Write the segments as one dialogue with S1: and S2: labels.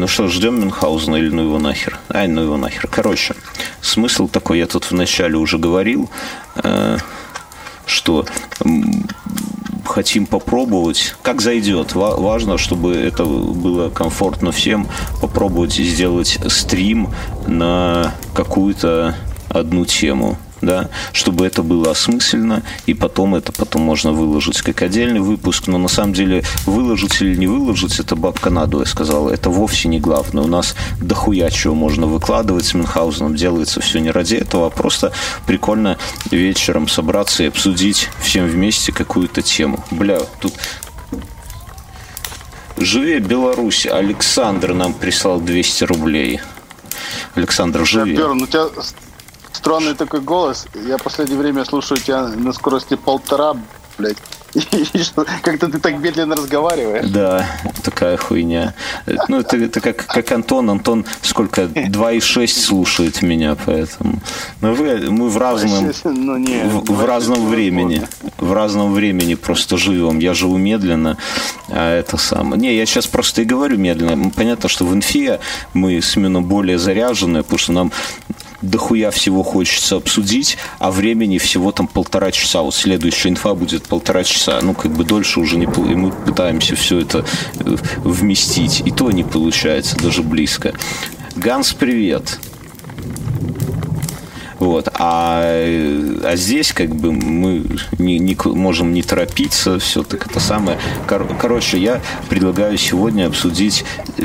S1: Ну что, ждем Мюнхгаузена или ну его нахер? Ай, ну его нахер. Короче, смысл такой, я тут вначале уже говорил, э, что хотим попробовать, как зайдет. Важно, чтобы это было комфортно всем, попробовать сделать стрим на какую-то одну тему да, чтобы это было осмысленно, и потом это потом можно выложить как отдельный выпуск, но на самом деле выложить или не выложить, это бабка надуя сказала, это вовсе не главное. У нас дохуя чего можно выкладывать с Мюнхгаузеном, делается все не ради этого, а просто прикольно вечером собраться и обсудить всем вместе какую-то тему. Бля, тут Живе Беларусь. Александр нам прислал 200 рублей. Александр, живи.
S2: Пер, ну тебя странный такой голос. Я в последнее время слушаю тебя на скорости полтора, блядь. Как-то ты так медленно разговариваешь.
S1: Да, такая хуйня. Ну, это, это как, как Антон. Антон сколько? 2,6 слушает меня, поэтому. Но вы, мы в разном, ну, не, в, в разном времени. В разном времени просто живем. Я живу медленно, а это самое. Не, я сейчас просто и говорю медленно. Понятно, что в инфе мы с Мино более заряжены, потому что нам дохуя всего хочется обсудить, а времени всего там полтора часа. Вот следующая инфа будет полтора часа. Ну, как бы дольше уже не... И мы пытаемся все это э, вместить. И то не получается даже близко. Ганс, привет. Вот. А, а здесь как бы мы не, не можем не торопиться, все так это самое. Кор, короче, я предлагаю сегодня обсудить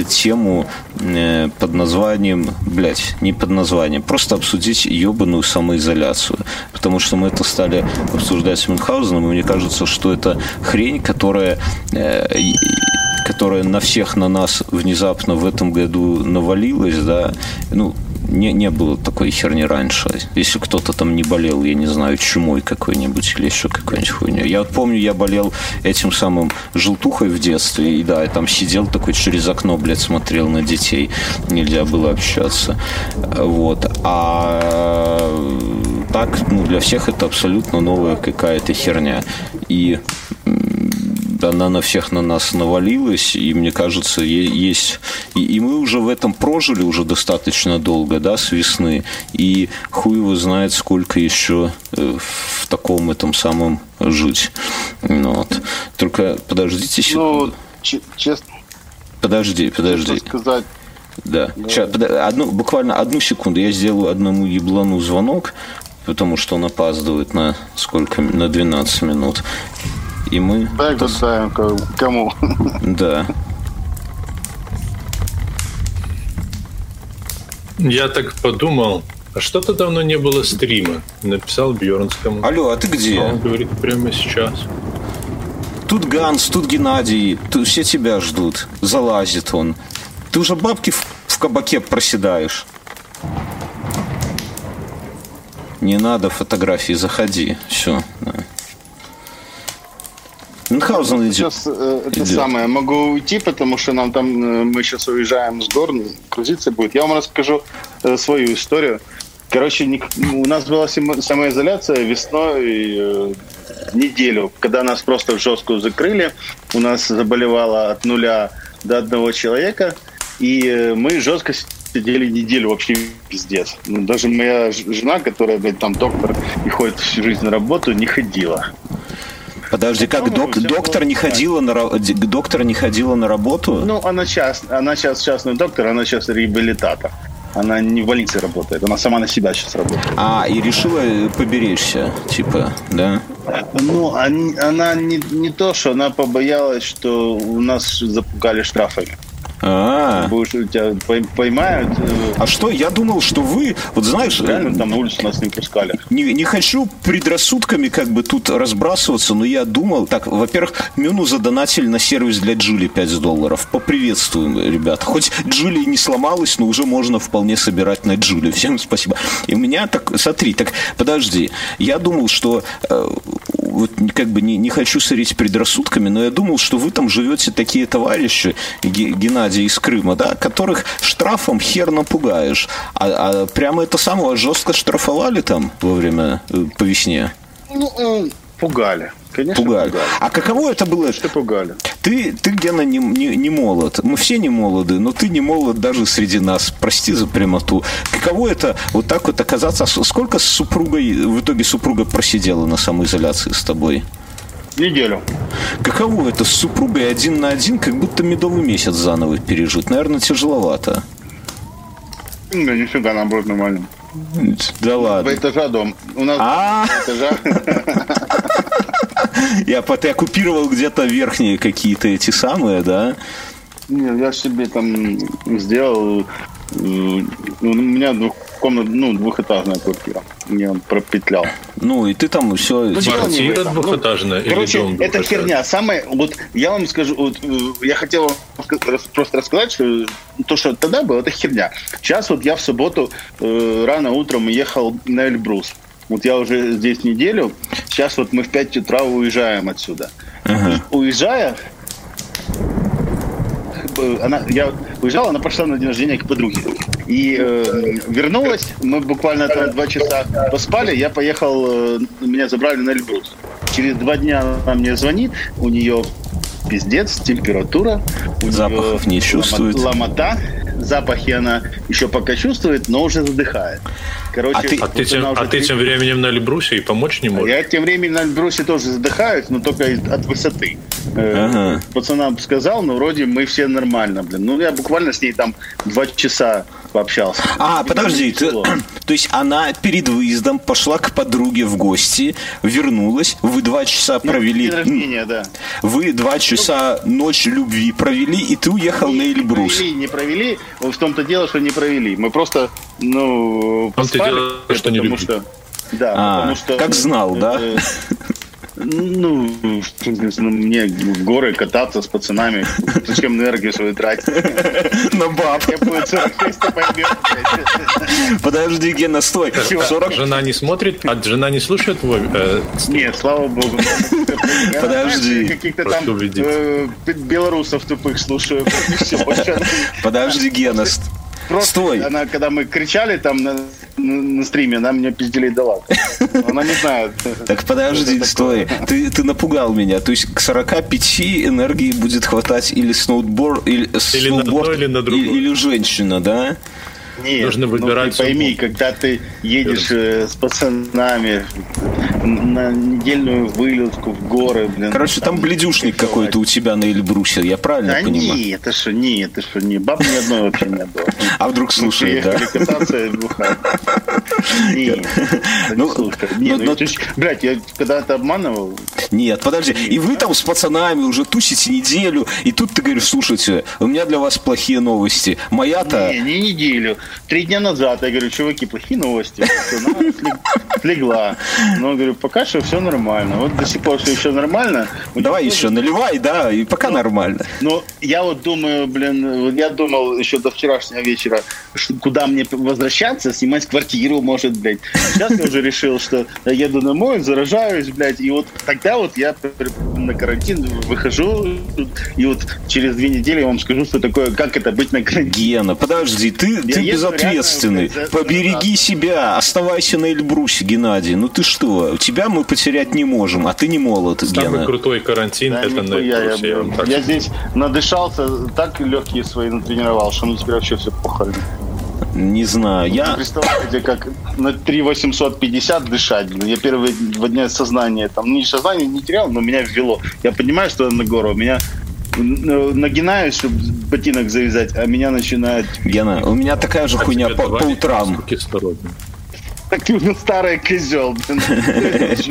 S1: тему э, под названием, блядь, не под названием, просто обсудить ебаную самоизоляцию. Потому что мы это стали обсуждать с Мюнхгаузеном, и мне кажется, что это хрень, которая э, которая на всех на нас внезапно в этом году навалилась, да, ну, не, не было такой херни раньше. Если кто-то там не болел, я не знаю, чумой какой-нибудь или еще какой-нибудь хуйней. Я вот помню, я болел этим самым желтухой в детстве, и да, я там сидел такой через окно, блядь, смотрел на детей. Нельзя было общаться. Вот. А так, ну, для всех это абсолютно новая какая-то херня. И она на всех на нас навалилась, и мне кажется, есть... И, и мы уже в этом прожили уже достаточно долго, да, с весны, и хуй его знает, сколько еще э, в таком этом самом жить. Ну, вот. Только подождите секунду.
S2: Ну, честно.
S1: Подожди, подожди.
S2: сказать,
S1: да. да. Сейчас, одну, буквально одну секунду. Я сделаю одному еблану звонок, потому что он опаздывает на сколько? На 12 минут и мы...
S2: Так вот ставим кому.
S1: Да.
S3: Я так подумал, а что-то давно не было стрима. Написал Бьернскому.
S1: Алло, а ты где?
S3: Он говорит прямо сейчас.
S1: Тут Ганс, тут Геннадий, тут все тебя ждут. Залазит он. Ты уже бабки в, в кабаке проседаешь. Не надо фотографии, заходи. Все. Да.
S2: Мюнхгаузен идет. Сейчас э, это идет. самое. Могу уйти, потому что нам там э, мы сейчас уезжаем с гор, грузиться будет. Я вам расскажу э, свою историю. Короче, не, у нас была самоизоляция весной э, неделю, когда нас просто в жесткую закрыли. У нас заболевало от нуля до одного человека, и э, мы жестко сидели неделю вообще пиздец. Ну, даже моя жена, которая, блядь, там доктор и ходит всю жизнь на работу, не ходила.
S1: Подожди, как док, доктор не ходила на доктор не ходила на работу?
S2: Ну, она част, она сейчас частный доктор, она сейчас реабилитатор. Она не в больнице работает, она сама на себя сейчас работает.
S1: А, и решила поберечься, типа, да?
S2: Ну, она не, не то, что она побоялась, что у нас запугали штрафами.
S1: А,
S2: Будешь, тебя поймают. Э,
S1: а что? Я думал, что вы, вот знаешь...
S2: Реально там на улицу нас не пускали.
S1: Не, не хочу предрассудками как бы тут разбрасываться, но я думал... Так, во-первых, Мюну задонатили на сервис для Джули 5 долларов. Поприветствуем, ребята. Хоть Джули не сломалась, но уже можно вполне собирать на Джули. Всем спасибо. И у меня так... Смотри, так, подожди. Я думал, что... Э, вот как бы не, не хочу сорить предрассудками, но я думал, что вы там живете такие товарищи, Геннадий, Геннадия из Крыма, да, которых штрафом хер напугаешь. А, а прямо это самое жестко штрафовали там во время, э, по весне?
S2: Ну, э, пугали. Конечно,
S1: пугали. пугали. А каково это было?
S2: Что пугали?
S1: Ты, ты Гена, не, не, не молод. Мы все не молоды, но ты не молод даже среди нас. Прости за прямоту. Каково это вот так вот оказаться? Сколько с супругой, в итоге супруга просидела на самоизоляции с тобой?
S2: Неделю.
S1: Каково это с супругой один на один, как будто медовый месяц заново пережить? Наверное, тяжеловато.
S2: Да нифига, наоборот, нормально.
S1: Да ладно.
S2: Два этажа дом. У нас а этажа.
S1: Я, ты оккупировал где-то верхние какие-то эти самые, да?
S2: Не, я себе там сделал... Э, у меня двух комнат, ну, двухэтажная квартира. Мне он пропетлял.
S1: Ну, и ты там все...
S3: Ну, Квартира двухэтажная
S2: ну, Короче,
S3: дом
S2: это херня. Самое, вот я вам скажу, вот, э, я хотел просто рассказать, что то, что тогда было, это херня. Сейчас вот я в субботу э, рано утром ехал на Эльбрус. Вот я уже здесь неделю. Сейчас вот мы в 5 утра уезжаем отсюда. Ага. уезжая, она, я уезжал, она пошла на день рождения к подруге. И э, вернулась, мы буквально там два часа поспали, я поехал, э, меня забрали на Эльбрус. Через два дня она мне звонит, у нее пиздец, температура.
S1: У Запахов не чувствует.
S2: Ломота. Запахи она еще пока чувствует, но уже задыхает.
S3: Короче, а ты, а ты, тем, а ты тем временем на Эльбрусе и помочь не можешь?
S2: Я тем временем на Эльбрусе тоже задыхаюсь, но только от высоты. Э, ага. Пацанам сказал, но вроде мы все нормально, блин. Ну, я буквально с ней там два часа пообщался.
S1: А, и подожди, ты, то есть она перед выездом пошла к подруге в гости, вернулась, вы два часа ну, провели...
S2: Рождения, да.
S1: Вы два часа ну, ночь любви провели, и ты уехал не, на Эльбрус.
S2: Не провели, не провели. В том-то дело, что не провели. Мы просто, ну,
S3: поспали, дело, что не потому
S2: что... Да,
S1: а, потому что... Как знал, да?
S2: Ну, мне в горы кататься с пацанами. Зачем энергию свою тратить?
S1: На баб. Я будет 46 Подожди, Гена, стой.
S3: 40... Жена не смотрит, а жена не слушает твой...
S2: Э, Нет, слава богу.
S1: Подожди.
S2: Каких-то там э, белорусов тупых слушаю.
S1: Подожди, Гена.
S2: Просто Стой. Она, когда мы кричали там на, на стриме, она меня пиздили дала. Она не знает.
S1: Так подожди, стой. Ты, ты напугал меня. То есть к 45 энергии будет хватать или сноутборд, или, или сноуборд, на или, на другой. или, или женщина, да?
S2: Нет, Нужно выбирать. Ну, ты пойми, сумму. когда ты едешь э, с пацанами на недельную вылазку в горы, блин.
S1: Короче, там, там бледюшник какой-то у тебя на Эльбрусе, я правильно
S2: да
S1: понимаю?
S2: нет, это что, нет, это что, не, баб ни одной вообще не было.
S1: А вдруг слушает, да?
S2: кататься Нет, ну, Нет, ну, ну, блядь, я когда-то обманывал.
S1: Нет, подожди, и вы там с пацанами уже тусите неделю, и тут ты говоришь, слушайте, у меня для вас плохие новости. Моя-то...
S2: Не, не неделю. Три дня назад я говорю, чуваки, плохие новости. Слегла. Но говорю, пока что все нормально. Вот до сих пор все еще нормально.
S1: Давай еще наливай, да, и пока нормально.
S2: Ну, я вот думаю, блин, я думал еще до вчерашнего вечера, куда мне возвращаться, снимать квартиру, может, блядь. Сейчас я уже решил, что я еду домой, заражаюсь, блядь, и вот тогда вот я на карантин выхожу, и вот через две недели я вам скажу, что такое, как это быть на карантине.
S1: Гена, подожди, ты, ты безответственный. Побереги себя, оставайся на Эльбрусе, Геннадий. Ну ты что, тебя мы потерять не можем, а ты не молод,
S3: Самый Гена. крутой карантин да, это на
S2: я, я, я, я здесь надышался, так легкие свои натренировал, что ну теперь вообще все похоже.
S1: Не знаю, я...
S2: Представляете, как на 3850 дышать. Я первые два дня сознания, там, не сознание не терял, но меня ввело. Я понимаю, что на гору, меня нагинаюсь, чтобы ботинок завязать, а меня начинает...
S1: Гена, у меня такая же а хуйня по, по утрам.
S2: Так ты ну, старый козел,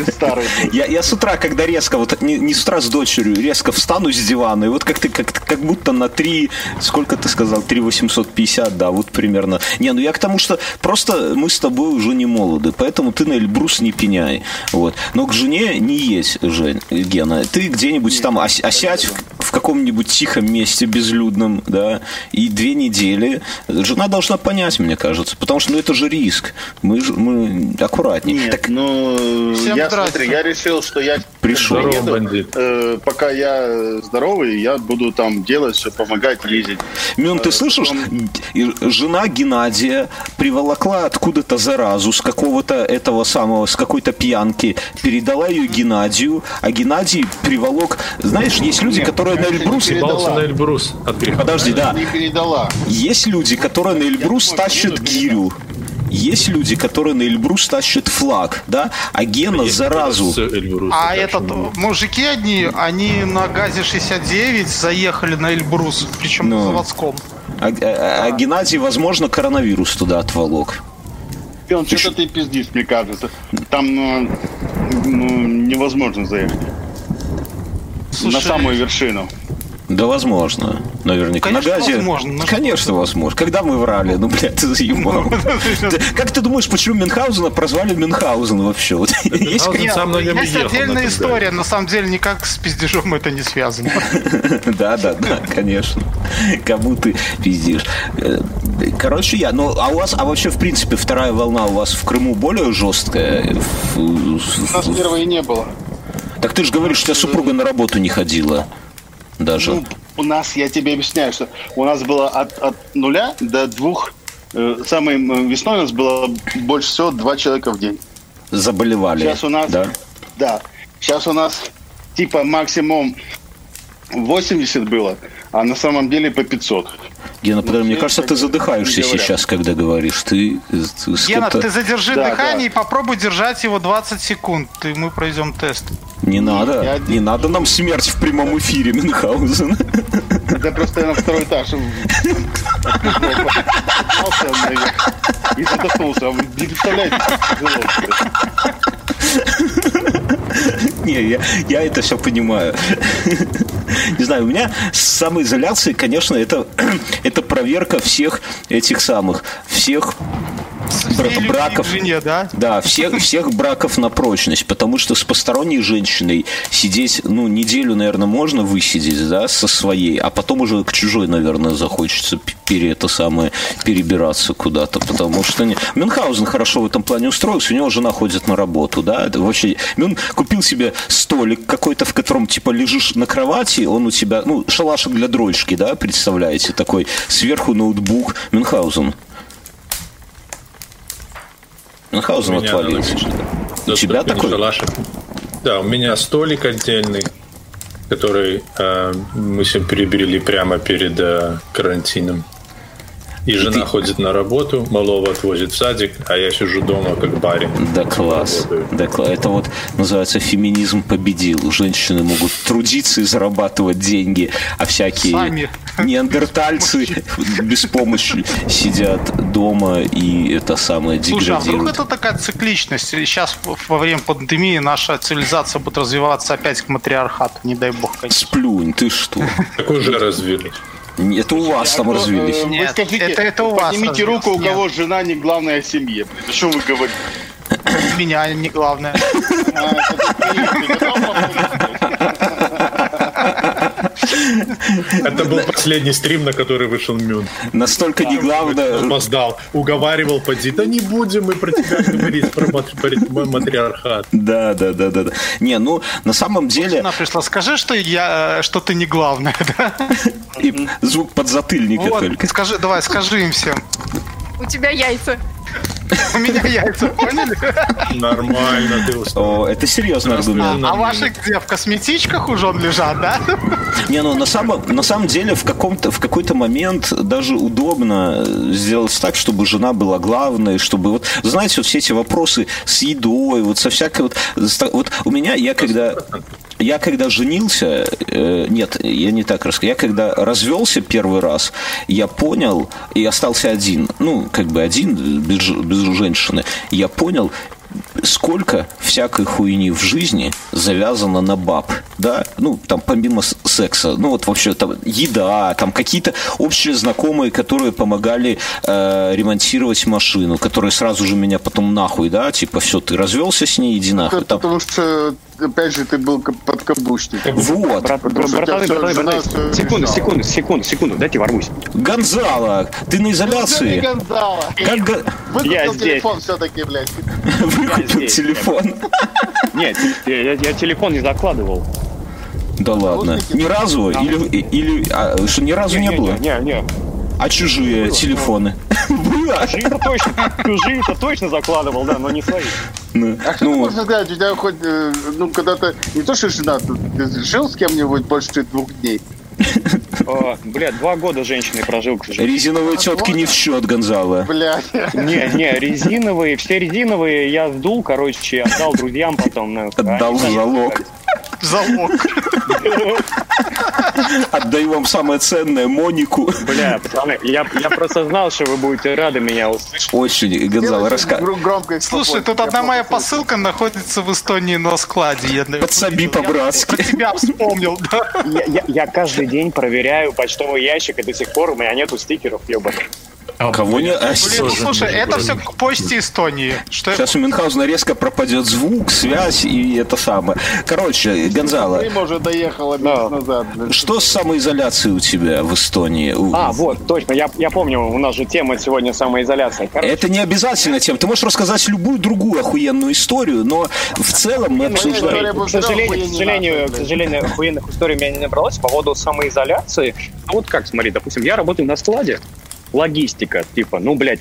S1: старый. Я, я с утра, когда резко, вот не, не с утра с дочерью, резко встану с дивана, и вот как ты, как, как будто на 3, сколько ты сказал, 3 850, да, вот примерно. Не, ну я к тому, что просто мы с тобой уже не молоды, поэтому ты на Эльбрус не пеняй. Вот. Но к жене не есть, Жень, Гена. Ты где-нибудь там осядь в, в каком-нибудь тихом месте безлюдном, да, и две недели, жена должна понять, мне кажется, потому что ну, это же риск. Мы, мы аккуратнее.
S2: Нет, так... ну, я, смотри, я решил, что я
S1: пришел.
S2: Еду, э, пока я здоровый, я буду там делать все, помогать, ездить.
S1: Мюн, ты э, слышишь? Потом... Жена Геннадия приволокла откуда-то заразу с какого-то этого самого, с какой-то пьянки, передала ее Геннадию, а Геннадий приволок... Знаешь, есть люди, Нет, которые на Эльбрус...
S3: на Эльбрус.
S1: Подожди, да.
S2: Не передала.
S1: Есть люди, которые на Эльбрус тащат гирю. Есть люди, которые на Эльбрус тащат флаг, да, а Гена заразу.
S4: Эльбрус, а этот, мужики одни, они на ГАЗе 69 заехали на Эльбрус, причем ну. на заводском.
S1: А, а, а Геннадий, возможно, коронавирус туда отволок.
S2: Он что-то ты пиздишь, мне кажется. Там ну, ну, невозможно заехать. Слушай, на самую вершину.
S1: Да, возможно. Наверняка.
S4: Конечно, на газе. Возможно.
S1: Конечно, возможно. Когда мы врали, ну, блядь, ты заебал. Как ты думаешь, почему Мюнхгаузена прозвали Мюнхгаузен вообще?
S4: Есть отдельная история. На самом деле, никак с пиздежом это не связано.
S1: Да, да, да, конечно. Кому ты пиздишь. Э, короче, я. Ну, а у вас, а вообще, в принципе, вторая волна у вас в Крыму более жесткая?
S2: У нас первой не было.
S1: Так ты же говоришь, что супруга на работу не ходила даже. Ну,
S2: у нас, я тебе объясняю, что у нас было от, от нуля до двух. Э, самой весной у нас было больше всего два человека в день.
S1: Заболевали.
S2: Сейчас у нас, да? Да. Сейчас у нас типа максимум 80 было, а на самом деле по 500.
S1: Гена, ну, мне кажется, ты задыхаешься сейчас, когда говоришь. Ты,
S4: ты Гена, ты задержи да, дыхание да. и попробуй держать его 20 секунд, и мы пройдем тест.
S1: Не надо, я... не надо нам смерть в прямом эфире, Мюнхгаузен.
S2: Да просто я на второй этаж и задохнулся. Вы не представляете,
S1: Не, я, я это все понимаю. Не знаю, у меня с самоизоляцией, конечно, это, это проверка всех этих самых, всех бра- браков.
S4: Жене, да?
S1: Да, всех, всех браков на прочность, потому что с посторонней женщиной сидеть, ну, неделю, наверное, можно высидеть, да, со своей, а потом уже к чужой, наверное, захочется пере, это самое, перебираться куда-то, потому что не... Мюнхгаузен хорошо в этом плане устроился, у него жена ходит на работу, да, это вообще... Мюн купил себе столик какой-то, в котором, типа, лежишь на кровати, он у тебя, ну, шалашик для дрочки, да, представляете, такой, сверху ноутбук, Мюнхгаузен. Мюнхгаузен отвалился.
S3: У тебя такой? Шалашик. Да, у меня столик отдельный, который э, мы себе приобрели прямо перед э, карантином. И жена ты... ходит на работу, малого отвозит в садик, а я сижу дома как барин.
S1: Да класс. Да, класс. Это вот называется феминизм победил. Женщины могут трудиться и зарабатывать деньги, а всякие Сами. неандертальцы без помощи сидят дома и это самое деградируют. Слушай, а вдруг
S4: это такая цикличность? Сейчас во время пандемии наша цивилизация будет развиваться опять к матриархату, не дай бог,
S1: конечно. Сплюнь, ты что?
S3: Так уже развились.
S1: Это у вас там развились.
S2: Нет, вы скажите, это, это у поднимите вас руку, у кого жена не главная в семье. О чем вы говорите?
S4: Меня не главное.
S3: Это был последний стрим, на который вышел Мюн.
S1: Настолько не главное.
S3: Опоздал. Уговаривал поди. Да не будем мы про тебя говорить, про матриархат.
S1: Да, да, да, да. Не, ну, на самом деле...
S4: Она пришла, скажи, что я, что ты не главное, да?
S1: И звук подзатыльника только.
S4: Скажи, давай, скажи им всем.
S5: У тебя яйца.
S4: У меня яйца, поняли?
S3: Нормально, ты
S1: О, это серьезный аргумент.
S4: А ваши где, в косметичках уже он лежат, да?
S1: Не, ну на самом, на самом деле в, каком-то, в какой-то момент даже удобно сделать так, чтобы жена была главной, чтобы вот, знаете, вот все эти вопросы с едой, вот со всякой вот, вот у меня, я когда, я когда женился, э, нет, я не так расскажу, я когда развелся первый раз, я понял и остался один, ну, как бы один, без, без женщины, я понял, сколько всякой хуйни в жизни завязано на баб, да, ну, там, помимо секса, ну, вот вообще, там, еда, там, какие-то общие знакомые, которые помогали э, ремонтировать машину, которые сразу же меня потом нахуй, да, типа, все, ты развелся с ней, иди нахуй.
S2: Там. Потому что опять же, ты был под кабушником.
S6: Вот. Брат, братаны, братаны, братаны. Секунду, секунду, секунду, секунду, дайте ворвусь.
S1: Гонзала, ты на изоляции.
S2: Гонзала.
S6: Как... Я здесь.
S2: телефон все-таки, блядь.
S1: Выкупил телефон.
S6: Нет, я телефон не закладывал.
S1: Да ладно. Ни разу? Или, или а, что ни разу не,
S6: не
S1: было?
S6: Не, не.
S1: А чужие было, телефоны?
S6: Было. Чужие-то точно, чужие-то точно закладывал, да, но не свои.
S2: Ну, а что ну, можно сказать, у тебя хоть, э, ну, когда-то, не то, что жена, ты жил с кем-нибудь больше двух дней?
S6: О, бля, два года женщины прожил, к сожалению.
S1: Резиновые тетки не в счет, Гонзало.
S2: Блядь.
S6: Не, не, резиновые, все резиновые я сдул, короче, отдал друзьям потом.
S1: Отдал залог.
S4: Залог.
S1: Отдаю вам самое ценное, Монику.
S6: Бля, пацаны, я, я просто знал, что вы будете рады меня услышать.
S1: Очень, Гонзало, рассказывай.
S4: Слушай, тут одна моя посылка находится в Эстонии на складе.
S1: Подсоби по-братски.
S4: Я тебя вспомнил, да?
S6: Я, я, я каждый день проверяю почтовый ящик, и до сих пор у меня нету стикеров, ебаных.
S1: А, Кого не... А,
S4: Блин, слушай, это все к почте Эстонии.
S1: Что Сейчас у Мюнхгаузена резко пропадет звук, связь и это самое. Короче, Гонзало.
S2: Крым уже доехала месяц назад.
S1: Что с самоизоляцией у тебя в Эстонии?
S6: А, вот, точно. Я, я помню, у нас же тема сегодня самоизоляция.
S1: Короче. Это не обязательно тема. Ты можешь рассказать любую другую охуенную историю, но в целом мы ну, обсуждаем...
S6: К сожалению, к сожалению, к сожалению, охуенных историй у меня не набралось по поводу самоизоляции. Вот как, смотри, допустим, я работаю на складе, логистика, типа, ну, блядь,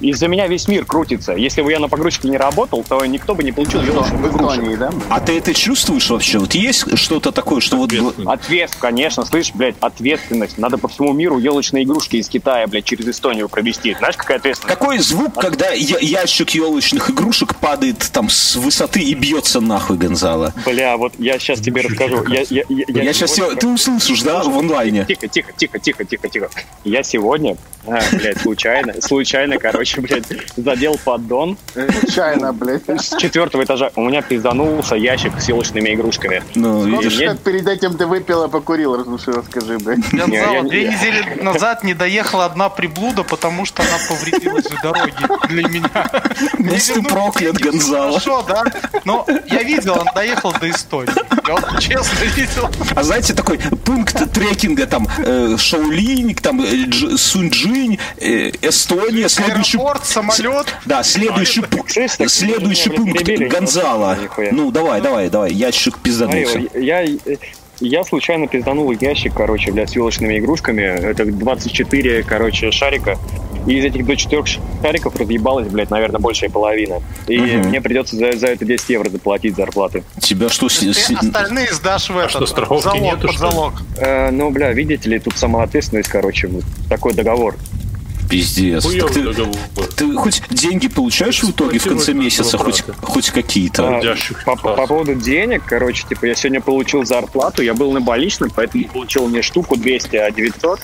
S6: из-за меня весь мир крутится. Если бы я на погрузчике не работал, то никто бы не получил елочных игрушек.
S1: Да? А ты это чувствуешь вообще? Вот есть что-то такое, что вот...
S6: Ответственность, конечно, слышишь, блядь, ответственность. Надо по всему миру елочные игрушки из Китая, блядь, через Эстонию провести. Знаешь, какая ответственность?
S1: Какой звук, От... когда я- ящик елочных игрушек падает там с высоты и бьется нахуй, Гонзала?
S6: Бля, вот я сейчас тебе расскажу. Я, я,
S1: я, я, я сейчас... Сегодня... Ты услышишь, да, в онлайне?
S6: Тихо, тихо, тихо, тихо, тихо, тихо. Я сегодня, а, блядь, случайно, случайно, короче, короче, блядь, задел поддон.
S2: Случайно, блядь.
S6: С четвертого этажа у меня пизданулся ящик с елочными игрушками.
S2: Ну, мне... как перед этим ты выпила, покурил, слушай, расскажи, блядь.
S4: Я две недели назад не доехала одна приблуда, потому что она повредилась в дороге для меня.
S1: Будь ты проклят, Гонзало.
S4: Хорошо, да? Но я видел, он доехал до Эстонии. Я вот честно видел.
S1: А знаете, такой пункт трекинга, там, э, Шаулинь, там, э, Сунджинь, э, Эстония, следующий...
S4: Аэропорт, самолет.
S1: Да, следующий, пункт, следующий пункт Гонзала. Ну, давай, давай, давай, ящик пизданулся.
S6: Я, я случайно пизданул ящик, короче, блядь, с елочными игрушками. Это 24, короче, шарика. И из этих до четырех шариков разъебалась, блядь, наверное, большая половина. И угу. мне придется за, за это 10 евро заплатить зарплаты.
S1: Тебя что... Ты
S4: с... остальные сдашь в а этот,
S3: что, страховки залог, нету, под залог.
S6: Э, ну, бля, видите ли, тут самоответственность, короче, вот такой договор.
S1: Пиздец. Так ты, ты хоть деньги получаешь в итоге в конце месяца, хоть, хоть какие-то?
S6: А, по, по поводу денег, короче, типа, я сегодня получил зарплату, я был на больничном, поэтому получил не штуку 200, а 900.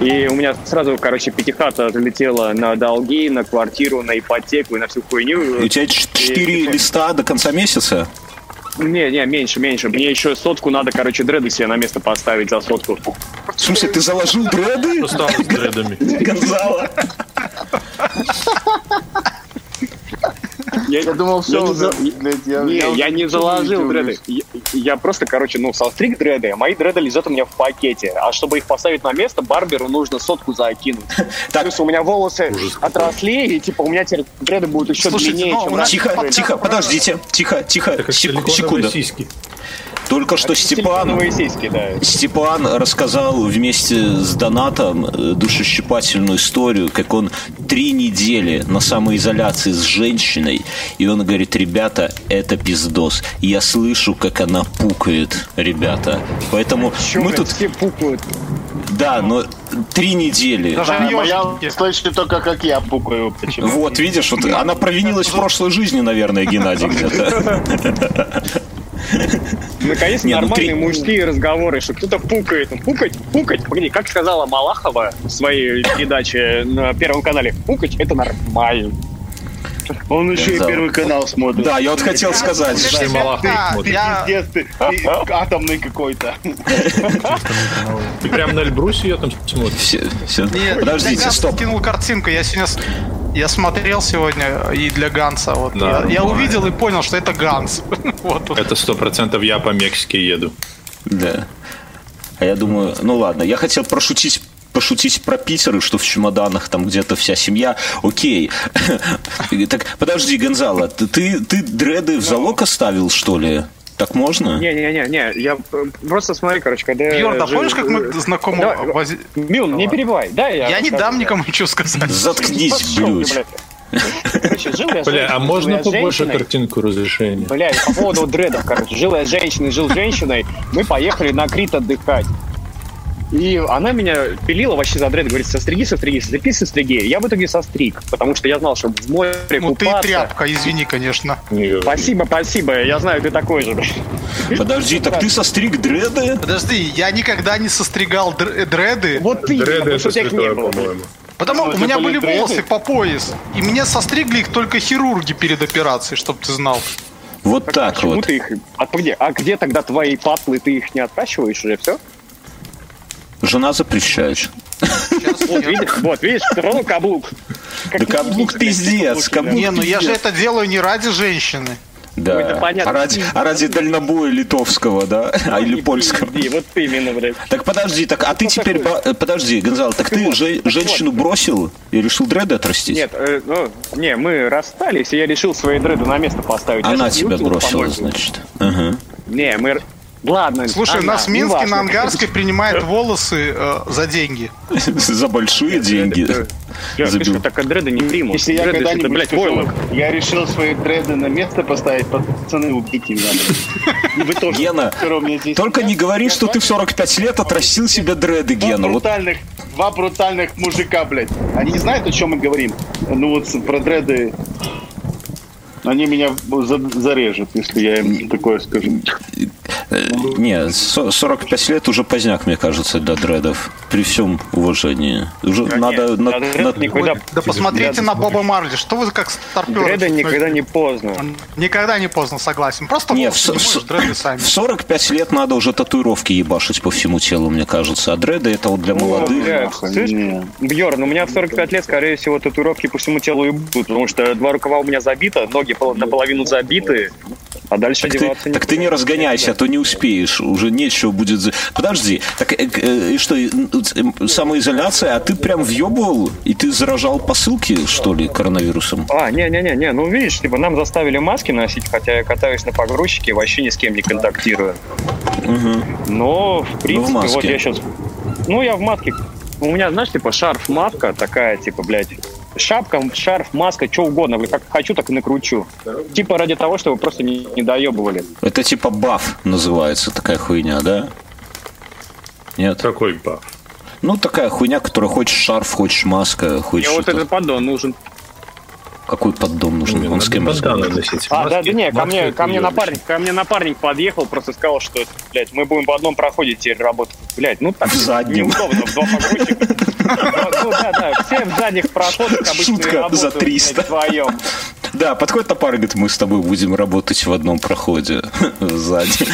S6: И у меня сразу, короче, пятихата залетела на долги, на квартиру, на ипотеку и на всю хуйню.
S1: И у тебя 4 и, листа до конца месяца?
S6: Не, не, меньше, меньше. Мне еще сотку надо, короче, дреды себе на место поставить за сотку.
S1: В смысле, ты заложил дреды?
S3: Что стало с дредами?
S1: Гонзало.
S2: Я, я думал, все,
S6: я
S2: не, за...
S6: блядь, я, не, я, я не заложил дреды. Я, я просто, короче, ну, состриг дреды, а мои дреды лежат у меня в пакете. А чтобы их поставить на место, барберу нужно сотку закинуть. Так. Плюс у меня волосы Ужас отросли, и типа у меня теперь дреды будут еще Слушайте, длиннее, ну, чем
S1: Тихо, тихо, подождите, тихо, тихо, секунду. Только что Степан,
S6: сиськи, да.
S1: Степан рассказал вместе с Донатом э, душещипательную историю, как он три недели на самоизоляции с женщиной, и он говорит, ребята, это пиздос. Я слышу, как она пукает, ребята. Поэтому
S6: Чё, мы тут... Все пукают.
S1: Да, но три недели.
S2: Даже да, я слышу только, как я пукаю.
S1: Почему? Вот, видишь, вот она провинилась в прошлой жизни, наверное, Геннадий где-то.
S6: Наконец, Не, нормальные ну, мужские разговоры, что кто-то пукает. Пукать, пукать, погоди, как сказала Малахова в своей передаче на Первом канале, пукать – это нормально.
S2: Он еще и Первый канал смотрит.
S1: Да, я вот хотел сказать.
S2: Что Пиздец ты, атомный какой-то.
S3: Ты прям на Эльбрусе ее там смотришь?
S1: Подождите, стоп.
S4: скинул картинку, я сегодня Я смотрел сегодня и для Ганса. Вот. Я, я увидел и понял, что это Ганс.
S3: вот, Это сто процентов я по Мексике еду.
S1: Да. А я думаю, ну ладно, я хотел прошутить пошутить про Питер, и что в чемоданах там где-то вся семья. Окей. так, подожди, Гонзало, ты, ты дреды в залог оставил, что ли? Так можно?
S6: Не-не-не, я э, просто смотри, короче, когда
S4: Бьорда, жил... помнишь, как мы знакомы? Да,
S6: воз... Мил, не перебивай, да,
S4: я... Я не дам никому ничего сказать.
S1: Заткнись, блядь.
S3: Короче, жил я Бля, а можно побольше картинку разрешения?
S6: Бля, по поводу дредов, короче, жил я с женщиной, жил с женщиной, мы поехали на Крит отдыхать. И она меня пилила вообще за дред, говорит, состриги, состриги, состриги, состриги. Я в итоге состриг, потому что я знал, что в море
S4: Ну купаться... ты тряпка, извини, конечно.
S6: Спасибо, спасибо, я знаю, ты такой же.
S1: Подожди, так ты состриг дреды?
S4: Подожди, я никогда не состригал дреды.
S6: Вот ты,
S3: дреды что у не было.
S4: Потому у меня были волосы по пояс, и мне состригли их только хирурги перед операцией, чтобы ты знал.
S1: Вот так,
S6: почему
S1: вот.
S6: Ты их... А где? А где тогда твои патлы, ты их не отращиваешь уже, все?
S1: Жена запрещает.
S6: Вот видишь, вот, видишь, все равно каблук.
S1: Да каблук пиздец. Каблук
S4: не, ну я же это делаю не ради женщины.
S1: Да. Ой, понятно. А ради, а ради дальнобоя литовского, да? А или польского.
S6: И вот именно, блядь.
S1: Так подожди, так а ты теперь... Э, подожди, Гонзал, так ты же женщину бросил и решил дреды отрастить?
S6: Нет, э, ну, не, мы расстались, и я решил свои дреды на место поставить.
S1: Она тебя бросила, значит.
S6: Не, мы Ладно.
S4: Слушай, она, у нас в Минске на Ангарской принимают волосы э, за деньги.
S1: За большие деньги.
S6: Забил. Так дреды не примут.
S2: Если я когда-нибудь, войлок. Я решил свои дреды на место поставить, пацаны, убейте меня.
S1: Вы тоже. Гена, только не говори, что ты в 45 лет отрастил себе дреды, Гена.
S2: брутальных, два брутальных мужика, блядь. Они не знают, о чем мы говорим. Ну вот про дреды они меня зарежут, если я им такое скажу.
S1: Э, не, 45 лет уже поздняк, мне кажется, для дредов. При всем уважении. Уже да надо...
S4: Нет, на, на... Никогда... Да посмотрите на Боба Марли. Что вы как старперы?
S6: Дреды никогда не поздно.
S4: Никогда не поздно, согласен. Просто
S1: не, в, не можешь, дреды сами. В 45 лет надо уже татуировки ебашить по всему телу, мне кажется. А дреды это вот для молодых.
S6: Бьерн, у меня в 45 лет, скорее всего, татуировки по всему телу и будут, потому что два рукава у меня забито, ноги наполовину забиты, а дальше
S1: так одеваться ты, не Так ты не разгоняйся, то не успеешь, уже нечего будет... Подожди, так э, э, что, э, самоизоляция, а ты прям въебывал, и ты заражал посылки, что ли, коронавирусом?
S6: А, не-не-не, ну видишь, типа нам заставили маски носить, хотя я катаюсь на погрузчике, вообще ни с кем не контактирую. Угу. Но, в принципе, в вот я сейчас... Ну, я в маске. У меня, знаешь, типа шарф-маска такая, типа, блядь, шапка, шарф, маска, что угодно. Как хочу, так и накручу. Типа ради того, чтобы просто не, не доебывали.
S1: Это типа баф называется, такая хуйня, да? Нет?
S3: Какой баф?
S1: Ну, такая хуйня, которая хочешь шарф, хочешь маска, хочешь... Мне
S6: вот этот поддон нужен.
S1: Какой поддон нужен?
S3: Он с кем разговаривает?
S6: А, да, да, не, ко мне, ко мне напарник, ко мне напарник подъехал, просто сказал, что, блядь, мы будем в одном проходе теперь работать. Блядь, ну так,
S1: в заднем.
S6: неудобно, в два погрузчика. Ну да, да, все в задних проходах обычно
S1: Шутка за 300. Вдвоем. Да, подходит и говорит, мы с тобой будем работать в одном проходе сзади.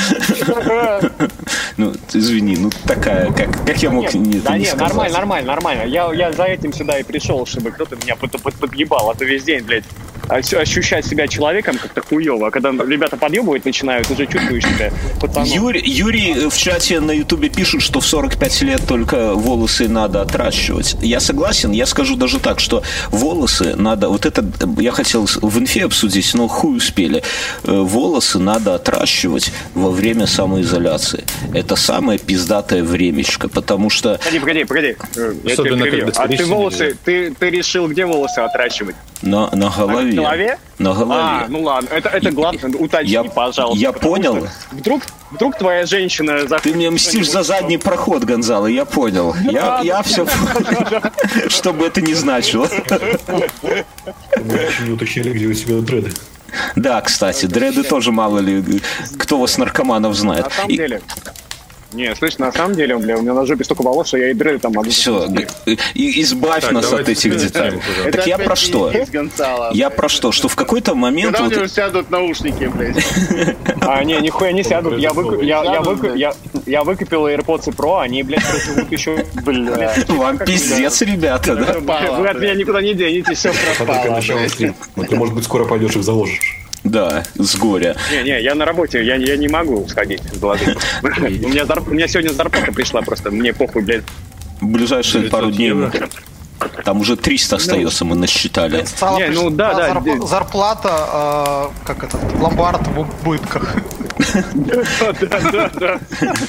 S1: Ну, извини, ну такая, как, как я мог
S6: не Да нет, нормально, нормально, нормально. Я, я за этим сюда и пришел, чтобы кто-то меня подъебал, а то весь день, блядь, ощущать себя человеком как-то хуево. А когда ребята подъебывать начинают, уже чувствуешь себя пацаном.
S1: Юрий, Юрий в чате на ютубе пишет, что в 45 лет только волосы надо отращивать. Я согласен, я скажу даже так, что волосы надо, вот это я хотел в инфе обсудить, но хуй успели. Э, волосы надо отращивать во время самоизоляции. Это самое пиздатое времечко, потому что...
S6: Погоди, погоди, погоди. Я Особенно, когда А ты волосы, ты, ты решил, где волосы отращивать?
S1: На, на голове.
S6: На голове?
S1: На голове. А,
S6: ну ладно, это, это главное, уточни,
S1: я,
S6: пожалуйста.
S1: Я понял.
S6: Вдруг, вдруг твоя женщина...
S1: Ты мне мстишь за задний проход, Гонзало, я понял. Я, я все понял, что бы это ни значило.
S3: Мы еще не уточнили, где у тебя дреды.
S1: Да, кстати, дреды тоже мало ли, кто вас наркоманов знает. На
S6: самом деле, не, слышь, на самом деле, бля, у меня на жопе столько волос, что я и дреды там могу.
S1: Все, избавь так, нас от этих деталей. Так я про что? Я про что? Что в какой-то момент...
S2: Когда вот... у него сядут наушники, блядь?
S6: А, не, нихуя не сядут. Я выку... Я, я выку... Я... я выкупил AirPods Pro, они, блядь, проживут еще, блядь.
S1: Вам пиздец, ребята, да?
S6: Вы от меня никуда не денетесь, все пропало.
S7: Ну, ты, может быть, скоро пойдешь их заложишь.
S1: Да, с горя.
S6: Не-не, я на работе, я, я не могу сходить с головы. У меня, зарп... у меня сегодня зарплата пришла просто, мне похуй, блядь.
S1: В ближайшие пару дней там уже 300 остается, мы насчитали.
S6: Не, ну да, да,
S4: зарп-
S6: да.
S4: зарплата, э, как это, ломбард в убытках.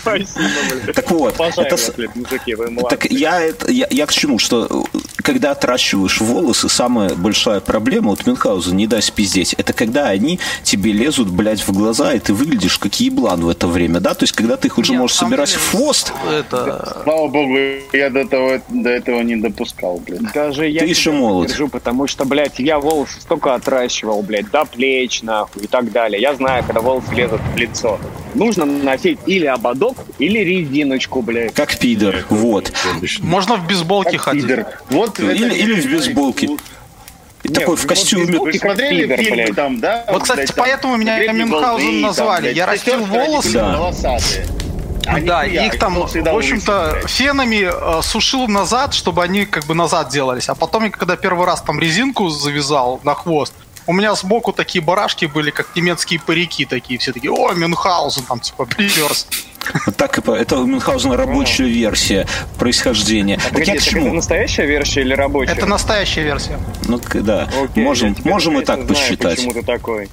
S6: Спасибо, блядь.
S1: Так вот,
S6: блядь, мужики, вы молодцы.
S1: Так я, это, я, я к чему, что э, когда отращиваешь волосы, самая большая проблема, вот Мюнхгаузен, не дай спиздеть, это когда они тебе лезут, блядь, в глаза, и ты выглядишь как еблан в это время, да? То есть, когда ты их уже можешь собирать в хвост,
S4: Это...
S2: Слава богу, я до, того, до этого не допускал, блин.
S6: Даже я
S1: Ты еще молод.
S6: держу, потому что, блядь, я волосы столько отращивал, блядь, до плеч, нахуй, и так далее. Я знаю, когда волосы лезут лицо. Нужно носить или ободок, или резиночку, блядь.
S1: как пидор, вот.
S4: Можно в бейсболке ходить.
S2: Пидор. Вот
S1: Или,
S2: это-
S1: или в бейсболке. И такой в
S6: вот
S1: костюме.
S2: Вы
S6: как
S2: смотрели
S6: пидор, блядь.
S2: там, да?
S4: Вот, кстати,
S2: блядь, там,
S4: поэтому меня
S2: «Секретные
S4: Мюнхгаузен
S2: волны»,
S4: назвали.
S2: блядь,
S4: Я растил
S2: они
S4: волосы.
S1: Да.
S2: волосатые. А
S4: Да,
S2: нихуя,
S4: их там, в общем-то,
S2: лысые,
S4: фенами э, сушил назад, чтобы они как бы назад делались. А потом, я когда первый раз там резинку завязал на хвост, у меня сбоку такие барашки были, как немецкие парики такие. Все такие, о, Мюнхгаузен, там, типа, приперс.
S1: Так и по- это у Мюнхгаузена рабочая версия происхождения. Так
S6: Погоди,
S1: я к
S6: так это настоящая версия или рабочая?
S4: Это настоящая версия.
S1: Ну, да,
S6: Окей,
S1: можем, можем и так
S6: знаю,
S1: посчитать.
S6: Почему ты такой?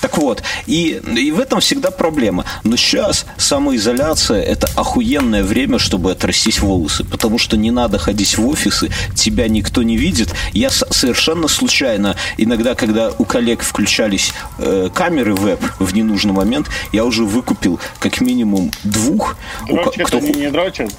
S1: Так вот, и, и в этом всегда проблема. Но сейчас самоизоляция – это охуенное время, чтобы отрастить волосы, потому что не надо ходить в офисы, тебя никто не видит. Я совершенно случайно, иногда, когда у коллег включались э, камеры веб в ненужный момент, я уже выкупил как минимум двух, у
S2: Дрочат
S1: кто
S2: они, не дрочат?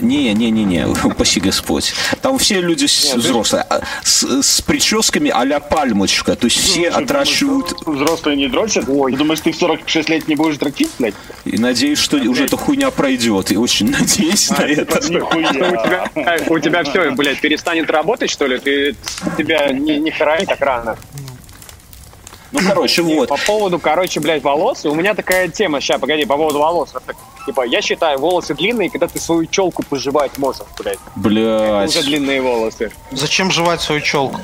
S1: Не, не, не, не, упаси Господь. Там все люди с- взрослые, а, с, с прическами а-ля пальмочка, то есть все
S2: Слушай,
S1: отращивают
S2: думаешь, Взрослые не дрочат? Ой. Ты думаешь, ты в 46 лет не будешь дрочить, блядь?
S1: И надеюсь, что уже эта хуйня пройдет. И очень надеюсь на это.
S6: У тебя, все, блядь, перестанет работать, что ли? Ты тебя не, храни так рано.
S1: Ну, короче, вот.
S6: По поводу, короче, блядь, волос, у меня такая тема, сейчас, погоди, по поводу волос. Типа, я считаю, волосы длинные, когда ты свою челку пожевать можешь, блядь.
S1: Блядь.
S6: Уже длинные волосы.
S4: Зачем жевать свою челку?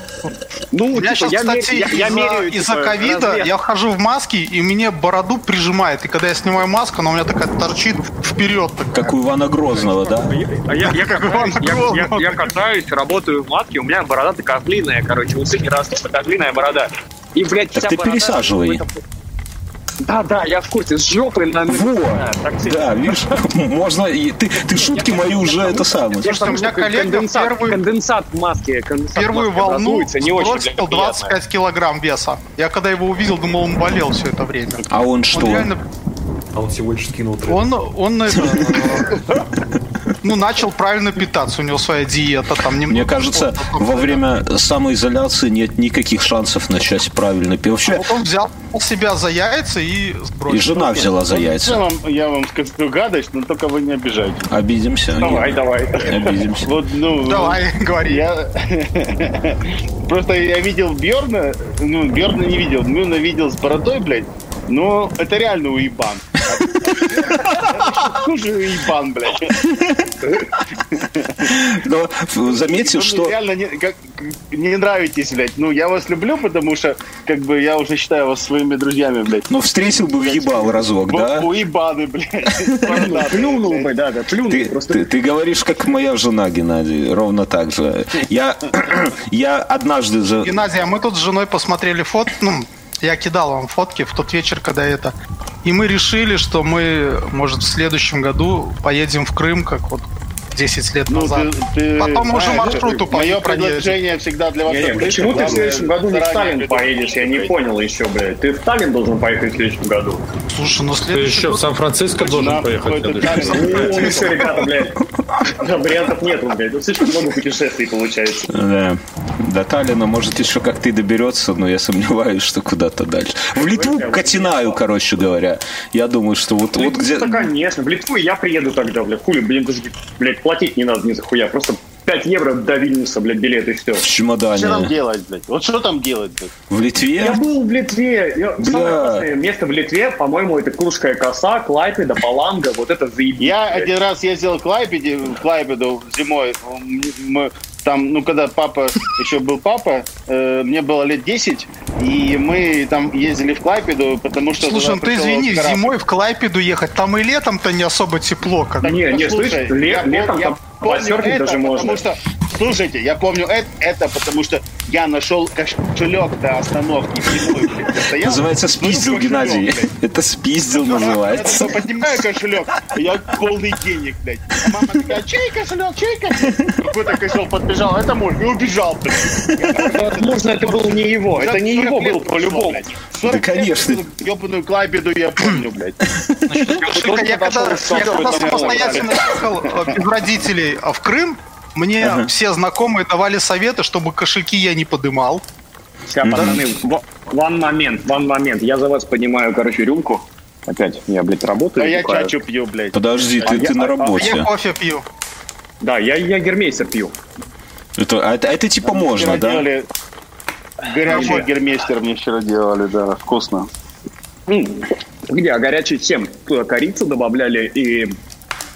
S6: Ну,
S4: У меня
S6: типа,
S4: сейчас,
S6: я,
S4: кстати,
S6: я- я
S4: из-за,
S6: меряю,
S4: из-за
S6: типа,
S4: ковида
S6: размер.
S4: я вхожу в маске, и мне бороду прижимает. И когда я снимаю маску, она у меня такая торчит вперед. Такая.
S1: Как у Ивана Грозного, да?
S6: А я, я,
S4: Иван
S6: катаюсь, я, я- я катаюсь, работаю в матке, у меня борода такая длинная, короче, усы не растут, такая длинная борода. И, блядь,
S1: Так
S6: вся
S1: ты
S6: борода
S1: пересаживай.
S6: этом- Да, да, я в курсе, с жопы на...
S1: Во!
S6: Да,
S1: видишь, можно... и Ты, ты шутки мои уже это самое.
S4: Слушайте, у
S6: Потому
S4: меня
S6: что
S4: коллега
S6: конденсат,
S4: первый-
S6: конденсат в маске, конденсат
S4: Первую волну
S6: не очень
S4: сбросил
S6: блядь, приятно.
S4: 25 килограмм веса. Я когда его увидел, думал, он болел все это время.
S1: А он
S4: Он
S1: что?
S4: реально,
S7: А он всего лишь скинул трек.
S4: он, он это, ну, начал правильно питаться, у него своя диета там. немного
S1: Мне кажется, во время самоизоляции нет никаких шансов начать правильно пить. Вообще,
S4: Вот он взял себя за яйца и сбросил.
S1: и жена взяла за
S2: В
S1: яйца.
S2: целом, я вам скажу гадость, но только вы не обижайте.
S1: Обидимся.
S6: Давай, давай.
S1: Обидимся.
S2: Вот, ну,
S4: Давай, говори.
S2: Я просто я видел Бьорна, ну Бьорна не видел, Мюна видел с бородой, блядь. Но это реально уебан. Слушай, уебан, блядь.
S1: Но заметьте,
S2: Вы мне
S1: что...
S2: реально не, как- не нравитесь, блядь. Ну, я вас люблю, потому что, как бы, я уже считаю вас своими друзьями, блядь.
S1: Ну, встретил бы въебал разок, да?
S2: Уебаны, блядь.
S6: Плюнул бы, да, да, плюнул
S1: Ты,
S6: просто.
S1: ты, ты говоришь, как моя жена, Геннадий, ровно так же. Я, я однажды же...
S4: Геннадий, а мы тут с женой посмотрели фот, ну, я кидал вам фотки в тот вечер, когда это. И мы решили, что мы, может, в следующем году поедем в Крым, как вот 10 лет
S2: Ну,
S4: назад.
S2: ты- ты
S4: Потом уже
S2: знаешь,
S4: маршруту
S2: Мое
S4: проедем.
S2: предложение всегда для вас
S6: Не, не, почему ты в следующем году не в Сталин поедешь? Я не понял еще, блядь. Ты в Сталин должен поехать в следующем году.
S4: Слушай, ну
S3: Ты
S4: следующий
S3: еще в Сан-Франциско должен поехать.
S6: Ну, все, ребята, блядь. Да, Вариантов нету, блядь. Ну, слишком много путешествий получается.
S1: Да. До Таллина, может, еще как ты доберется, но я сомневаюсь, что куда-то дальше. В Литву катинаю, короче говоря. Я думаю, что вот, вот где...
S6: Конечно. В Литву я приеду тогда, блядь. Хули, блин, даже, блядь, платить не надо ни за хуя. Просто 5 евро до Вильнюса, блядь, билет и все.
S1: В чемодане.
S2: Что там делать, блядь? Вот что там делать, блядь?
S1: В Литве?
S6: Я был в Литве. Я- Самое классное место в Литве, по-моему, это Клушская коса, Клайпеда, Паланга. Вот это заебись.
S2: Я
S6: блядь.
S2: один раз ездил в Клайпеде, в Клайпеду зимой. Мы там, ну, когда папа, еще был папа, э, мне было лет 10, и мы там ездили в Клайпеду, потому что...
S4: Слушай, ну ты извини,
S2: корабль.
S4: зимой в Клайпеду ехать, там и летом-то не особо тепло. Как...
S6: Да не, не,
S2: Послушай,
S6: слышь, ле-
S2: я
S6: летом
S2: я
S6: там
S2: помню это,
S6: даже можно.
S2: Потому что, слушайте, я помню это, это потому что я нашел кошелек до остановки. Стоял,
S1: Называется спиздил, Геннадий.
S2: блядь.
S1: Это спиздил
S2: Я
S1: называется.
S2: такой поднимаю кошелек, я полный денег, блядь. А мама такая, чей кошелек, чей кошелек? Какой-то кошелек подбежал, это мой, и убежал, блядь.
S6: Возможно, это был не его. Это не
S2: 40
S6: его был по-любому.
S2: блядь. 40
S1: Да, конечно.
S2: Ёбаную Клайпеду я помню, блядь.
S4: Я когда, я самостоятельно ехал э, без родителей э, в Крым, мне все знакомые давали советы, чтобы кошельки я не подымал.
S6: Сейчас, пацаны, в- ван момент, ван момент. Я за вас поднимаю, короче, рюмку. Опять, я, блядь, работаю.
S2: А я
S6: бухаю.
S2: чачу пью, блядь.
S1: Подожди, ты,
S6: А я-
S1: ты на
S6: а- а
S4: Я
S1: работе.
S4: кофе пью.
S6: Да, я, я гермейсер пью.
S1: Это, а это, это типа можно,
S2: Вчера
S1: да?
S2: делали Горячий
S4: Работа.
S2: гермейстер мне вчера делали, да, вкусно.
S6: Где? А горячий чем? Туда корицу добавляли и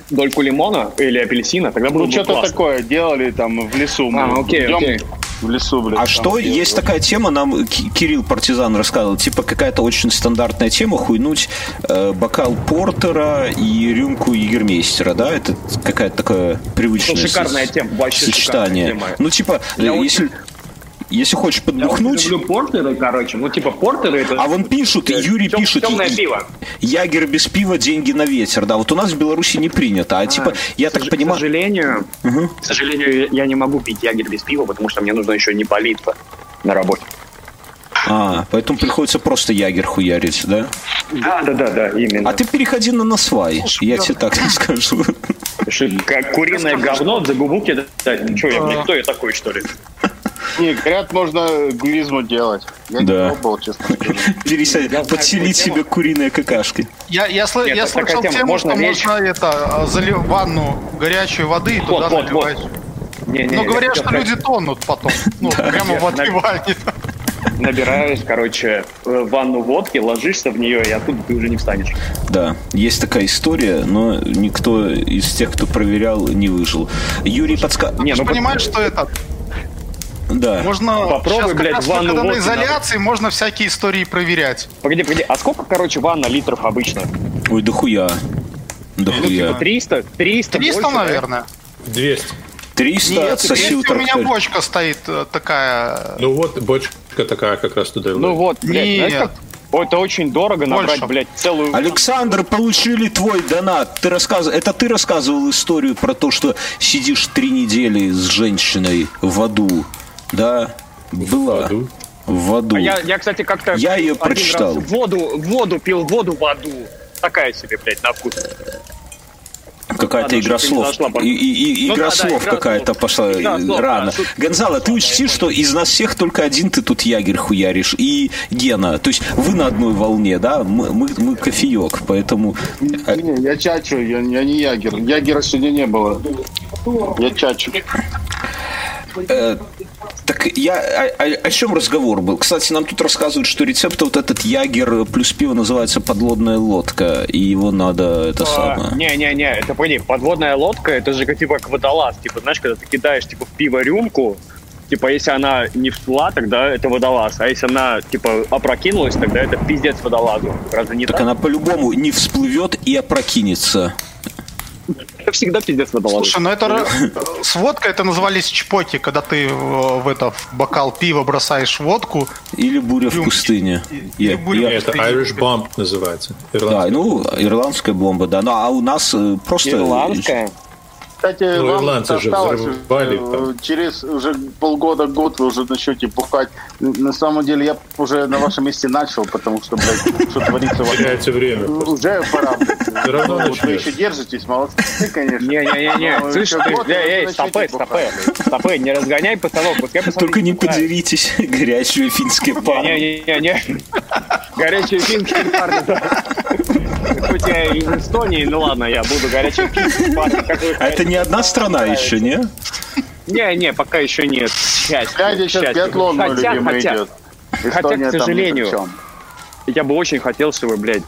S6: дольку лимона или апельсина, тогда было
S2: Ну,
S6: бы
S2: что-то
S6: классно.
S2: такое делали там в лесу. Мы
S6: А, окей,
S2: идем
S6: окей.
S2: В лесу, блядь.
S1: А что,
S2: делали.
S1: есть такая тема, нам Ки- Кирилл Партизан рассказывал, типа какая-то очень стандартная тема, хуйнуть э, бокал портера и рюмку егермейстера, да? Это какая-то такая привычная
S6: Ну, шикарная
S1: со-
S6: тема, вообще
S1: сочетание.
S6: шикарная тема.
S1: Ну, типа,
S6: Я
S1: э,
S6: очень-
S1: если, хочешь
S6: Я
S1: подбухнуть...
S6: люблю портеры, короче. Ну, типа, портеры это...
S1: А вон пишут, Юрий
S6: Тем-
S1: пишет,
S6: Темное пиво.
S1: Ягер без пива, деньги на ветер. Да, вот у нас в Беларуси не принято. А, типа, я
S6: К
S1: так
S6: сож- К
S1: понимаю...
S6: сожалению, к сожалению, я не могу пить ягель без пива, потому что мне нужно еще не политься на работе.
S1: А, поэтому приходится просто ягер хуярить, да?
S6: Да, да, да, да, именно.
S1: А ты переходи на насвай, я тебе так скажу.
S6: Как куриное говно за губуки, да, да, что я, кто я такой, что ли?
S2: Не, говорят, можно гуризму делать. Я
S1: Да.
S2: не пробовал, честно скажу.
S1: Пересядь, подселить себе куриной какашкой.
S4: Я, я, сл-
S6: Нет,
S4: я слышал тему,
S6: Можно
S4: что можно это, залив ванну горячей воды и туда
S6: Вот, вот, вот.
S4: наливать.
S6: Не, не,
S4: Но говорят, что люди тонут потом. Ну, прямо в отливании.
S6: Набираешь, короче, э, ванну водки, ложишься в нее, и оттуда ты уже не встанешь.
S1: Да, есть такая история, но никто из тех, кто проверял, не выжил. Юрий подска...
S6: Не,
S4: Ты
S6: ну,
S4: понимаешь, что это?
S1: Да.
S4: Можно
S6: Попробуй,
S4: сейчас
S6: блядь,
S4: раз
S6: ванну
S4: когда на изоляции можно всякие истории проверять.
S6: Погоди, погоди, а сколько, короче, ванна литров обычно?
S1: Ой, да хуя. Да хуя.
S6: 300? 300?
S4: 300,
S6: больше,
S4: наверное.
S3: 200.
S1: 300
S4: Нет, если
S1: у
S4: у меня бочка стоит э, такая...
S3: Ну вот, бочка такая как раз туда и
S6: Ну вот, блядь,
S4: Нет.
S6: знаешь, как? О, это очень дорого набрать,
S4: Больше.
S6: блядь, целую...
S1: Александр, получили твой донат. Ты рассказ... Это ты рассказывал историю про то, что сидишь три недели с женщиной в аду. Да? Была.
S3: аду?
S1: В аду.
S6: А я, я, кстати, как-то
S1: Я ее прочитал.
S6: раз воду, воду пил, воду в аду. Такая себе, блядь, на вкус.
S1: Какая-то
S6: Ладно,
S1: игра
S6: не
S1: слов.
S6: зашла,
S1: И, и- и-
S6: Ну
S1: игра
S6: да,
S1: слов какая-то пошла
S6: Игра
S1: э,
S6: слов, да,
S1: рано. Гонзало, ты учти, что из нас всех только один ты тут ягерь хуяришь. И Гена. То есть вы на одной волне, да? Мы, мы, мы кофеек, поэтому... э,
S2: Не, я чачу, я, я не ягер. Ягера сегодня не было. Я чачу.
S1: Э, так я о, о- о чем разговор был? Кстати, нам тут рассказывают, что рецепт вот этот ягер плюс пиво называется подводная лодка, и его надо это самое.
S6: А, Не-не-не, это погоди, подводная лодка, это же как, типа водолаз. Типа, знаешь, когда ты кидаешь типа в пиво рюмку, типа, если она не всплыла, тогда это водолаз. А если она, типа, опрокинулась, тогда это пиздец водолазу. Разве не так?
S1: Так она по-любому не всплывет и опрокинется.
S6: Это всегда пиздец водолазу.
S4: Слушай, ну это с водкой это назывались чпоки, когда ты в, в это в бокал пива бросаешь водку.
S1: Или буря в пустыне.
S4: Или
S1: Я-
S4: буря
S1: я-
S4: в
S3: Это. Irish Bomb называется.
S1: Да, ну, ирландская бомба, да. Ну, а у нас э, просто...
S6: Ирландская.
S2: Кстати,
S3: Ну,
S2: вам
S3: ирландцы же взрывали
S2: э,
S3: там.
S2: через уже полгода, год вы уже начнете бухать. На самом деле я уже на вашем месте начал, потому что, блядь, что творится вокруг.
S3: Теряете время. просто.
S2: Уже пора.
S3: Всё равно
S2: Вот вы еще держитесь, молодцы, конечно.
S6: Не-не-не,
S2: Ну,
S6: слышь, ты, эй, стопы,
S2: блядь.
S6: стопы, не разгоняй пацанов, пускай пацаны
S1: Только не подеритесь, горячие финские пары.
S6: Не-не-не, горячие финские парни, да. Хоть я из Эстонии, ну ладно, я буду как вы
S1: А это не одна страна еще, не?
S6: Не, не, пока еще нет. Счастье.
S2: Глядя сейчас
S6: счастье.
S2: биатлон мой
S6: Хотя,
S2: любимый
S6: хотя,
S2: идет.
S6: хотя, к
S2: ни
S6: сожалению, я бы очень хотел, чтобы, блядь,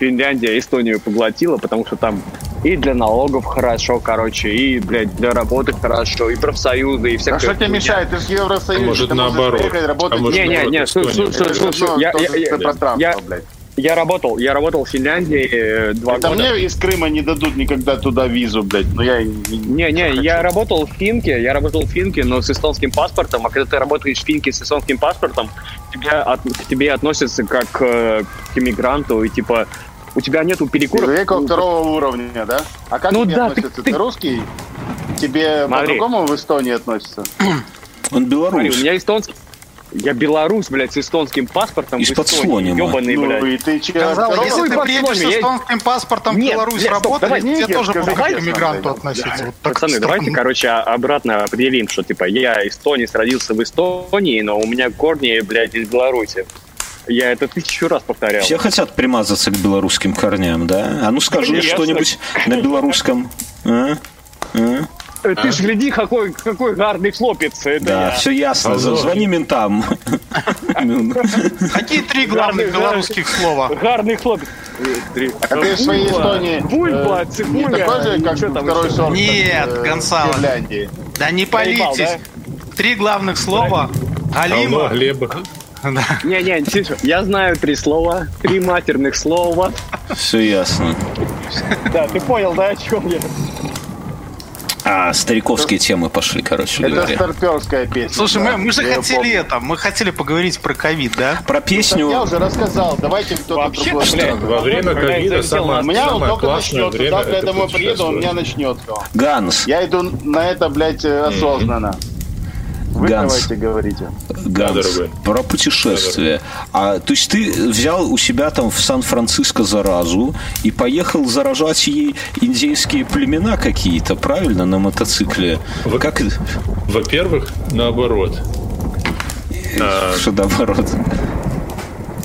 S6: Финляндия Эстонию поглотила, потому что там и для налогов хорошо, короче, и, блядь, для работы хорошо, и профсоюзы, и всякое.
S2: А что тебе мешает? Ты же в Евросоюзе.
S3: А может,
S2: ты
S3: наоборот?
S2: приехать, работать.
S3: А может,
S6: Не, не, не, слушай, слушай,
S2: Это
S6: слушай, я, я- я- я-. Я работал, я работал в Финляндии э, два
S2: Да
S6: года.
S2: мне из Крыма не дадут никогда туда визу, блядь. Ну я не-
S6: Не, не, я работал в Финке, я работал в Финке, но с эстонским паспортом, а когда ты работаешь в Финке с эстонским паспортом, тебя от- к тебе относятся как э, к иммигранту, и типа у тебя нету перекуров.
S2: Человека второго уровня, да? А как
S6: Ну
S2: тебе
S6: да,
S2: относятся?
S6: ты-
S2: Ты, русский? Тебе
S6: Смотри.
S2: по-другому в Эстонии относятся?
S1: Он
S6: Смотри,
S1: белорус.
S6: у меня эстонский... Я белорус, блядь, с эстонским паспортом
S1: Из-под
S6: в Эстонии,
S1: Слонима.
S6: ёбаный,
S2: Ну
S6: блядь.
S2: и ты че? Второго-
S4: если ты приедешь с эстонским паспортом в
S6: Нет,
S4: Беларусь
S6: блядь, стоп,
S4: работать,
S6: давай,
S4: тебе тоже
S2: скажи,
S4: будут как к иммигранту относиться. Вот так
S6: Пацаны, давайте, короче, а- обратно определим, что, типа, я эстонец, родился в Эстонии, но у меня корни, блядь, из Беларуси. Я это тысячу раз повторял.
S1: Все хотят примазаться к белорусским корням, да? А ну скажи что-нибудь на белорусском. А? А?
S6: Э, Ты ж гляди, какой, какой гарный хлопец. Это
S1: Да,
S6: я.
S1: все ясно.
S3: Алло.
S1: Звони ментам.
S4: Какие три главных белорусских слова?
S6: Гарный хлопец. Три.
S2: А ты в своей
S6: Бульба,
S2: Эстонии
S6: Бульба,
S2: э, не
S6: цикуля.
S2: такой же, как второй сорт
S4: Нет,
S2: э,
S4: Гонсало. Да не
S6: Проебал,
S4: палитесь. Три главных слова. Галима.
S3: Глеба.
S6: Не-не, я знаю три слова, три матерных слова.
S1: Все ясно.
S6: Да, ты понял, да, о чем я?
S1: А, стариковские темы пошли, короче
S2: Это
S1: говоря.
S2: старперская песня.
S4: Слушай,
S2: да.
S4: мы, мы же
S2: Я
S4: хотели
S2: помню.
S4: это, мы хотели поговорить про ковид, да?
S1: Про
S2: Так я
S1: песню...
S2: уже рассказал, давайте кто-то
S6: Вообще,
S2: другой.
S6: блядь.
S3: Во время
S6: я
S3: ковида самое,
S2: У меня он только начнется. Завтра я
S3: это
S2: домой приеду, он у меня начнется.
S1: Ганс,
S2: Я иду на это, блядь, осознанно. Вы
S1: Ганс.
S2: давайте говорите.
S1: Ганс,
S3: дорогой.
S1: про путешествие. А, то есть ты взял у себя там в Сан-Франциско заразу и поехал заражать ей индейские племена какие-то, правильно, на мотоцикле?
S3: Вот.
S1: Как?
S3: Во-первых, наоборот. А,
S1: Что наоборот?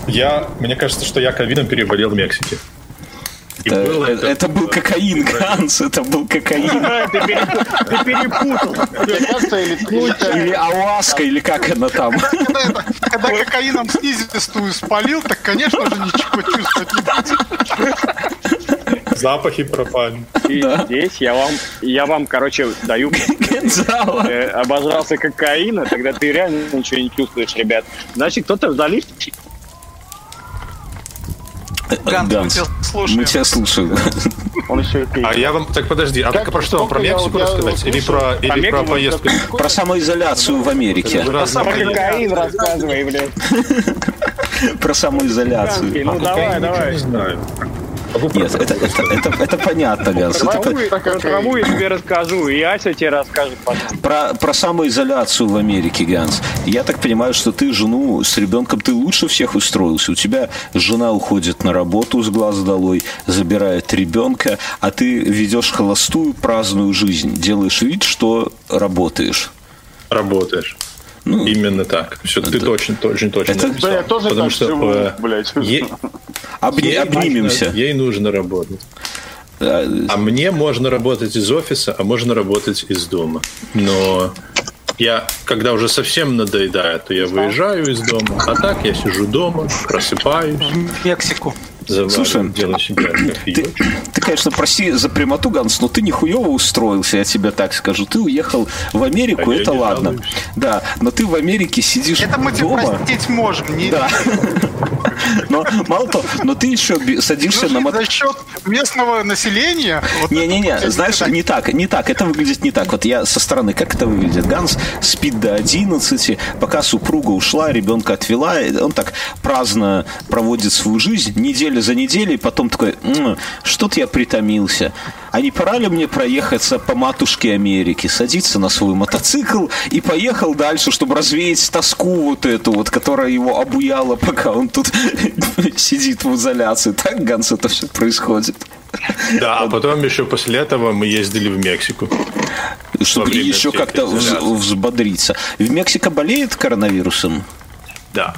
S3: Я, мне кажется, что я ковидом переболел в Мексике. И
S1: Это,
S3: было
S1: это- это был кокаин, Ганс, это был кокаин.
S6: Ты перепу- ты перепутал.
S2: Или,
S1: ауаска, или как она там.
S4: Когда, кокаином снизистую спалил, так, конечно же, ничего чувствовать не будет.
S3: Запахи пропали.
S6: И здесь я вам, я вам, короче, даю э, обожрался кокаина, тогда ты реально ничего не чувствуешь, ребят. Значит, кто-то залив
S4: Ганс, мы тебя слушаем.
S1: мы тебя слушаем.
S2: Он еще и.
S3: А я вам... Так подожди, а
S2: Как-
S3: так про что вам? Про Мексику рассказать? Или про, или про поездку?
S1: Про самоизоляцию в Америке.
S6: Про кокаин рассказывай, блядь.
S1: Про самоизоляцию.
S6: Ну давай, давай.
S3: Не знаю.
S1: Нет, это, это, это, это понятно, Ганс.
S6: Траву,
S1: по-
S6: про траву я тебе расскажу, и Ася тебе расскажет
S1: про, про самоизоляцию в Америке, Ганс. Я так понимаю, что ты жену с ребенком, ты лучше всех устроился. У тебя жена уходит на работу с глаз долой, забирает ребенка, а ты ведешь холостую праздную жизнь. Делаешь вид, что работаешь.
S3: Работаешь.
S1: Ну,
S3: Именно так. Все, ты точно, очень точно
S1: это-
S3: написал.
S2: Да я тоже
S3: Потому
S2: так
S3: что
S2: живу,
S3: э,
S2: блядь.
S3: е-
S1: обни-
S3: ей
S1: обнимемся.
S3: нужно- ей нужно работать.
S1: А,
S3: А мне можно работать из офиса, а можно работать из дома. Но я, когда уже совсем надоедает, то я выезжаю из дома. А так я сижу дома, просыпаюсь,
S4: В Мексику.
S1: Слушай, Ты,
S3: кофеек.
S1: ты, конечно, прости за прямоту, Ганс, но ты нихуево устроился, я тебе так скажу. Ты уехал в Америку,
S3: А
S1: это ладно.
S3: жалуюсь.
S1: Да, но ты в Америке сидишь
S4: Это мы тебе
S1: дома.
S4: простить можем. Не,
S1: Да. Но мало того, но ты еще садишься на мотоцикл.
S4: за счет местного населения.
S1: Не-не-не, знаешь, не так, не так, это выглядит не так. Вот я со стороны, как это выглядит? Ганс спит до 11, пока супруга ушла, ребенка отвела, и он так праздно проводит свою жизнь, неделя за неделей, потом такой, «М, что-то я притомился. А не пора ли мне проехаться по матушке Америки, садиться на свой мотоцикл и поехал дальше, чтобы развеять тоску вот эту вот, которая его обуяла, пока он тут сидит в изоляции. Так, Ганс, это все происходит?
S3: Да, а потом еще после этого мы ездили в Мексику.
S1: чтобы еще как-то взбодриться. В Мексика болеет коронавирусом?
S3: Да.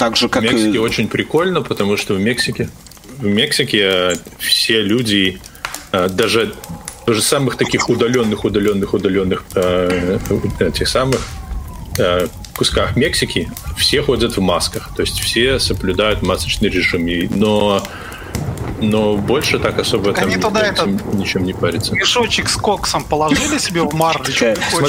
S1: Так же,
S3: В
S1: как
S3: Мексике
S1: и...
S3: очень прикольно, потому что в Мексике, в Мексике э, все люди, э, даже даже самых таких удаленных, удаленных, удаленных э, этих самых э, кусках Мексики все ходят в масках, то есть все соблюдают масочный режим, но но больше так особо
S4: Так
S3: там
S4: они туда этот-
S3: ничем не парится.
S4: Мешочек с коксом положили себе в марлечку.
S3: В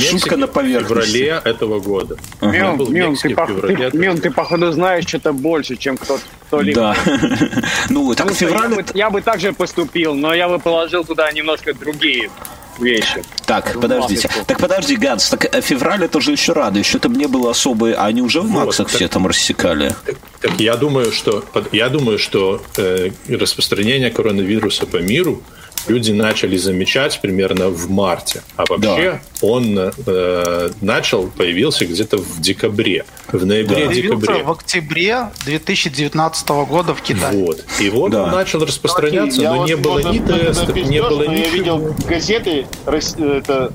S1: шутка на
S3: в
S1: поверхности.
S3: феврале этого года.
S6: Мион,
S3: в
S6: ты,
S3: в
S6: походу, знаешь что-то больше, чем кто-то кто-либо.
S1: Да. Ну, так
S6: я, бы, я бы также поступил, но я бы положил туда немножко другие вещи.
S1: Так,
S6: в
S1: подождите.
S6: масочку.
S1: Так подожди, Ганс, так э, февраль это же еще рано, еще там не было особой, а они уже в
S3: Вот,
S1: максах
S3: так-
S1: все там рассекали.
S3: Так, так я думаю, что я думаю, что э, распространение коронавируса по миру люди начали замечать примерно в марте, а вообще он э, начал появился где-то в декабре, в ноябре,
S4: Появился
S3: декабре.
S4: в октябре 2019 года в Китае.
S3: Вот. И вот
S1: Да.
S3: он начал распространяться,
S2: Я
S3: но не было ни тестов, не было
S2: но Я видел газеты, это,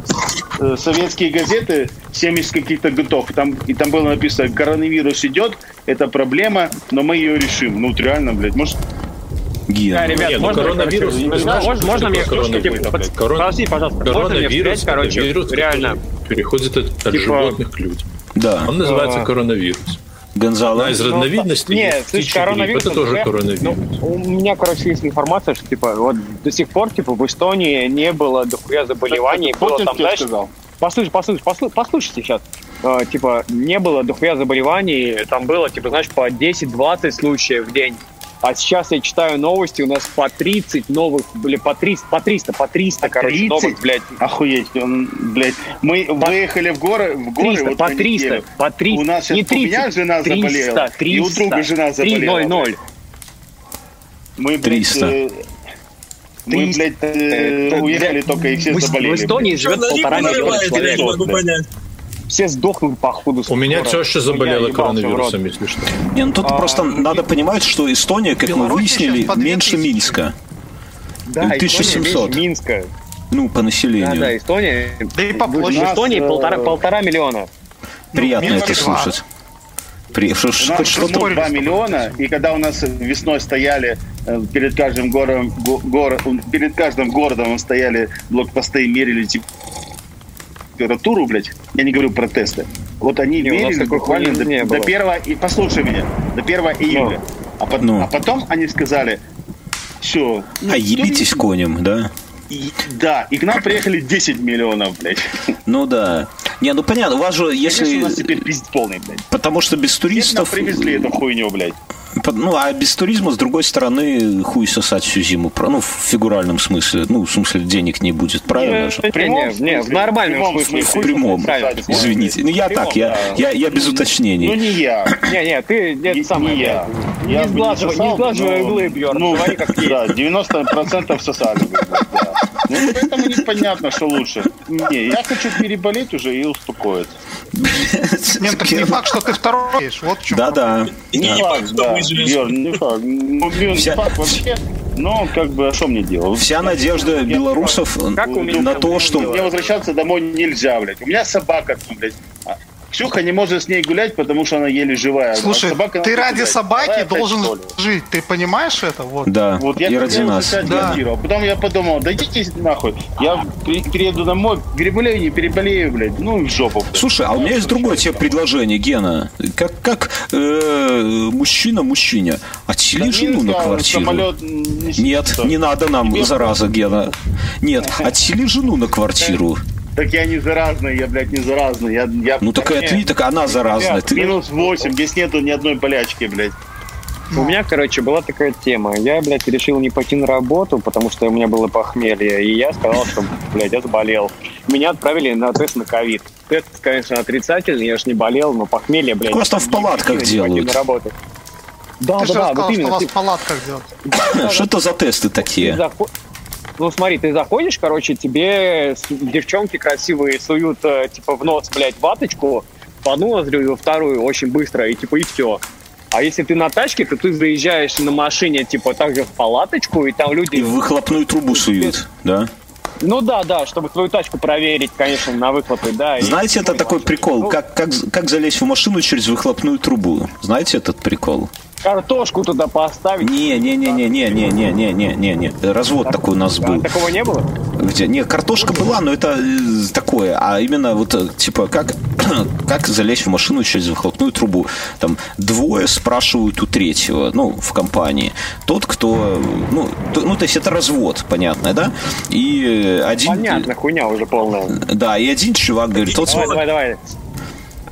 S2: э, советские газеты 70 каких-то годов. и Там, и там было написано, коронавирус идет, это проблема, но мы ее решим. Ну, вот реально, блядь, может,
S1: Ген.
S6: Да, ребят,
S3: Не, ну
S6: можно,
S3: коронавирус,
S6: короче,
S3: ты знаешь,
S6: можно,
S3: что
S6: можно мне
S3: коронавирус?
S6: под-
S3: Корон-
S6: подожди, пожалуйста, можно мне
S3: Коронавирус,
S6: короче,
S3: это вирус,
S6: реально,
S3: переходит от, от
S6: Типа-
S3: животных к людям.
S1: Да.
S3: Он называется
S6: А.
S3: коронавирус.
S1: Гонзало.
S3: Одна из
S6: Ну,
S3: разновидностей
S6: Нет, слушай, коронавирус...
S3: это тоже коронавирус.
S6: ну, у меня, короче, есть информация, что, типа, вот до сих пор, типа, в Эстонии не было дохуя заболеваний. Было
S2: Путин
S6: там, знаешь,
S2: сказал.
S6: послушай, послушай, послушай, послушайте сейчас. Э, типа, не было дохуя заболеваний, там было, типа, знаешь, по 10-20 случаев в день. А сейчас я читаю новости, у нас по 30 новых, или по 300, по 300, по 300, короче,
S2: 30?
S6: новых, блядь.
S2: Охуеть, он, блядь. Мы выехали в горы, в горы
S6: 300,
S2: вот
S6: по
S2: на
S6: 300,
S2: неделю.
S6: по 300.
S2: У нас
S6: не
S2: сейчас, у меня
S6: 30,
S2: жена
S6: 300,
S2: заболела,
S6: 300,
S2: и у друга жена заболела.
S6: 300.
S2: Мы, блядь,
S1: 300.
S2: э, мы,
S6: 300.
S2: блядь, э,
S6: Это,
S2: уехали
S6: блядь,
S2: только, и все
S6: в-
S2: заболели.
S6: В Эстонии
S2: блядь.
S6: живет полтора миллиона
S8: нарывает, я
S6: человек.
S8: не могу
S6: блядь.
S8: понять.
S6: Все сдохнут походу.
S3: У меня теща
S6: Ну,
S3: заболела коронавирусом, если что.
S1: Не, ну тут
S6: А,
S1: просто
S6: ну,
S1: надо понимать, что Эстония, как мы
S4: Беларусь
S1: выяснили,
S4: по 2000.
S1: меньше Минска.
S6: Да,
S1: 1700.
S6: Эстония меньше Минска.
S1: Ну, по
S6: Да,
S1: населению.
S6: да, Эстония.
S4: Да и по
S6: В
S4: площади.
S6: Эстонии
S2: нас,
S6: полтора,
S2: э,
S6: полтора миллиона.
S1: Приятно
S4: Минск
S1: это
S4: два.
S1: слушать. При... Что,
S2: У
S1: что-
S2: нас ну, 2 миллиона, и когда у нас весной стояли э, перед каждым городом, го- перед каждым городом стояли блокпосты и мерили температуру, блядь, я не говорю про тесты, вот они
S6: Не, такой
S2: буквально до,
S6: не
S2: до
S6: было.
S2: 1 и послушай меня, до 1 июля. А, пот-
S1: Ну.
S2: а потом они сказали, все.
S1: А ебитесь конем, да?
S2: Да, и к нам приехали 10 миллионов, блядь.
S1: Ну да. Не, ну понятно, у вас же,
S2: Конечно, у нас
S1: если...
S2: теперь пиздец полный, блядь.
S1: Потому что без туристов...
S2: привезли эту хуйню, блядь.
S1: Ну, а без туризма, с другой стороны, хуй сосать всю зиму. Про- Ну, в фигуральном смысле. Ну, в смысле, денег не будет, правильно же?
S6: Не, не, не, в нормальном
S2: В прямом
S6: смысле.
S2: смысле.
S1: В прямом. Извините. Ну, я так, я, я, я без
S2: Ну,
S1: уточнений.
S2: не я.
S6: Не, не, ты
S2: Не-
S6: это самое,
S2: не я. Я
S6: Не сглаживай, не сглаживай углы, Бьерн.
S2: Ну,
S6: Говори как есть.
S2: да, 90% сосали. Ну, поэтому непонятно, что лучше. Не, я хочу переболеть уже и успокоиться.
S4: Нет, так не факт, что ты второй есть. Вот в чем
S1: Да-да.
S2: Не факт,
S8: что
S2: да, Бьерн, не факт. Ну, блин, не факт вообще. Но, как бы, а что мне делать?
S1: Вся надежда белорусов
S6: Как у меня
S1: на то, что...
S2: Мне возвращаться домой нельзя, блядь. У меня собака блядь. А Ксюха не может с ней гулять, потому что она еле живая.
S4: Слушай,
S2: А собака
S4: ты ради
S2: гулять.
S4: собаки
S2: Давай
S4: должен жить. Ты понимаешь это? Вот.
S1: Да,
S2: Вот я
S1: и ради нас.
S4: Да.
S2: а потом я подумал, да идите нахуй. Я перееду домой, переболею, не переболею, блядь, ну и в жопу. блядь.
S1: Слушай, а у меня есть другое тебе предложение, Гена. Как, как э, мужчина мужчине. Отсели жену на квартиру.
S2: самолет не
S1: Нет, не надо нам,
S2: Тебе-
S1: зараза, Гена. Нет, отсели жену на квартиру.
S2: Так я не заразный, я, блядь, не заразный. Я, я...
S1: Ну так и отли, так она заразная. Ты...
S2: Минус 8, здесь нету ни одной болячки, блядь.
S6: У меня, короче, была такая тема. Я, блядь, решил не пойти на работу, потому что у меня было похмелье. И я сказал, что, блядь, я заболел. Меня отправили на тест на ковид. Тест, конечно, отрицательный, я ж не болел, но похмелье, блядь.
S1: Вас там в палатках делают?
S6: на работу. Да,
S4: Ты же
S6: да, да,
S4: рассказал,
S6: вот
S4: что
S6: именно.
S4: вас
S6: ты-
S4: в палатках делают.
S1: Что это за тесты
S6: ты
S1: такие?
S6: Ну, смотри, ты заходишь, короче, тебе девчонки красивые суют, э, типа, в нос, блядь, ваточку, в одну ноздрю и во вторую очень быстро, и, типа, и все. А если ты на тачке, то ты заезжаешь на машине, типа, также в палаточку, и там люди...
S1: И выхлопную трубу суют, да?
S6: Ну да, да, чтобы твою тачку проверить, конечно, на выхлопы, да.
S1: Знаете, это такой прикол,
S6: Ну,
S1: как, как, как залезть в машину через выхлопную трубу. Знаете этот прикол?
S6: Картошку туда поставить.
S1: Не-не-не-не-не-не-не-не-не. Развод такой у нас был.
S6: Такого не было?
S1: Где? Не, картошка была, но это э, такое. А именно вот, э, типа, как, как залезть в машину через выхлопную трубу? Там двое спрашивают у третьего, ну, в компании. Тот, кто, ну, то, ну, то есть это развод, понятно, да? И э, один...
S6: Понятно, хуйня уже полная.
S1: Да, и один чувак говорит, вот,
S6: Давай, давай, давай.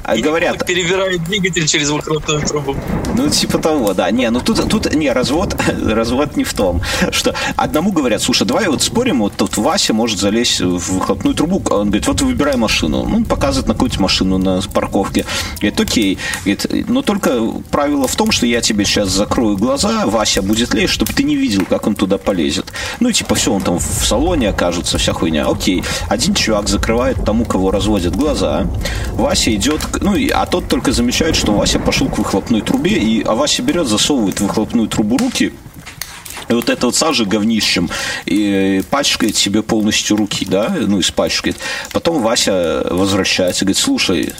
S1: А говорят,
S8: перебирает двигатель через выхлопную трубу.
S1: Ну, типа того, да. Не, ну тут, тут не, развод, развод не в том, что одному говорят, слушай, давай вот спорим, вот тут Вася может залезть в выхлопную трубу, он говорит, вот выбирай машину. Ну, он показывает на какую-то машину на парковке. Говорит, окей. Говорит, но только правило в том, что я тебе сейчас закрою глаза, Вася будет лезть, чтобы ты не видел, как он туда полезет. Ну, и типа все, он там в салоне окажется, вся хуйня. Окей. Один чувак закрывает тому, кого разводят глаза. Вася идет, к- ну, и- а тот только замечает, что Вася пошел к выхлопной трубе, и а Вася берет, засовывает в выхлопную трубу руки, и вот это вот сажа говнищем и пачкает себе полностью руки, да, ну, испачкает. Потом Вася возвращается, говорит, слушай,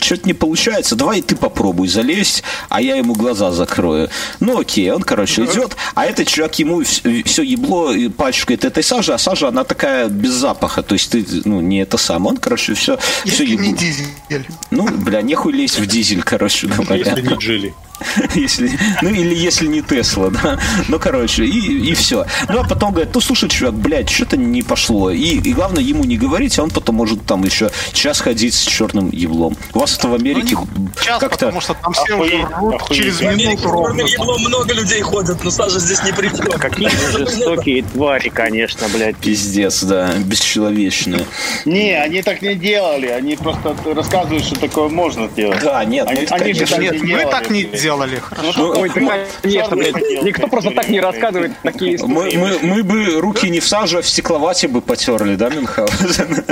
S1: что-то не получается, давай ты попробуй залезть, а я ему глаза закрою. Ну, окей, он, короче, идет, а этот чувак ему все ебло и пачкает этой сажи, а сажа, она такая без запаха, то есть ты, ну, не это сам, он, короче, все, все
S4: Если не
S1: ебло.
S4: дизель.
S1: Ну, бля, нехуй лезть в дизель, короче говоря.
S3: Если не Джили.
S1: Если, ну или если не Тесла, да. Ну, короче, и, и все. Ну, а потом говорят, ну, слушай, чувак, блядь, что-то не пошло. И, и главное, ему не говорить, а он потом может там еще час ходить с черным еблом. У вас это в Америке
S4: Час,
S1: как-то...
S4: потому что там все
S2: Охуеть,
S4: уже рвут
S2: охуеть.
S4: через минуту ровно.
S8: черным еблом много людей ходят, но Саша здесь не при чем.
S6: Какие жестокие твари, конечно, блядь.
S1: Пиздец, да, бесчеловечные.
S2: Не, они так не делали. Они просто рассказывают, что такое можно делать.
S1: Да, нет, ну,
S2: Они-
S1: это,
S2: они же
S1: конечно,
S4: Нет,
S2: не
S4: мы
S2: делали,
S4: так не
S2: блядь.
S4: Делали. Хорошо.
S6: Ой, ты, конечно, блядь. Никто просто так не рассказывает такие истории.
S1: мы, мы, мы бы руки не в саже, а в стекловате бы потерли, да, Мюнхгаузен?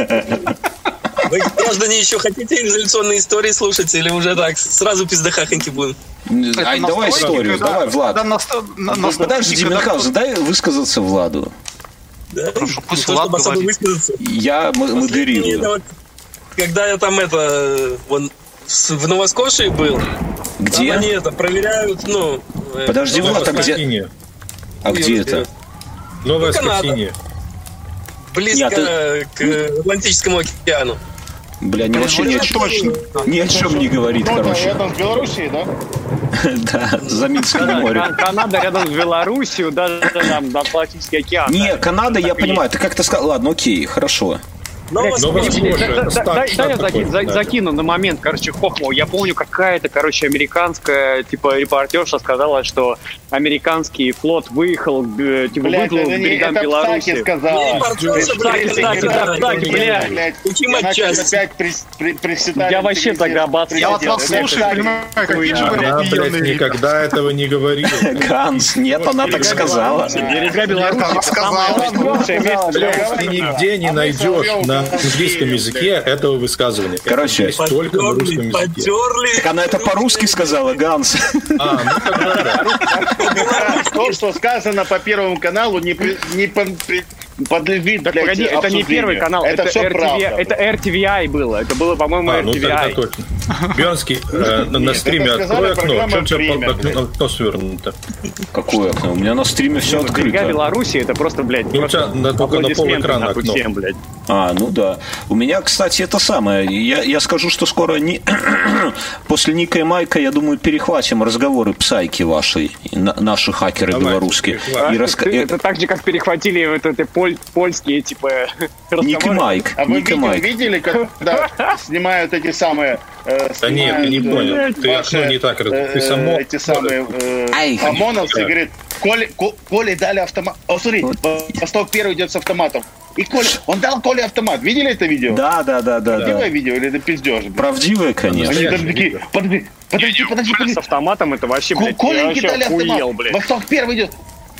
S8: Вы, граждане, еще хотите изоляционные истории слушать или уже так, сразу пиздахахоньки будем?
S4: Это
S1: Ай, давай историю,
S4: когда-
S1: давай, Влад.
S4: когда наста- на- настройки,
S1: Подожди, Мюнхгаузен, дай высказаться Владу.
S8: Да?
S4: Хорошо, пусть
S8: Не то,
S4: Влад говорит.
S8: высказаться.
S1: Я модерирую.
S8: Когда я там это, вон, с- в Новоскошии был, там
S1: Где?
S8: они это проверяют, ну... э,
S1: Подожди,
S8: ну,
S1: Влад, а где-. А где это?
S3: Новое
S8: Канада.
S3: Скотине.
S8: Близко
S1: Нет, ты-
S8: к Атлантическому океану.
S1: Бля, ни, вообще ни о, чем,
S4: точно.
S1: ни о чем не говорит,
S2: Ну, да,
S1: короче.
S2: рядом с Белоруссией, да?
S1: Да, за Минским морем.
S6: Кан- Канада рядом с Белоруссией, даже там на Атлантический океан.
S1: Не, Канада, я понимаю, ты как-то сказал, ладно, окей, хорошо.
S8: Новоскошие.
S6: Да-
S3: это
S6: да-
S3: штат
S6: дай я
S3: такой,
S6: за-
S3: да.
S6: закину на момент, короче, хохму. Я помню, какая-то, короче, американская, типа, репортерша сказала, что американский флот выехал, э, типа,
S2: Блядь,
S6: выплыл к берегам
S2: это
S6: Беларуси.
S2: сказала.
S8: Не репортерша,
S6: Псаки,
S8: блядь,
S6: Псаки,
S8: это
S6: да, Псаки, блядь.
S2: Блядь,
S8: Каким
S2: она
S8: отчасти?
S2: сейчас опять прис- при- приседает.
S6: Я вообще тогда обоссал.
S4: Я вот вас слушаю, понимаю, какие же вы
S3: блядь, никогда этого не говорила.
S1: Ганс, нет, она так сказала.
S6: Берега Беларуси.
S4: Она сказала,
S2: Блядь,
S3: Ты нигде не найдешь на английском языке этого высказывания. Это
S1: Короче,
S3: есть только на русском языке.
S8: потерли.
S1: Так она это по-русски сказала, Ганс.
S3: А, ну тогда да.
S2: То, что сказано по Первому каналу, не, при- не под- при- подлежит,
S6: Так
S2: блядь,
S6: погоди, это не первый канал,
S2: Это,
S6: это,
S2: все
S6: RTVI,
S2: правда.
S6: это RTVI было. Это было, по-моему,
S3: А, ну тогда
S6: RTVI.
S3: точно. Бионский, э, на- на
S2: Нет,
S3: стриме
S2: это
S3: открой окно.
S2: «Время»,
S3: по- окно- свернуто?
S1: Какое окно? У меня на стриме все
S6: Берега
S1: открыто.
S6: Беларуси, это просто, блядь,
S3: Ну, у
S6: просто
S3: тебя на- только на полэкрана
S6: нахуй,
S3: окно.
S6: всем, блядь.
S1: А, ну да. У меня, кстати, это самое. Я, я скажу, что скоро не... после Ника и Майка, я думаю, перехватим разговоры псайки вашей, на- наши хакеры
S3: Давайте,
S1: белорусские. И э,
S6: Это так же, как перехватили вот эти поль- польские, типа,
S1: Ник и. Майк.
S2: А вы
S1: Ник и
S2: видели,
S1: Майк.
S2: видели, когда снимают эти самые... э,
S3: Да нет, ты не
S2: снимают,
S3: понял.
S2: э,
S3: Ты окно не так
S2: э,
S3: ты само-
S2: Эти самые э. ОМОНовцы
S3: Да.
S2: говорят, Коле, Ко- Коле дали автомат. О, смотри, Восток первый идет с автоматом. И Коля, он дал Коле автомат. Видели это видео?
S1: Да, да, да, да,
S2: Правдивое
S1: да.
S2: видео или это пиздеж? блин?
S1: Правдивые, конечно.
S2: Они там такие,
S3: видео.
S2: подожди, подожди, подожди,
S6: С
S2: подожди.
S6: автоматом это вообще, блядь, я
S2: Коленьке
S6: вообще
S2: дали
S6: охуел,
S2: автомат.
S6: блядь.
S2: Восток первый идет.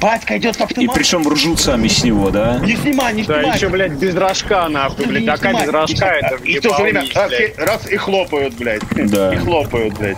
S2: Батька идет с
S1: И
S2: автоматом.
S1: причем ржут сами с него, да?
S2: Не снимай, не
S6: Да
S2: снимай.
S6: еще, блядь, без рожка, нахуй, блядь,
S2: снимай.
S6: без рожка, это
S2: И в то же время и- раз и хлопают, блядь.
S1: Да.
S2: И хлопают, блядь.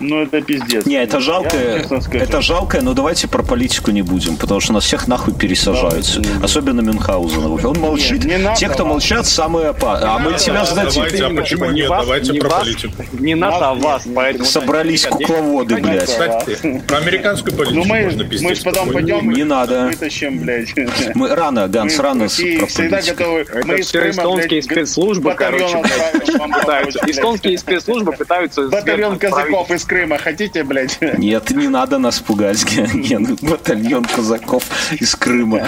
S2: Ну, это пиздец.
S1: Не, это
S2: Я
S1: жалко,
S2: честно скажу.
S1: это жалко, но давайте про политику не будем, потому что нас всех нахуй пересажаются. Особенно Мюнхгаузена. Он молчит.
S2: не надо,
S1: Те, кто молчат, самые опасные. А мы тебя сдадим.
S3: Давайте, а почему
S6: Не
S3: нет?
S6: вас,
S3: Давайте
S6: не
S3: про
S6: вас,
S3: политику.
S6: Не нас, а вас. Поэтому
S1: Собрались кукловоды, блядь.
S3: Кстати, про американскую политику
S2: Ну, мы,
S3: можно
S2: мы
S3: пиздеть.
S2: ж потом пойдем
S1: Не
S2: и
S1: надо.
S2: вытащим, блядь.
S1: Мы рано, Ганс,
S2: Мы
S1: рано
S2: всегда готовы. Мы из
S6: все эстонские спецслужбы, короче. Эстонские спецслужбы пытаются...
S2: Батальон казаков из Крыма, хотите, блядь?
S1: Нет, не надо нас пугать, Ген. Батальон казаков из Крыма.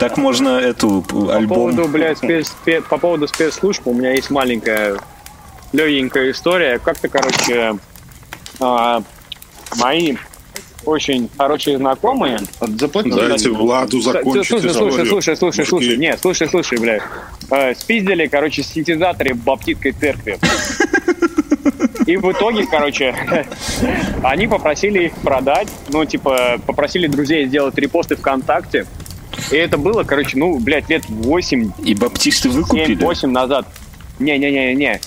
S1: Так можно эту
S6: По
S1: альбом...
S6: поводу, блядь, спец- спе- по поводу спецслужб у меня есть маленькая легенькая история. Как-то, короче, а, мои очень хорошие знакомые.
S2: Заплатите.
S9: Дайте Владу закончить
S6: слушай, слушай, слушай, слушай, слушай, нет, слушай, слушай, блядь. Э, спиздили, короче, синтезаторы баптистской церкви. И в итоге, короче, они попросили их продать, ну, типа, попросили друзей сделать репосты ВКонтакте. И это было, короче, ну, блядь, лет 8
S1: И баптисты выкупили.
S6: 7-8 назад. Не-не-не-не.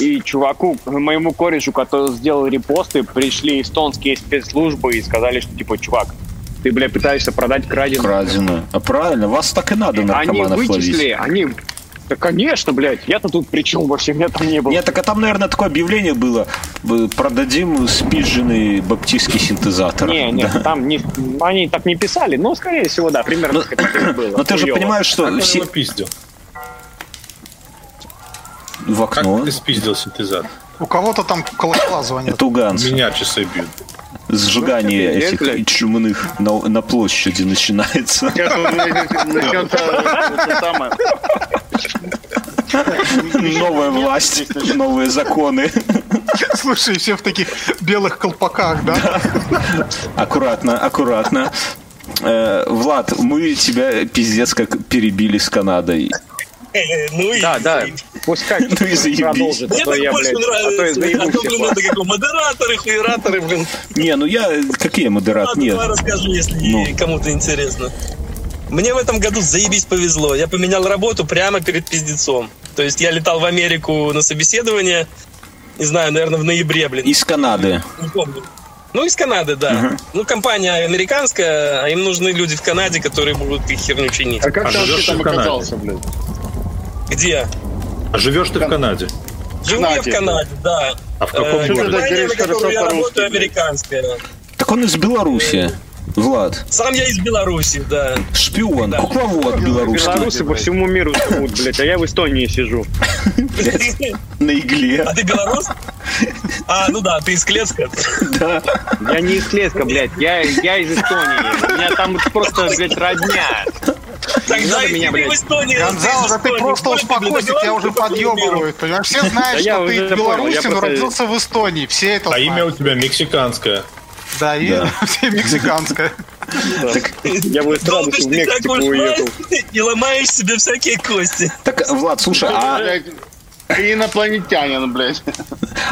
S6: И чуваку, моему корешу, который сделал репосты, пришли эстонские спецслужбы и сказали, что, типа, чувак, ты, бля, пытаешься продать краденое.
S1: Крадено. А правильно, вас так и надо
S6: Они
S1: наркоманов
S6: вычислили,
S1: ловить.
S6: они... Да, конечно, блядь, я-то тут при чем вообще, меня там не было.
S1: Нет, так а там, наверное, такое объявление было. Продадим спиженный баптистский синтезатор.
S6: Не, не,
S1: Да.
S6: там не, они так не писали, но, скорее всего, да, примерно так это и было.
S1: Но ты же
S6: Хуёво.
S1: понимаешь, что
S3: Как
S1: все
S3: пиздил?
S1: в
S3: Как
S1: окно.
S3: ты спиздил синтезатор?
S4: У кого-то там колокола звонят.
S1: Это у Ганса.
S3: Меня часы бьют.
S1: Сжигание
S6: Вообще
S1: этих
S6: блядь.
S1: чумных на, на площади начинается.
S2: Сейчас
S1: Новая власть, новые законы.
S4: Слушай, все в таких белых колпаках, да?
S1: Аккуратно, аккуратно. Э, Влад, мы тебя пиздец как перебили с Канадой.
S8: Э, Ну и...
S6: Да, да, пускай
S1: Ну и заебись.
S6: продолжит, а
S8: Мне
S6: то я,
S8: больше
S6: блядь, а то я
S8: нравится. А
S6: заебусь
S8: модераторы, хуераторы, блин.
S1: Не, ну я... Какие модерат?
S8: Ладно,
S1: Нет.
S8: давай расскажу, если
S1: Ну.
S8: кому-то интересно. Мне в этом году заебись повезло. Я поменял работу прямо перед пиздецом. То есть я летал в Америку на собеседование, не знаю, наверное, в ноябре, блин.
S1: Из Канады.
S8: Не помню. Ну, из Канады, да. Ну, компания американская, а им нужны люди в Канаде, которые будут их херню чинить.
S2: А как
S3: А
S2: ты вообще там
S3: в Канаде?
S2: оказался, блядь?
S8: Где?
S3: А живешь ты в Канаде?
S8: Живу я в
S2: Канаде,
S8: Канаде, да.
S3: А в каком
S8: Э,
S3: городе?
S8: Компания, на
S2: хорошо
S8: я работаю, американская.
S1: Так он из Беларуси. Влад.
S8: Сам я из Беларуси, да.
S1: Шпион,
S8: Да.
S1: кукловод белорусский.
S6: Белорусы по всему миру живут, блядь, а я в Эстонии сижу.
S1: На игле.
S8: А ты белорус? А, ну да, ты из Клецка.
S1: Да.
S6: Я не из Клецка, блядь, я, я из Эстонии. У меня там просто, блядь, родня.
S8: Тогда и
S6: меня, блядь.
S8: в Эстонии.
S4: Гонзало,
S8: из
S4: да ты просто успокойся, тебя уже подъебывают, понимаешь? Все знают, что ты
S6: просто-
S4: родился в Эстонии. Все это
S3: А имя у тебя мексиканское.
S4: Да, и все мексиканское.
S6: Я бы с
S8: Долго
S6: радостью
S8: ж
S6: в
S8: так
S6: Мексику уехал.
S8: лазить и ломаешь себе всякие кости.
S1: Так, Влад, слушай, а,
S2: инопланетянин, блядь.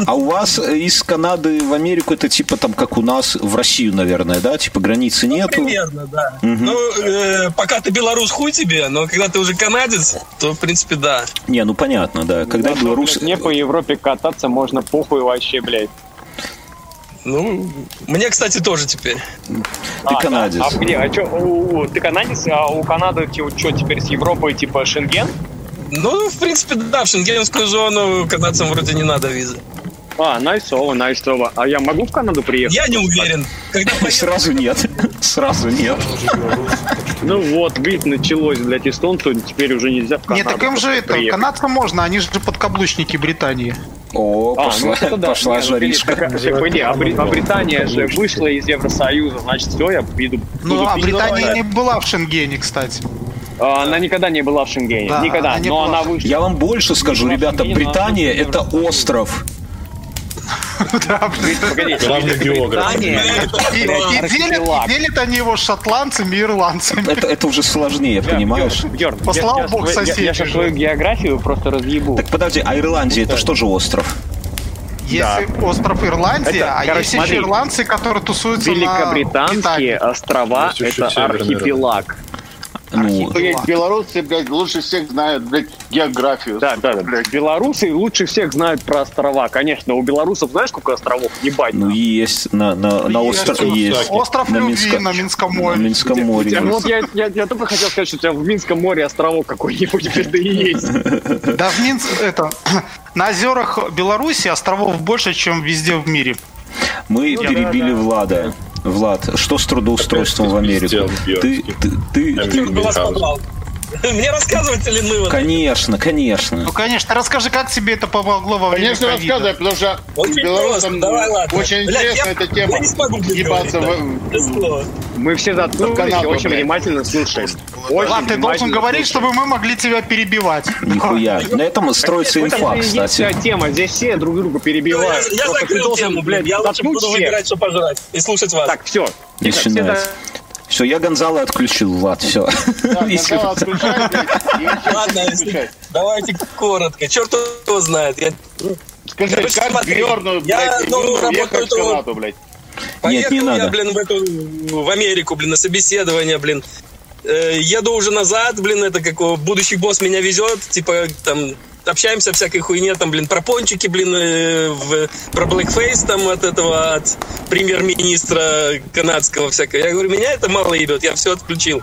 S1: а у вас из Канады в Америку это типа там как у нас в Россию, наверное, да? Типа границы нету.
S8: Примерно, да. Ну, э, пока ты белорус, хуй тебе, но когда ты уже канадец, то, в принципе, да.
S1: Не, ну понятно, да. Когда белорус...
S6: Мне по Европе кататься можно похуй вообще, блядь.
S8: Ну, мне, кстати, тоже теперь.
S1: Ты
S6: А,
S1: канадец.
S6: да? А где? А чё, у- у- ты канадец, а у Канады что теперь с Европой, типа Шенген?
S8: Ну, в принципе, да, в шенгенскую зону канадцам вроде не надо визы.
S6: А, найсово, найсово. А я могу в Канаду приехать?
S8: Я не уверен. Когда
S1: Сразу нет. Сразу нет.
S6: Ну вот, видишь, началось, блядь, эстонцу, теперь уже нельзя в Канаду
S4: так им же это, канадцам можно, они же подкаблучники Британии.
S1: О,
S6: А,
S1: пошла,
S6: ну это да.
S1: пошла
S6: Не, ну,
S1: жаришка.
S6: так, погоди, а, Бри- а Британия же вышла из Евросоюза, значит, все, я иду.
S4: Ну, а. Британия не была в Шенгене, кстати.
S6: А, Она никогда не была в Шенгене,
S4: Да,
S6: никогда,
S4: она не
S6: но
S4: была
S6: она вышла.
S1: Я вам больше скажу, ребята, Британия это остров.
S4: Да, блин.
S6: Погоди,
S3: Главный географ.
S4: И, делят, они его шотландцами и ирландцами.
S1: Это, уже сложнее, понимаешь?
S4: Послал бог соседей
S6: я сейчас свою географию просто разъебу.
S1: Так подожди, а Ирландия это что же остров?
S4: Есть остров Ирландия,
S6: Это,
S4: а
S6: короче,
S4: есть еще
S6: смотри.
S4: ирландцы, которые тусуются на
S6: Великобританские острова это архипелаг.
S2: Ну, белорусы, блядь, лучше всех знают, блядь, географию.
S6: Да, да, да. Блядь. Белорусы лучше всех знают про острова. Конечно, у белорусов знаешь, сколько островов? Ебать.
S1: Ну, есть на, на, на острове есть.
S4: Остров на Любви на Минском море.
S1: На Минском море.
S6: Ну, вот я, я, я только хотел сказать, что у тебя в Минском море островок какой-нибудь да и есть.
S4: Да, в Минск, это, на озерах Беларуси островов больше, чем везде в мире.
S1: Мы ну, перебили да, да. Влада. Влад, что с трудоустройством в Америку? Ты, ты, ты, ты,
S8: мне рассказывать или мы?
S1: Конечно, конечно.
S4: Ну, конечно. Расскажи, как тебе это помогло во время
S2: Конечно, рассказывай, потому что
S8: очень белорусам
S2: Давай, ладно. очень Блядь, интересна я, эта тема. Я
S8: не смогу ебаться
S6: в... Мы все заткнулись и очень блядь. внимательно слушаем.
S4: Очень Ладно, ты должен говорить, чтобы мы могли тебя перебивать.
S1: Нихуя. На этом строится инфа, кстати.
S6: тема, здесь все друг друга перебивают.
S8: Я закрыл тему, блядь. Я лучше буду выбирать, что пожрать и слушать вас.
S6: Так, все.
S1: Начинается. Все, я Гонзала отключил, Влад, все.
S8: Ладно, давайте коротко. Черт его знает.
S2: Скажи, как Бьерну,
S8: я ну, работаю в Канаду, блядь. Поехал Нет, не надо. я, блин, в, эту, в Америку, блин, на собеседование, блин. Э, еду уже назад, блин, это как будущий босс меня везет, типа, там, общаемся всякой хуйне, там, блин, про пончики, блин, э, в, про blackface там от этого, от премьер-министра канадского всякого. Я говорю, меня это мало ебет, я все отключил.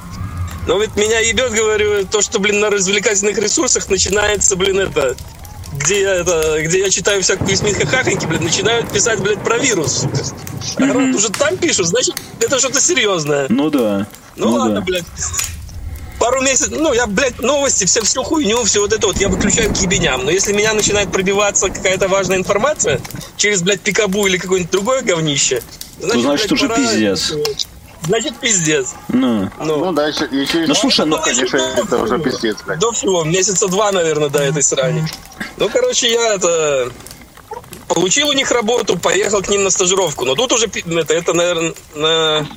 S8: Но ведь меня ебет, говорю, то, что, блин, на развлекательных ресурсах начинается, блин, это, где я, это, где я читаю всякую смеха хахоньки, блин, начинают писать, блядь, про вирус. А mm-hmm. уже там пишут, значит, это что-то серьезное.
S1: Ну да.
S8: Ну, ну ладно, да. блядь пару месяцев, ну, я, блядь, новости, все, всю хуйню, все вот это вот, я выключаю к ебеням. Но если меня начинает пробиваться какая-то важная информация через, блядь, пикабу или какое-нибудь другое говнище,
S1: значит, ну, значит блядь, уже пора... пиздец.
S8: Значит, пиздец.
S1: Ну,
S2: ну, ну да, еще, еще
S1: ну, слушай, ну,
S2: конечно, это уже пиздец, блядь.
S8: До всего, месяца два, наверное, до этой срани. Ну, короче, я это... Получил у них работу, поехал к ним на стажировку. Но тут уже, это, это наверное, на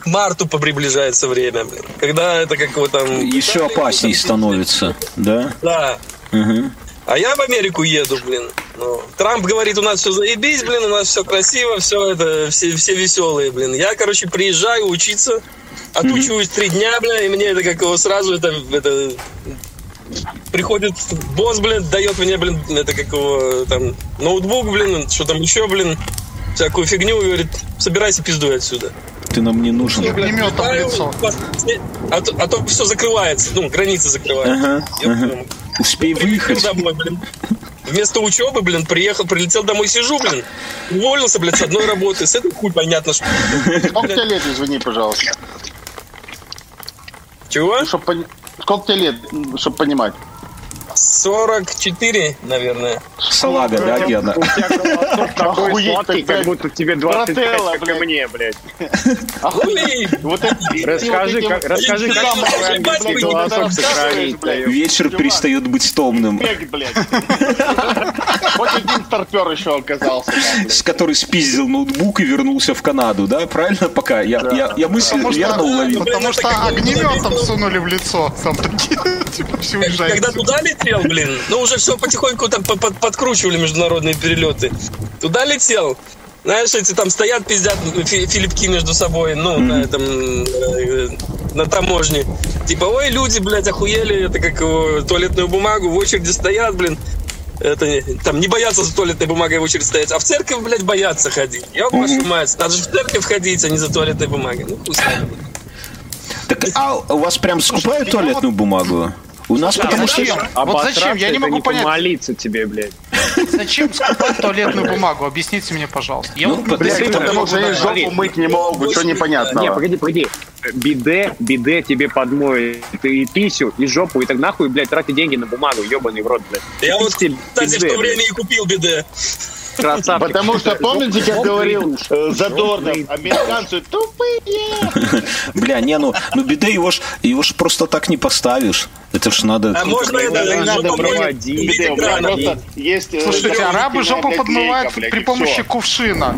S8: к марту приближается время. Когда это как вот там...
S1: Еще опасней становится, да?
S8: Да.
S1: Угу.
S8: А я в Америку еду, блин. Ну, Трамп говорит, у нас все заебись, блин, у нас все красиво, все это, все, все веселые, блин. Я, короче, приезжаю учиться, отучусь три дня, блин, и мне это как его сразу это, это приходит босс, блин, дает мне, блин, это как его там ноутбук, блин, что там еще, блин, всякую фигню и говорит, собирайся пиздуй отсюда.
S1: Ты нам не нужен.
S4: Огнеметом в лицо.
S8: А то, а то все закрывается, ну, границы закрываются.
S1: Ага, ага. Успей выехать. Домой, блин.
S8: Вместо учебы, блин, приехал, прилетел домой, сижу, блин, уволился, блин, с одной работы. С этой хуй понятно, что...
S2: Сколько тебе лет, извини, пожалуйста?
S8: Чего?
S2: Ну, чтоб, сколько тебе лет, чтобы понимать?
S8: 44, наверное.
S1: Салага, да, Гена?
S6: У тебя голосок такой сладкий, как будто тебе 25, как и мне, блядь. Расскажи, расскажи, как твой голосок сохранить.
S1: Вечер перестает быть томным.
S2: Вот один старпер еще оказался.
S1: С который спиздил ноутбук и вернулся в Канаду, да? Правильно? Пока. Я, я мысль верно уловил.
S4: Потому что огнеметом сунули в лицо. Там такие,
S8: типа, все уезжает. Когда туда летел, блин, ну уже все потихоньку там под, подкручивали международные перелеты. Туда летел. Знаешь, эти там стоят, пиздят филипки между собой, ну, mm-hmm. на этом, э, на таможне. Типа, ой, люди, блядь, охуели, это как э, туалетную бумагу, в очереди стоят, блин. Это там не боятся за туалетной бумагой в очередь стоять, а в церковь, блядь, боятся ходить. Я mm-hmm. мать, надо же в церковь ходить, а не за туалетной бумагой. Ну, пусть.
S1: Так, а у вас прям скупают туалетную бумагу? У нас да, потому
S4: зачем? что... Вот зачем? Я не могу не понять.
S6: молиться тебе, блядь.
S4: Зачем скупать туалетную бумагу? Объясните мне, пожалуйста.
S2: Я ну, вот, блядь, потому что они жопу мыть не могут, что непонятно.
S6: Не, погоди, погоди. Биде, биде тебе подмоет и писю, и жопу, и так нахуй, блядь, тратить деньги на бумагу, ебаный в рот, блядь.
S8: Я вот, кстати, в то время и купил биде.
S2: Красавчик. Потому что, помните, как говорил э, Задорнов, американцы тупые.
S1: Бля, не, ну, ну беды его ж, его ж просто так не поставишь. Это ж надо...
S8: А можно это
S6: надо проводить.
S4: Есть, э, Слушайте, арабы жопу подмывают при помощи кувшина.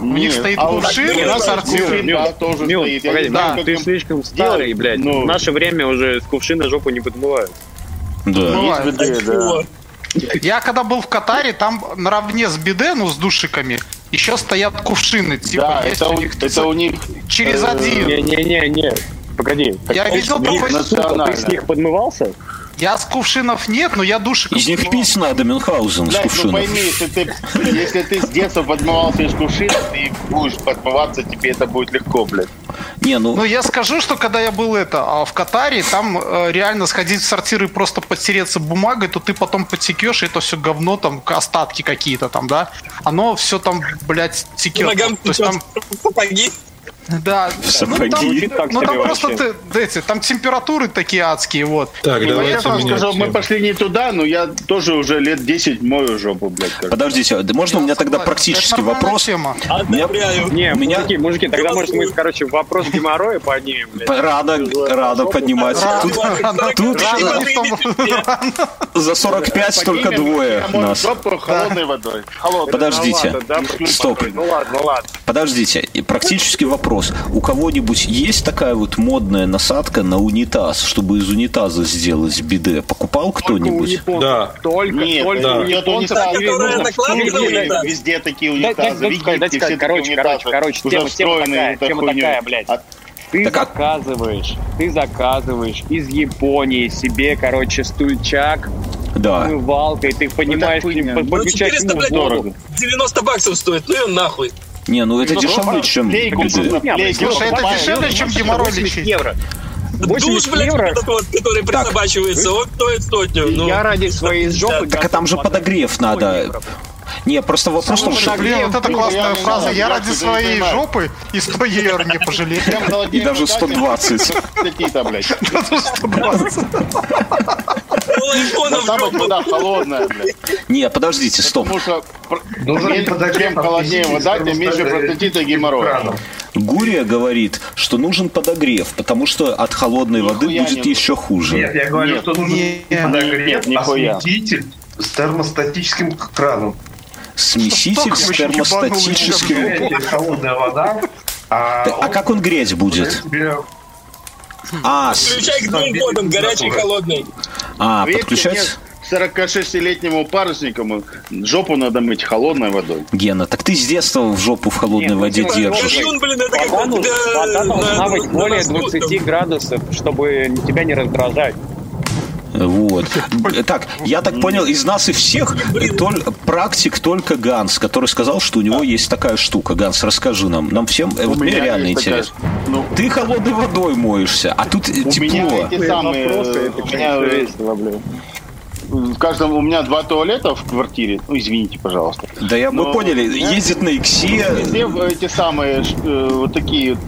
S4: У них стоит а кувшин и сортир.
S6: Да, тоже стоит. Погоди, да. ты слишком старый, блядь. Ну, в наше время уже с кувшина жопу не подмывают.
S1: Да.
S2: Есть да.
S4: Я когда был в Катаре, там наравне с биде, ну, с душиками, еще стоят кувшины. Типа,
S2: да, это у, них, это у них...
S4: Через э, один.
S6: Не-не-не, Погоди.
S4: Я видел
S6: такой... Ты с них подмывался?
S4: Я с кувшинов нет, но я душиком
S1: Из них пить надо, Мюнхгаузен,
S2: Блядь,
S1: с кувшинов.
S2: ну пойми, если ты, если ты с детства подмывался из кувшина, ты будешь подмываться, тебе это будет легко, блядь.
S1: Не, ну...
S4: Ну, я скажу, что когда я был это, а в Катаре, там э, реально сходить в сортиры и просто подтереться бумагой, то ты потом подсекешь, и это все говно, там, остатки какие-то там, да? Оно все там, блядь, текет.
S8: Ногам
S4: то есть там...
S8: Сапоги.
S4: Да,
S1: Сапоги.
S4: ну там, ну, там просто ты, эти, там температуры такие адские, вот.
S3: Так,
S2: ну,
S3: давайте
S2: я скажу, мы пошли не туда, но я тоже уже лет 10 мою жопу, блядь. кажется.
S1: Подождите, да можно у меня тогда практический
S4: Это
S1: вопрос?
S4: Тема.
S8: Одобряю.
S6: Не,
S1: меня-
S6: мужики, мужики, тогда, может, мы, короче, вопрос геморроя поднимем, блядь.
S1: Рано, рано поднимать. Тут, тут за 45 только
S2: Поднимем,
S1: двое
S2: я
S1: нас.
S2: жопу холодной водой. Холодной.
S1: Подождите,
S6: Ну
S1: стоп.
S6: Ну ладно, ну ладно.
S1: Подождите, и практический вопрос. У кого-нибудь есть такая вот модная насадка на унитаз, чтобы из унитаза сделать биде? Покупал кто-нибудь?
S6: Да. Только,
S2: Нет,
S6: только
S3: да.
S6: у японцев нужно
S8: накладка
S6: везде,
S2: такие унитазы.
S6: дай
S2: В
S6: сказать, дай
S2: Египте
S6: сказать,
S2: все
S6: короче, короче, короче,
S2: уже
S6: тема, тема такая, тема такая, блядь. Ты
S1: Так, а-
S6: заказываешь, ты заказываешь из Японии себе, короче, стульчак,
S1: Да.
S6: умывалкой, ты понимаешь,
S2: хуйня.
S6: по-
S8: Ну,
S6: подключать
S8: 400,
S6: ему
S8: блядь,
S6: дорого.
S8: 90 баксов стоит, ну и нахуй.
S1: Не, ну это ну,
S2: ну,
S1: дешевле,
S2: чем...
S6: Лейку,
S2: лейку,
S4: Слушай, это дешевле, чем геморрой
S8: Душ, блядь,
S6: евро.
S8: Такой, который так. он стоит сотню. Ну.
S6: Я ради своей жопы...
S1: Так а там же подогрев надо. Не, просто вот в что...
S4: Блин, вот это классная фраза. Я ради своей жопы и 100 евро не пожалею.
S1: И даже 120.
S2: Какие-то, блядь.
S8: Даже
S2: 120. На
S8: самом
S2: вода холодная, блядь.
S1: Не, подождите, стоп.
S2: Потому что
S9: ну,
S2: чем холоднее вода, тем меньше простатита и
S9: геморроя.
S1: Гурия говорит, что нужен подогрев, потому что от холодной воды будет еще хуже.
S9: Нет, я говорю, что нужен подогрев,
S2: нет,
S9: осветитель с термостатическим краном.
S1: Смеситель с термостатическим...
S9: Холодная вода. А,
S1: а как он греть будет? А,
S8: Включай к двум водам, горячий и холодный.
S1: а подключать?
S2: мне, 46-летнему паруснику жопу надо мыть холодной водой.
S1: Гена, так ты с детства в жопу в холодной
S6: Не, ну,
S1: воде
S6: типа,
S1: держишь.
S8: Кувшин, блин, это как
S6: Вода, вода должна
S8: на-
S6: быть более
S8: носу,
S6: 20
S8: там.
S6: градусов, чтобы тебя не раздражать.
S1: Вот. Так, я так понял, из нас и всех толь- практик только Ганс, который сказал, что у него есть такая штука. Ганс, расскажи нам. Нам всем, э, вот мне
S2: меня
S1: реально
S2: есть такая-
S1: интересно.
S2: Ну,
S1: Ты холодной водой моешься, а тут э,
S2: у меня
S1: тепло.
S2: эти самые...
S6: Вопросы,
S2: э, У меня
S6: конечно,
S2: э,
S6: весело, блин.
S2: в каждом... У меня два туалета в квартире. Ну, извините, пожалуйста.
S1: Да я мы
S2: Но-
S1: поняли, ездит на иксе.
S2: Везде эти самые э, вот такие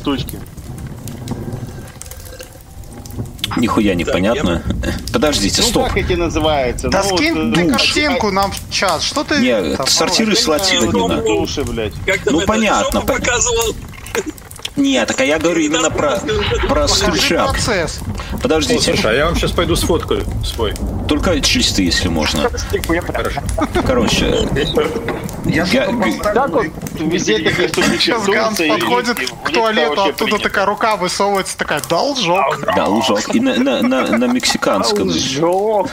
S2: штучки.
S1: Нихуя непонятно. Подождите,
S2: Ну,
S1: стоп.
S2: как эти называются?
S4: Да
S2: ну, вот,
S4: скинь
S2: э,
S4: ты
S1: душ.
S4: картинку нам в чат. Что ты...
S1: Не,
S4: там,
S2: блядь.
S8: Как там
S1: Ну, понятно,
S8: показывал.
S1: Нет, так а я говорю именно про, про стульчак.
S4: процесс.
S3: О,
S1: Подождите,
S3: слушай, а я вам сейчас пойду сфоткаю свой.
S1: только чистый, если можно. Короче,
S9: Я поставил,
S2: Так вот, везде такие
S4: Сейчас Ганс подходит к туалету, оттуда такая рука высовывается, такая, должок.
S1: да, ужас. И на, на, на, на мексиканском.
S6: Жок.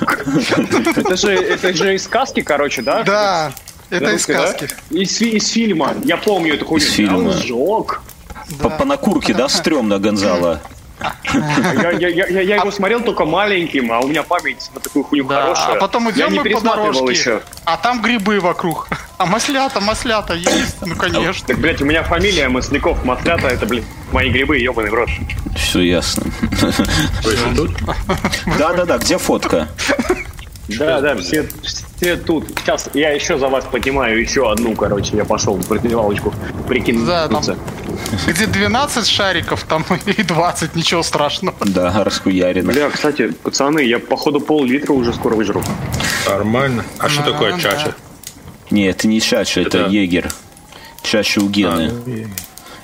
S6: Это же, это же из сказки, короче, да?
S4: Да, это из сказки.
S6: Из, из фильма. Я помню эту хуйню.
S1: Из фильма.
S6: Жок.
S1: По, по накурке, да, стрёмно, Гонзало?
S6: Я, я, я, я его смотрел только маленьким, а у меня память на такую хуйню
S4: Да,
S6: хорошая.
S4: а потом идем мы по дорожке,
S6: еще.
S4: а там грибы вокруг. А маслята, маслята есть? Ну, конечно.
S6: Так, блядь, у меня фамилия Масляков, Маслята, это, блин, мои грибы, ебаный в рот.
S1: Все ясно. Да-да-да, где фотка?
S6: Да, да, все, все тут. Сейчас я еще за вас поднимаю еще одну, короче, я пошел в раздевалочку
S4: Да, там,
S6: прикинуться.
S4: где 12 шариков, там и 20, ничего страшного.
S1: Да, расхуярено.
S6: Бля, кстати, пацаны, я походу пол-литра уже скоро выжру.
S3: Нормально. А что
S4: Ну,
S3: такое
S4: да.
S3: чача?
S1: Не, это не чача, это
S3: Это-
S1: егер. Чаще у Гены.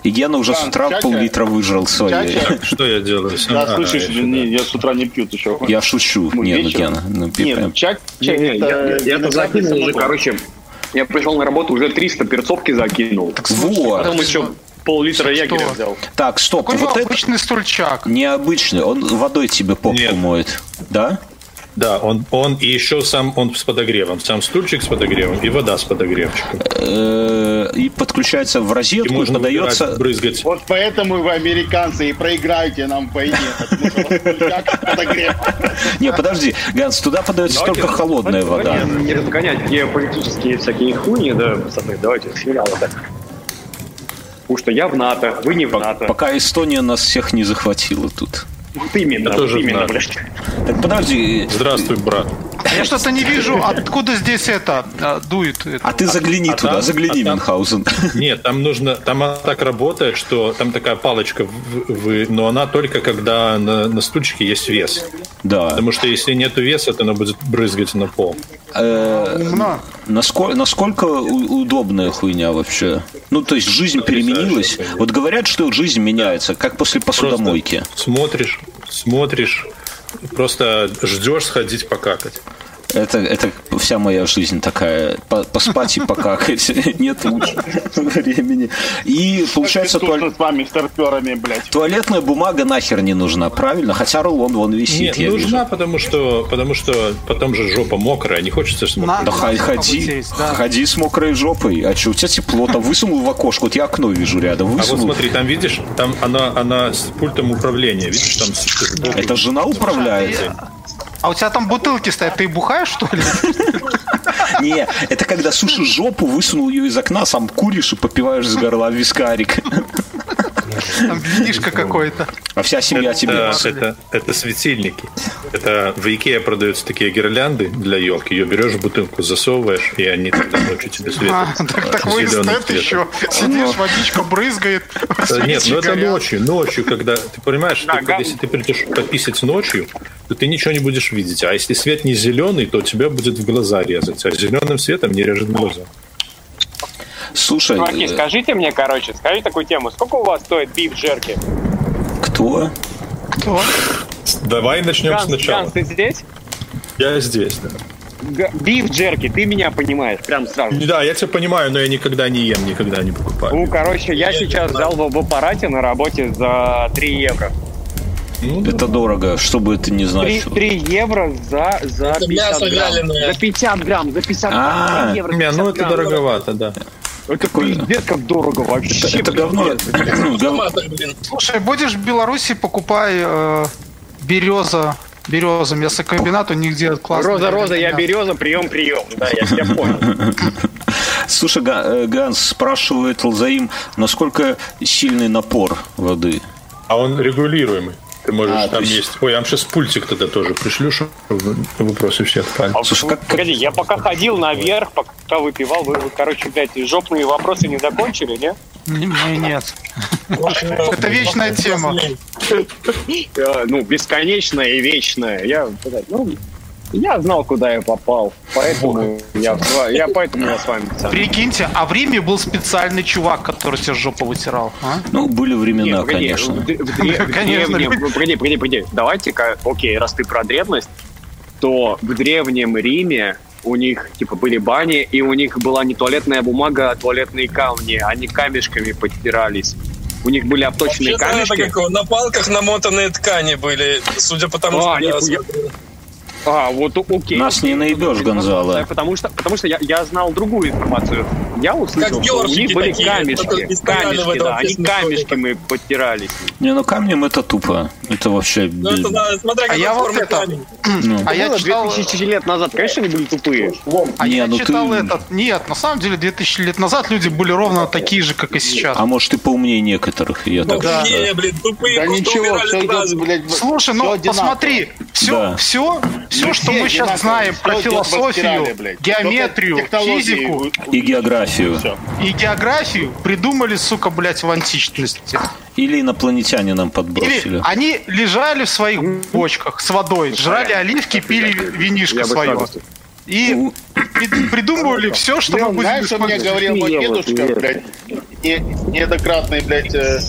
S1: И Гена уже с
S2: Да,
S1: утра
S2: чача-
S1: пол-литра выжрал.
S2: Чача?
S3: Что я делаю?
S2: Да,
S3: А,
S2: слышишь,
S3: я
S2: не, я с утра не пью, ты что?
S1: Я шучу. Не, ну. Гена, ну пи-
S2: Не, ну
S1: прям.
S2: чак,
S6: Не, не, я,
S2: виноградный
S6: закинул уже, короче, я пришел на работу, уже 300 перцовки закинул.
S1: Вот.
S6: Потом еще пол-литра
S4: Что?
S6: ягеря взял.
S1: Так, стоп,
S4: Какой
S1: вот это
S4: обычный стульчак.
S1: необычный. Он водой тебе попу
S3: Нет.
S1: моет. Да?
S3: Да, он, он и еще сам он с подогревом. Сам стульчик с подогревом и вода с подогревчиком.
S1: Э, и подключается в розетку, и можно подается...
S3: брызгать.
S2: Вот поэтому вы, американцы, и проиграете нам в войне,
S1: Не, подожди, Ганс, туда подается только холодная вода.
S6: Не разгонять геополитические всякие хуйни, да, пацаны, давайте смеляло так. Потому что я в НАТО, вы не в НАТО.
S1: Пока Эстония нас всех не захватила тут.
S6: Вот именно, вот именно, блядь.
S1: Так подожди.
S3: Здравствуй, брат.
S4: Я что-то не вижу, откуда здесь это а, дует.
S1: А ты загляни а туда, там, загляни, а там, Мюнхгаузен.
S3: Нет, там нужно, там она так работает, что там такая палочка, в, в, но она только когда на, на стульчике есть вес.
S1: Да.
S3: Потому что если нет веса, то она будет брызгать на пол.
S1: Э, насколько, насколько удобная хуйня вообще? Ну, то есть жизнь переменилась. Вот говорят, что жизнь меняется, как после посудомойки.
S3: смотришь, смотришь, просто ждешь сходить покакать.
S1: Это, это вся моя жизнь такая. Поспать и покакать. Нет времени. И получается...
S2: Туалет... с вами старперами, блядь.
S1: Туалетная бумага нахер не нужна, правильно? Хотя рулон вон висит,
S3: Нет, нужна, вижу. потому что, потому что потом же жопа мокрая, не хочется с
S1: мокрой. Да ходи, да. ходи с мокрой жопой. А что, у тебя тепло, там высунул в окошко, вот я окно вижу рядом, высунул.
S3: А вот смотри, там видишь, там она, она с пультом управления, видишь, там...
S1: Это жена управляет.
S4: А у тебя там бутылки стоят, ты бухаешь, что ли?
S1: Не, это когда сушишь жопу, высунул ее из окна, сам куришь и попиваешь с горла вискарик.
S4: Там винишко какое-то.
S1: А вся семья
S3: это,
S1: тебе.
S3: Это, это светильники. Это в Икее продаются такие гирлянды для елки. Ее берешь в бутылку, засовываешь, и они тогда ночью тебе светят. А,
S4: так, так вы стоит еще. Сидишь, водичка брызгает.
S3: Нет, ну это ночью. Ночью, когда ты понимаешь, если ты придешь пописать ночью, то ты ничего не будешь видеть. А если свет не зеленый, то тебя будет в глаза резать. А зеленым светом не режет глаза.
S1: Слушай...
S6: Чуваки, э... скажите мне, короче, скажите такую тему. Сколько у вас стоит биф джерки?
S1: Кто?
S4: Кто?
S3: Давай начнем Ганс, сначала.
S6: Ганс, ты здесь?
S3: Я здесь, да.
S6: Биф джерки, ты меня понимаешь, прям сразу.
S3: Да, я тебя понимаю, но я никогда не ем, никогда не покупаю.
S6: Ну, короче, я сейчас взял в, аппарате на работе за 3 евро.
S1: Ну, это дорого, что бы это ни значило.
S6: 3, 3 евро за, за это 50 грамм. За 50 грамм, за 50 грамм. А,
S3: евро, 50 ну это грамм. дороговато, да.
S6: Это пиздец, как дорого вообще.
S1: Это, это говно.
S4: Слушай, будешь в Беларуси, покупай э, береза береза, мясокомбинат, у них делают классно.
S6: Роза, роза, я береза, прием, прием. Да, я тебя понял.
S1: Слушай, э, Ганс спрашивает Лзаим, насколько сильный напор воды?
S3: А он регулируемый. Ты можешь, а, там есть... есть... Ой, я вам сейчас пультик тогда тоже пришлю, чтобы вопросы все отпали.
S6: А, Слушай, как... Погоди, я пока ходил наверх, пока выпивал, вы, вы короче, блядь, жопные вопросы не закончили, не?
S4: Нет. Это вечная тема.
S6: Ну, бесконечная и вечная. Я, ну, я знал, куда я попал, поэтому я, я поэтому я с вами.
S4: Прикиньте, а в Риме был специальный чувак, который себе жопу вытирал. А?
S1: Ну, были времена, Нет, конечно. В, в,
S6: в, конечно. Погоди, погоди, погоди. Давайте-ка, окей, раз ты про древность, то в древнем Риме у них типа были бани, и у них была не туалетная бумага, а туалетные камни. Они камешками подтирались. У них были обточенные Вообще, камешки. Это
S8: как, на палках намотанные ткани были, судя по тому, а, что я, я,
S6: а, вот окей.
S1: Нас не наебешь, Гонзало.
S6: Потому что, потому что я, я знал другую информацию. Я услышал, что у них были такие, камешки. Камешки, да, они камешками подтирались.
S1: Не, ну камнем это тупо. Это вообще... Ну, это,
S4: да, смотря, а я вот это...
S6: Ну. А я читал... 2000 лет назад, конечно, они были тупые.
S4: А не, я ну читал ты... этот... Нет, на самом деле 2000 лет назад люди были ровно такие же, как и сейчас.
S1: А может, ты поумнее некоторых, я так
S8: да. Не, блин, тупые,
S2: да ничего, все,
S4: блядь, Слушай, ну посмотри, все, все, все, что мы сейчас знаем про философию, геометрию, физику
S1: и географию.
S4: И географию придумали, сука, блядь, в античности.
S1: Или инопланетяне нам подбросили. Или
S4: они лежали в своих бочках с водой, жрали оливки, пили винишко свое. И придумывали все, что мы будем
S2: Знаешь, что мне говорил мой дедушка, блядь, неоднократный, блядь, э,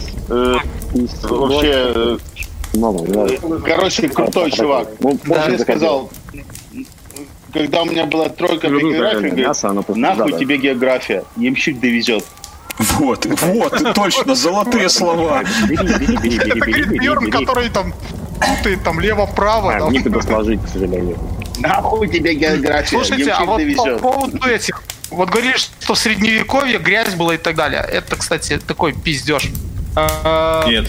S2: вообще э, Короче, крутой чувак. Он мне сказал, когда у меня была тройка по географии, нахуй тебе география, ямщик довезет.
S1: Вот, вот, точно, золотые слова.
S4: Это говорит Бьерн, который там путает там лево-право.
S6: А, некогда сложить, к сожалению.
S2: Нахуй тебе география.
S4: Слушайте, а вот по поводу этих... Вот говорили, что в средневековье грязь была и так далее. Это, кстати, такой пиздеж.
S3: А, Нет.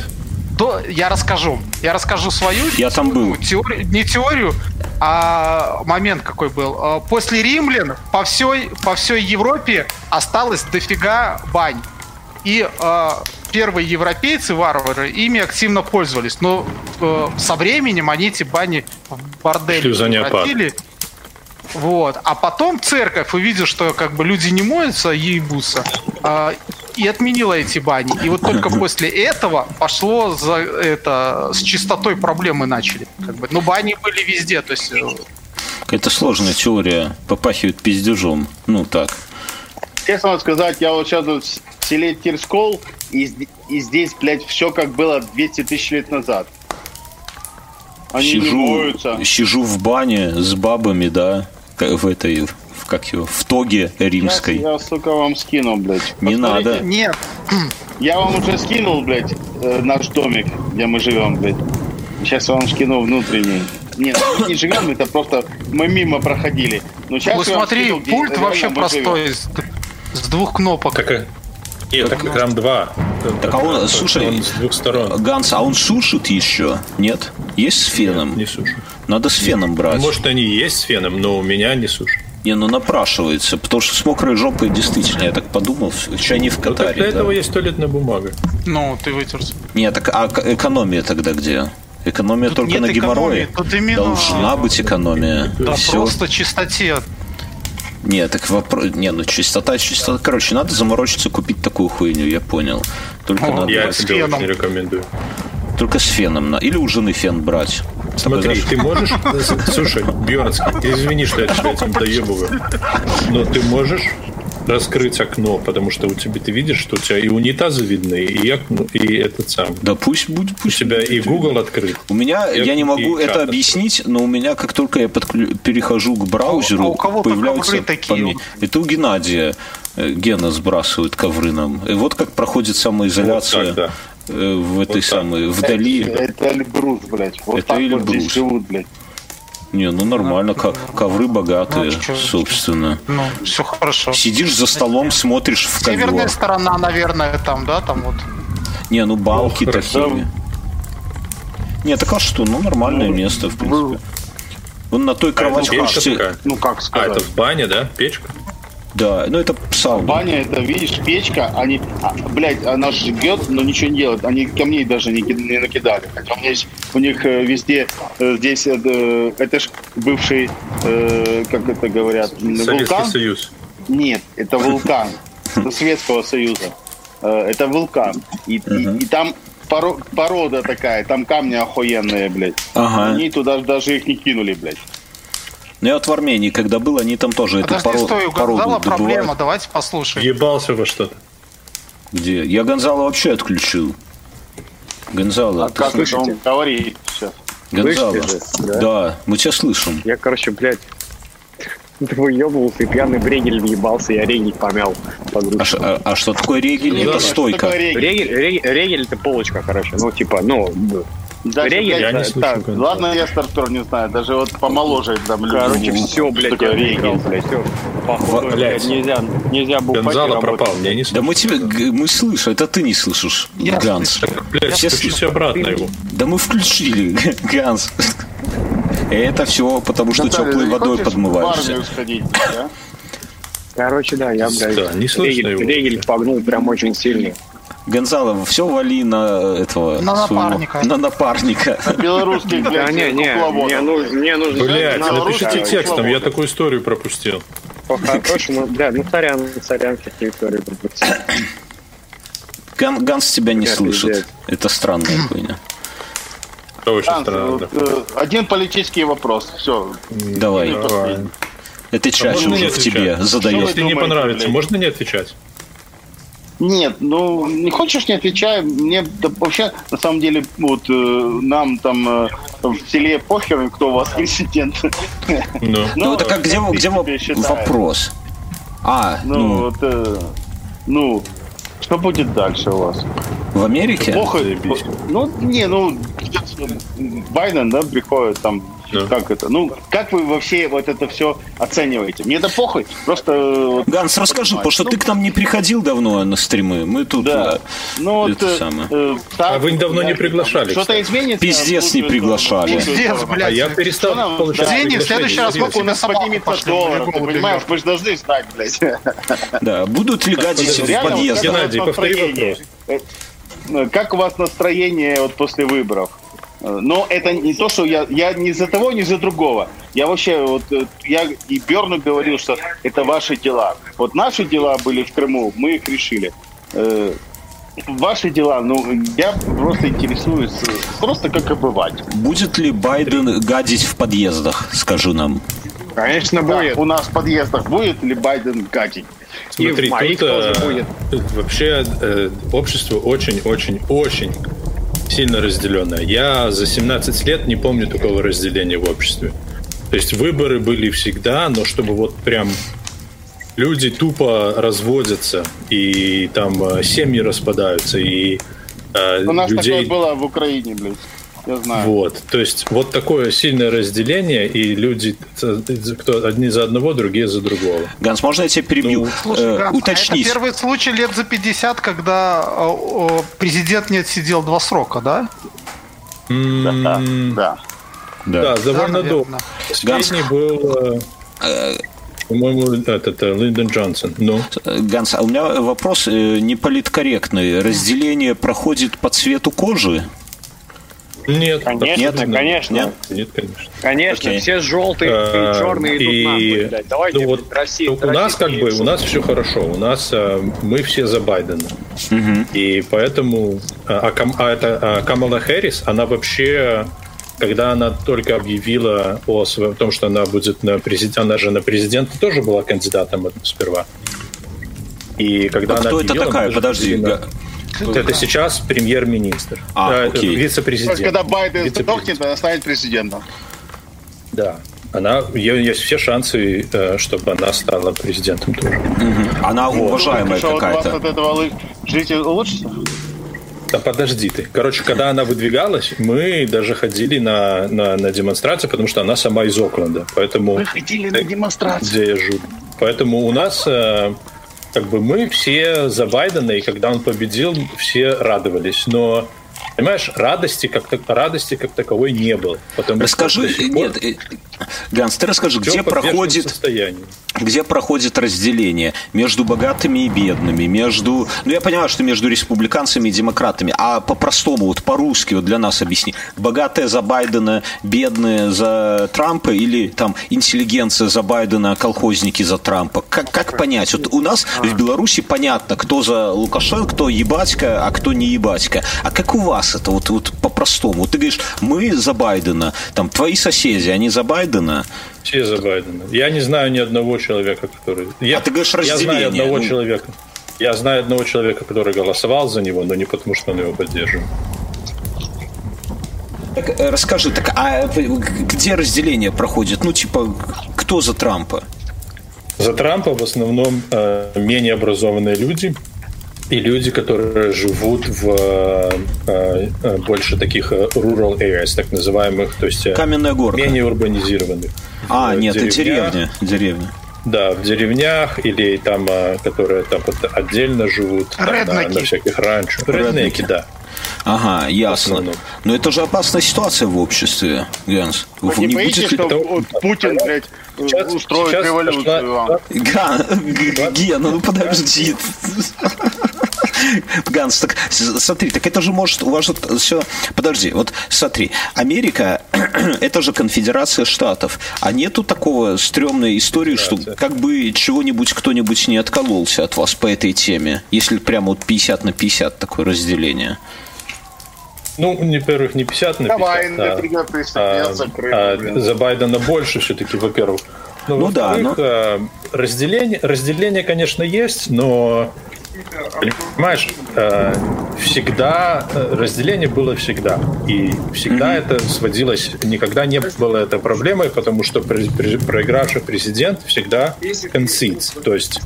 S4: То я расскажу. Я расскажу свою.
S1: Я там был.
S4: Теорию, не теорию, а момент какой был. А, после римлян по всей, по всей Европе осталось дофига бань. И э, первые европейцы, варвары, ими активно пользовались. Но э, со временем они эти бани в бордель превратили. Вот. А потом церковь увидела, что как бы люди не моются, ебутся, э, и отменила эти бани. И вот только после этого пошло за это с чистотой проблемы начали. Как бы. Но бани были везде, то есть.
S1: Это сложная теория, попахивает пиздежом. Ну так.
S2: Честно сказать, я вот сейчас вот в селе Тирскол, и, и здесь, блядь, все как было 200 тысяч лет назад.
S1: Они сижу, не моются. Сижу в бане с бабами, да, в этой как его, в тоге римской.
S2: Сейчас я, сука, вам скину, блядь.
S1: Не Посмотрите. надо.
S4: Нет.
S2: Я вам уже скинул, блядь, э, наш домик, где мы живем, блядь. Сейчас я вам скину внутренний. Нет, мы не живем, это просто мы мимо проходили.
S4: Но сейчас ну смотри, скинул, пульт вообще простой, с, с двух кнопок.
S3: Как, нет, так там два.
S1: Так а он, слушай, он с двух сторон. Ганс, а он сушит еще? Нет? Есть с феном?
S3: Нет, не сушит.
S1: Надо с феном брать.
S3: Может, они и есть с феном, но у меня не сушит.
S1: Не, ну напрашивается, потому что с мокрой жопой действительно, я так подумал, что они в ну, Катаре. Ну,
S3: для да. этого есть туалетная бумага.
S4: Ну, ты вытерся.
S1: Нет, так а экономия тогда где? Экономия тут только на геморрое. Тут именно... Должна быть экономия.
S4: Да, Все. просто чистоте.
S1: Нет, так вопрос... Не, ну чистота, чистота. Короче, надо заморочиться купить такую хуйню, я понял.
S3: Только О, надо... Я тебе очень рекомендую.
S1: Только с феном. И или у жены фен брать.
S3: Смотри, ты можешь... Слушай, Бьернский, извини, что я тебя этим доебываю. Но ты можешь раскрыть окно, потому что у тебя ты видишь, что у тебя и унитазы видны, и окно, и этот сам.
S1: Да пусть будет, пусть.
S3: У тебя и Google открыт.
S1: У меня и, я не могу это объяснить, но у меня как только я подклю... перехожу к браузеру, а у кого появляются такие? Поме... Это у Геннадия э, Гена сбрасывает ковры нам. И вот как проходит самоизоляция. Вот так, да в этой вот самой, вдали.
S2: Это, это Эльбрус, блядь. Вот это так Эльбрус. вот здесь живут, блядь.
S1: Не, ну нормально, ну, ковры богатые, ну, собственно.
S4: Ну, все хорошо.
S1: Сидишь за столом, смотришь в ковер.
S4: Северная сторона, наверное, там, да, там вот.
S1: Не, ну балки ну, такие. Не, так а что, ну нормальное ну, место, в принципе. Вон на той кровати.
S3: А ну как сказать. А это в бане, да? Печка?
S1: Да, ну это сауна.
S2: Баня, это, видишь, печка, они, а, блядь, она жгет, но ничего не делает. Они камней даже не, не накидали. Хотя у, меня есть, у них э, везде, э, здесь, э, это ж бывший, э, как это говорят,
S3: Советский вулкан. Союз.
S2: Нет, это вулкан Советского Союза. Э, это вулкан. И, и, и там порода такая, там камни охуенные, блядь. Ага. Они туда даже их не кинули, блядь.
S1: Ну, я вот в Армении, когда был, они там тоже Подожди, эту
S4: стой, у Гонзала проблема, давайте послушаем.
S3: Ебался во что-то.
S1: Где? Я Гонзала вообще отключил. Гонзала,
S2: а как слышите? он говорит
S1: сейчас? Гонзала, да? да, мы тебя слышим.
S6: Я, короче, блядь, выебывался и пьяный в регель въебался, я регель помял
S1: а, а, а что такое регель? Ну, это стойка.
S6: Регель? Регель, регель, регель это полочка, короче. Ну, типа, ну,
S2: даже, Регель? Я не слышу. Так, ладно, я стартер не знаю. Даже вот помоложе там
S6: люди. Короче, все, блядь, я Регель, блядь, все. Походу, блядь, нельзя, нельзя
S3: бухать Гонзало пропал, я не слышу.
S1: Да мы тебя, мы слышим, это ты не слышишь, я Ганс.
S3: Так, блядь, все включите обратно его.
S1: Да мы включили, Ганс. Это все потому, что Наталья, теплой водой подмываешься.
S2: Сходить, да?
S6: Короче, да, я, блядь, да, не слышно регель, его. регель погнул прям очень сильно.
S1: Гонзало, все вали на этого...
S4: На своего, напарника.
S1: На напарника.
S2: Белорусский, блядь,
S6: да, не, не, мне нужно... Мне нужно
S3: блядь, напишите текстом, я такую историю пропустил.
S6: По-хорошему, блядь, ну сорян, сорян, такие истории пропустил.
S1: Ган, Ганс тебя не слышит. Это странная хуйня.
S3: Это очень странно.
S2: Э, один политический вопрос. Все.
S1: Давай. Давай. Это чаще уже в тебе задает.
S3: Если не понравится, можно не отвечать?
S2: Нет, ну не хочешь, не отвечай. Мне да, вообще, на самом деле, вот э, нам там э, в селе похер, кто у вас президент.
S1: Ну, ну это как где, где вопрос? А,
S2: ну, ну. Вот, э, ну, что будет дальше у вас?
S1: В Америке?
S2: Плохо. Ну, не, ну, Байден, да, приходит там Ну. Как это? Ну, как вы вообще вот это все оцениваете? Мне это похуй. Просто...
S1: Э, Ганс, расскажи, потому что ну, ты к нам не приходил давно на стримы. Мы тут...
S2: Да. Э, ну, это вот, самое.
S3: Э, так, а вы давно не приглашали.
S2: Что-то изменится?
S1: Пиздец не приглашали.
S4: Пиздец, блядь. А
S3: я перестал
S4: да, получать Извини, в следующий раз
S2: у нас поднимется доллар. Ты понимаешь, мы же должны знать, блядь.
S1: Да, будут ли гадить в подъезд?
S3: Геннадий, повтори вопрос.
S2: Э, как у вас настроение вот после выборов? Э, но это не то, что я, я ни за того, ни за другого. Я вообще, вот, э, я и Берну говорил, что это ваши дела. Вот наши дела были в Крыму, мы их решили. Ваши дела, ну, я просто интересуюсь, просто как обыватель.
S1: Будет ли Байден гадить в подъездах, скажи нам?
S2: Конечно, будет. Да, у нас в подъездах будет ли Байден гадить?
S3: Смотри, и в моих тут, тоже будет. Вообще э, общество очень-очень-очень сильно разделенное. Я за 17 лет не помню такого разделения в обществе. То есть выборы были всегда, но чтобы вот прям люди тупо разводятся, и там э, семьи распадаются, и
S2: э, У нас людей... такое было в Украине, блядь я знаю.
S3: Вот, то есть вот такое сильное разделение, и люди кто одни за одного, другие за другого.
S1: Ганс, можно я тебя перебью? Ну,
S4: Слушай, э, Ганс, уточнить. А это первый случай лет за 50, когда э, президент не отсидел два срока, да?
S2: Mm-hmm. Да, да.
S3: Да, да довольно да, долго. Последний был... Э, по-моему, этот Линдон Джонсон. Ну.
S1: Ганс, а у меня вопрос не политкорректный. Разделение проходит по цвету кожи?
S3: Нет,
S6: конечно, нет, конечно. Нет,
S3: нет конечно.
S6: Конечно, okay. все желтые а, и черные
S3: и, идут нахуй, Давайте, ну, вот, Россия, у нас как бы, у нас все хорошо. У нас а, мы все за Байдена. Угу. И поэтому, а, а, а это а Камала Хэрис, она вообще когда она только объявила о, о том, что она будет на президент, она же на президента тоже была кандидатом сперва. И когда а она
S1: кто это такая? Подожди. На...
S3: Это сейчас премьер-министр.
S1: А, э, окей.
S3: Вице-президент.
S2: Когда Байден сдохнет, она станет президентом.
S3: Да. Она, ее есть все шансы, э, чтобы она стала президентом тоже.
S1: Угу. Она уважаемая вот. какая-то.
S2: от этого жить улучшится?
S3: Да подожди ты. Короче, когда она выдвигалась, мы даже ходили на, на, на демонстрации, потому что она сама из Окленда. Поэтому,
S2: мы ходили на демонстрации.
S3: Где я живу. Поэтому у нас э, как бы мы все за Байдена, и когда он победил, все радовались. Но Понимаешь, радости как, радости как таковой не было.
S1: Потому Расскажи, что нет, э, Ганс, ты расскажи, где проходит, где проходит разделение между богатыми и бедными, между, ну я понимаю, что между республиканцами и демократами, а по-простому, вот по-русски, вот для нас объясни, богатые за Байдена, бедные за Трампа или там интеллигенция за Байдена, а колхозники за Трампа? Как, как понять? Вот у нас в Беларуси понятно, кто за Лукашенко, кто ебатька, а кто не ебатька. А как у вас это вот, вот по-простому? Вот ты говоришь, мы за Байдена, там твои соседи, они за Байдена.
S3: Все за Байдена. Я не знаю ни одного человека, который... Я,
S1: а ты говоришь разделение.
S3: Я знаю одного ну... человека. Я знаю одного человека, который голосовал за него, но не потому, что он его поддерживает.
S1: Так, э, расскажи, так а где разделение проходит? Ну, типа, кто за Трампа?
S3: За Трампа в основном э, менее образованные люди, и люди, которые живут в э, э, больше таких э, rural areas, так называемых, то есть
S1: Каменная горка.
S3: менее урбанизированных.
S1: А, нет, это деревня, деревня.
S3: Да, в деревнях или там, которые там вот отдельно живут там, на, на всяких ранчо. Реднеки, да.
S1: Ага, ясно. Но это же опасная ситуация в обществе, Ганс.
S2: Вы не, не боитесь, что это... Путин, блядь, сейчас, устроит сейчас революцию?
S1: Ген, ну подожди. Ганс, так смотри, так это же может, у вас же все... Подожди, вот смотри, Америка – это же конфедерация штатов, а нету такого стрёмной истории, что как бы чего-нибудь кто-нибудь не откололся от вас по этой теме, если прямо вот 50 на 50 такое разделение?
S3: Ну, во-первых, не 50 на 50, Давай, а, а, а за Байдена больше все-таки, во-первых. Ну, ну да, но... Э, разделение, разделение, конечно, есть, но Понимаешь, э, всегда э, разделение было всегда. И всегда mm-hmm. это сводилось, никогда не было это проблемой, потому что проигравший президент всегда концидс. То есть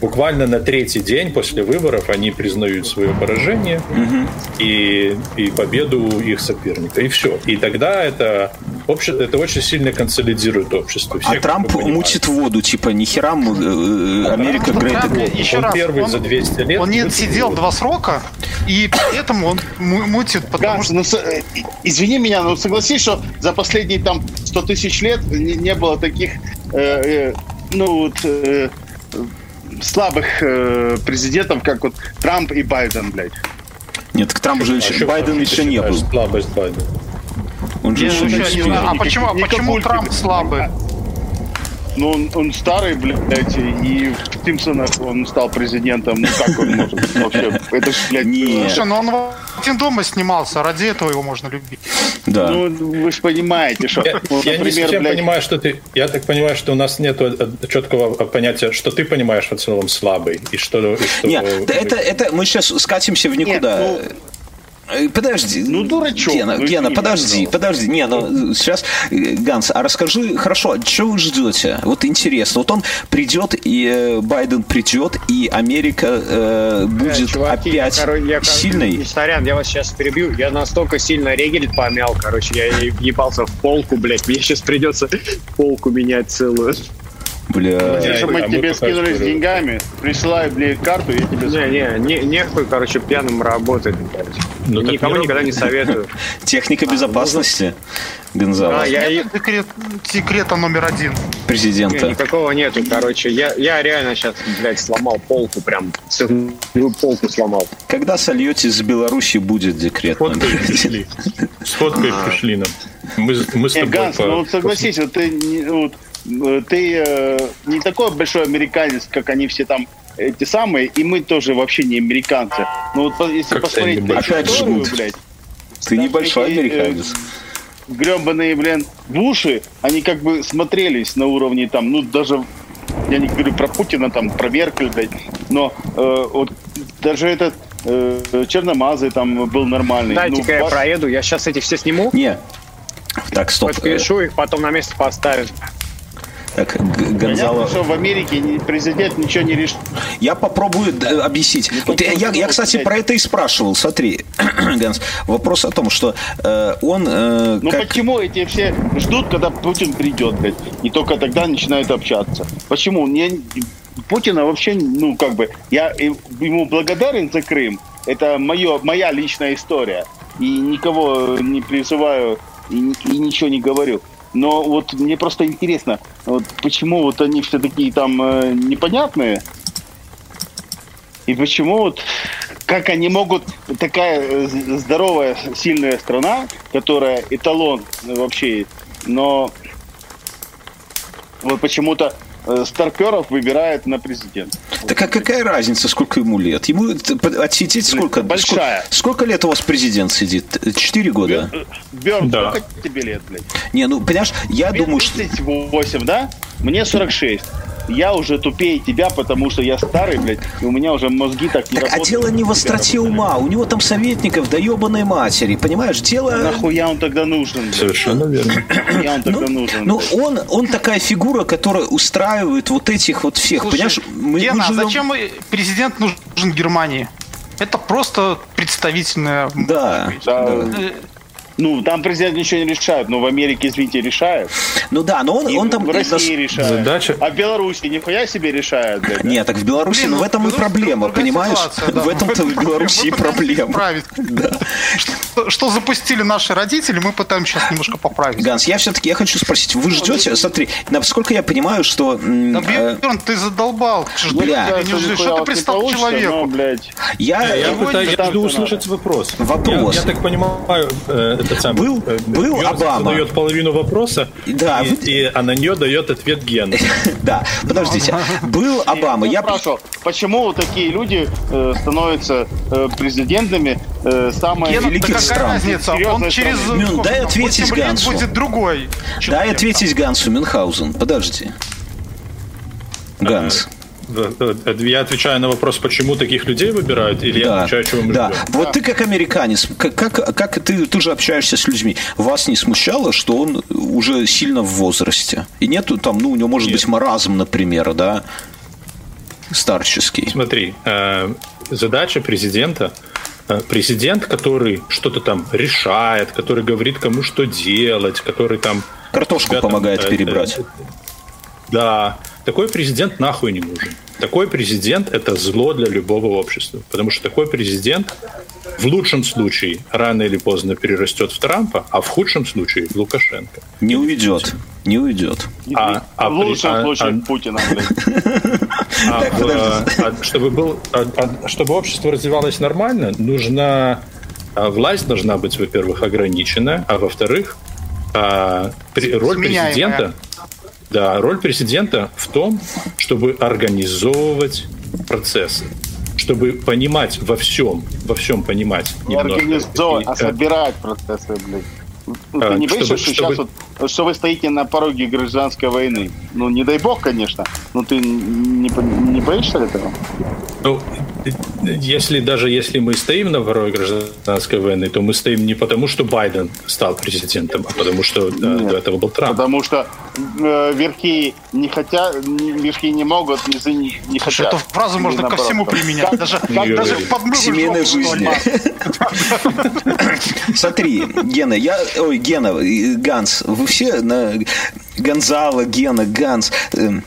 S3: буквально на третий день после выборов они признают свое поражение mm-hmm. и, и победу их соперника. И все. И тогда это общество, это очень сильно консолидирует общество.
S1: Все, а Трамп мутит воду, типа, нихера э, Америка great
S4: Трамп, еще
S3: он
S4: раз,
S3: первый
S4: он,
S3: за 200 лет.
S4: Он не сидел два срока, и при этом он мутит, потому
S2: что... Ну, извини меня, но согласись, что за последние там 100 тысяч лет не, не было таких, э, э, ну, вот, э, слабых э, президентов, как вот Трамп и Байден, блядь.
S1: Нет, к Трампу же еще, Байден еще не был.
S3: Слабость Байдена.
S1: Он же еще не успел.
S4: А почему, а почему Трамп слабый?
S2: Ну, он, он старый, блядь, и в Симпсонах он стал президентом. Ну, как он может вообще? Это же, блядь...
S4: Не. Слушай, ну он в один дома снимался, ради этого его можно любить.
S1: Да.
S2: Ну, вы же понимаете, что...
S3: Я, вот, я например, не блядь... понимаю, что ты... Я так понимаю, что у нас нет четкого понятия, что ты понимаешь в целом слабый, и что... И что...
S1: Нет, это, это мы сейчас скатимся в никуда. Нет, ну Э, подожди.
S2: Ну, дурачок.
S1: Гена,
S2: ну,
S1: Гена подожди, пожалуйста. подожди. Не, ну, сейчас, э, Ганс, а расскажи, хорошо, что вы ждете? Вот интересно. Вот он придет, и э, Байден придет, и Америка э, будет да, чуваки, опять я, я, сильной.
S6: Сорян, я вас сейчас перебью. Я настолько сильно регель помял, короче, я ебался в полку, блядь. Мне сейчас придется полку менять целую.
S1: Бля.
S2: Если мы а тебе скинули с деньгами, присылай, блядь, карту, я тебе
S6: Не, не, не, нехуй, короче, пьяным работать, блядь. Ну, Никому не никогда не советую.
S1: Техника а, безопасности. Гонзало.
S4: А, я... Секрет, секрета номер один.
S1: Президента.
S6: Не, никакого нету, короче. Я, я реально сейчас, блядь, сломал полку прям. Всю полку сломал.
S1: Когда сольете с Беларуси будет декрет
S3: номер один? Сфоткай пришли нам. Мы, мы с тобой
S2: Ганс, ну вот согласись, вот ты, вот, ты э, не такой большой американец, как они все там эти самые, и мы тоже вообще не американцы. Но вот если как посмотреть на историю, блядь,
S1: ты небольшой такие, э, американец.
S2: Э, гребаные, блин, буши, они как бы смотрелись на уровне там, ну даже я не говорю про Путина, там, про Меркель, блядь, но э, вот даже этот э, Черномазый там был нормальный.
S6: Дайте-ка ну, я вас... проеду, я сейчас эти все сниму.
S1: Не. Так, стоп.
S6: Подпишу их, потом на место поставим.
S1: Гонзало...
S2: Понятно, что в Америке президент ничего не решит.
S1: Я попробую объяснить. Вот я, я, я, кстати, про это и спрашивал. Смотри, Ганс, вопрос о том, что э, он... Э,
S2: ну как... почему эти все ждут, когда Путин придет, блядь, и только тогда начинают общаться? Почему? Не, Путина вообще, ну, как бы, я ему благодарен за Крым. Это мое, моя личная история. И никого не призываю и, и ничего не говорю. Но вот мне просто интересно, вот почему вот они все такие там э, непонятные, и почему вот как они могут такая э, здоровая, сильная страна, которая эталон вообще, но вот почему-то Э, старперов выбирает на президент.
S1: Так а какая разница, сколько ему лет? Ему отсидеть сколько?
S2: Большая.
S1: Сколько, сколько лет у вас президент сидит? Четыре года?
S2: Берн, да. сколько тебе лет, блядь?
S1: Не, ну, понимаешь, я
S2: Тебе
S1: думаю,
S2: 38, что... да? Мне 46 я уже тупее тебя, потому что я старый, блядь, и у меня уже мозги так не
S1: так,
S2: работают.
S1: А дело не в остроте ума, у него там советников да ебаной матери, понимаешь, дело...
S2: Нахуя он тогда нужен? Блядь?
S3: Совершенно верно.
S2: Нахуя он тогда ну, нужен?
S1: Ну, он, он такая фигура, которая устраивает вот этих вот всех,
S4: Слушай,
S1: понимаешь?
S4: Мы, Гена, мы живем... зачем президент нужен Германии? Это просто представительная...
S1: Да. да. Да.
S2: Ну, там президент ничего не решает, но в Америке, извините, решает.
S1: Ну да, но он,
S2: и
S1: он там...
S2: В России решает.
S3: Задача...
S2: А в Беларуси нихуя себе решает. Блядь,
S1: Нет, так в Беларуси, Блин, ну в этом и проблема, понимаешь? Да. В этом-то в Беларуси и проблема.
S4: Да. Что, что запустили наши родители, мы пытаемся сейчас немножко поправить.
S1: Ганс, я все-таки я хочу спросить, вы ждете, смотри, насколько я понимаю, что...
S4: Да, Бьерн, ты задолбал.
S1: Бля.
S4: Что ты пристал к человеку?
S2: блядь.
S1: Я,
S3: я, пытаюсь, я жду услышать вопрос.
S1: Вопрос.
S3: Я, я так понимаю, э, этот самый...
S1: Был, э, был Герц Обама.
S3: задает половину вопроса,
S1: да.
S3: и, и, а на нее дает ответ Ген.
S1: да, подождите. Был Обама.
S2: Я спрашивал, почему такие люди э, становятся э, президентами самой
S1: великих стран?
S4: разница? Он через...
S1: Мюн, дай ответить Гансу.
S4: будет другой.
S1: Дай ответить Гансу Мюнхгаузен. Подожди. Ганс.
S3: Я отвечаю на вопрос, почему таких людей выбирают, или да, я отвечаю, чего мы
S1: Да, ждем? вот да. ты как американец, как, как, как ты, ты же общаешься с людьми, вас не смущало, что он уже сильно в возрасте? И нету там, ну, у него может Нет. быть маразм, например, да, старческий?
S3: Смотри, э, задача президента э, президент, который что-то там решает, который говорит, кому что делать, который там...
S1: Картошку ребятам, помогает это, перебрать.
S3: Да, такой президент нахуй не нужен. Такой президент – это зло для любого общества. Потому что такой президент в лучшем случае рано или поздно перерастет в Трампа, а в худшем случае в Лукашенко.
S1: Не уйдет. Не уйдет.
S2: А, а в лучшем а, случае а, Путина,
S3: а, а, а, чтобы, был, а, а, чтобы общество развивалось нормально, нужна а, власть должна быть, во-первых, ограничена, а во-вторых, а, при, роль президента да, роль президента в том, чтобы организовывать процессы, чтобы понимать во всем, во всем понимать.
S2: Не организовывать, а собирать процессы, блядь. Ну, ты не боишься, чтобы, что чтобы... сейчас вот, что вы стоите на пороге гражданской войны? Ну, не дай бог, конечно, но ты не, не боишься этого?
S3: Ну, если даже если мы стоим на пороге гражданской войны, то мы стоим не потому, что Байден стал президентом, а потому что Нет, до этого был Трамп.
S2: Потому что э, верхи не хотят, верхи не могут, низы не, не хотят.
S4: Эту фразу можно ко всему применять. Даже, даже
S1: под Семейной жизни. Смотри, Гена, я... Ой, Гена, Ганс, вы все на... Гонзало, Гена, Ганс. Эм,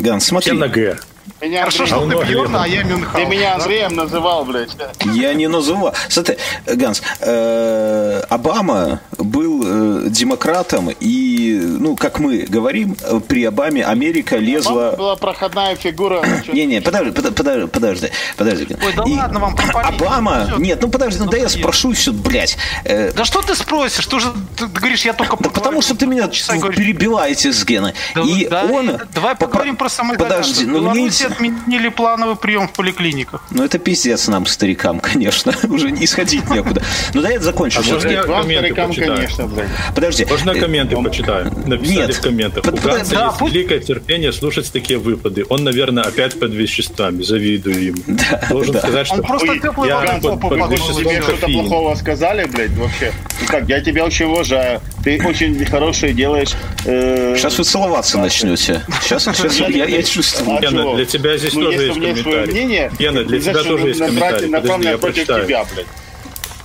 S1: Ганс, смотри.
S3: Все на Г.
S2: Меня Хорошо, что ты Бьерн, а я Мюнхгаузен. Ты меня Андреем называл, блядь.
S1: Я не называл. Смотри, Ганс, э, Обама был э, демократом, и, ну, как мы говорим, при Обаме Америка лезла... Обама
S2: была проходная фигура.
S1: Не-не, подожди, подожди, подожди, подожди.
S4: Ой, да и ладно вам
S1: Обама... Все. Нет, ну подожди, ну, ну да я спрошу все, блядь.
S4: Э, да что ты спросишь? Ты уже ты говоришь, я только...
S1: Да потому что ты меня перебиваете с Геной.
S4: Да,
S1: и
S4: да,
S1: он...
S4: Давай поговорим про самоизоляцию.
S1: Подожди, ну мне
S4: отменили плановый прием в поликлиниках.
S1: Ну, это пиздец нам, старикам, конечно. Уже не сходить некуда. Ну, да, я закончу. А
S3: можно я комменты почитаю? Конечно, блядь.
S1: Подожди.
S3: Можно я комменты почитаю? Написали Нет. в комментах. Под, У Ганса да, есть пусть... великое терпение слушать такие выпады. Он, наверное, опять под веществами. Завидую ему. Да,
S2: Должен да. сказать, что... Он просто теплый я под, под веществом Тебе что-то плохого сказали, блядь, вообще? Ну как, я тебя очень уважаю. Ты очень хорошее делаешь.
S1: Э... Сейчас вы целоваться начнете. Сейчас, сейчас я, я чувствую.
S3: А для тебя здесь ну, тоже есть комментарий. Мнение, Гена, для тебя тоже есть комментарий. Подожди, я прочитаю. Тебя, блядь.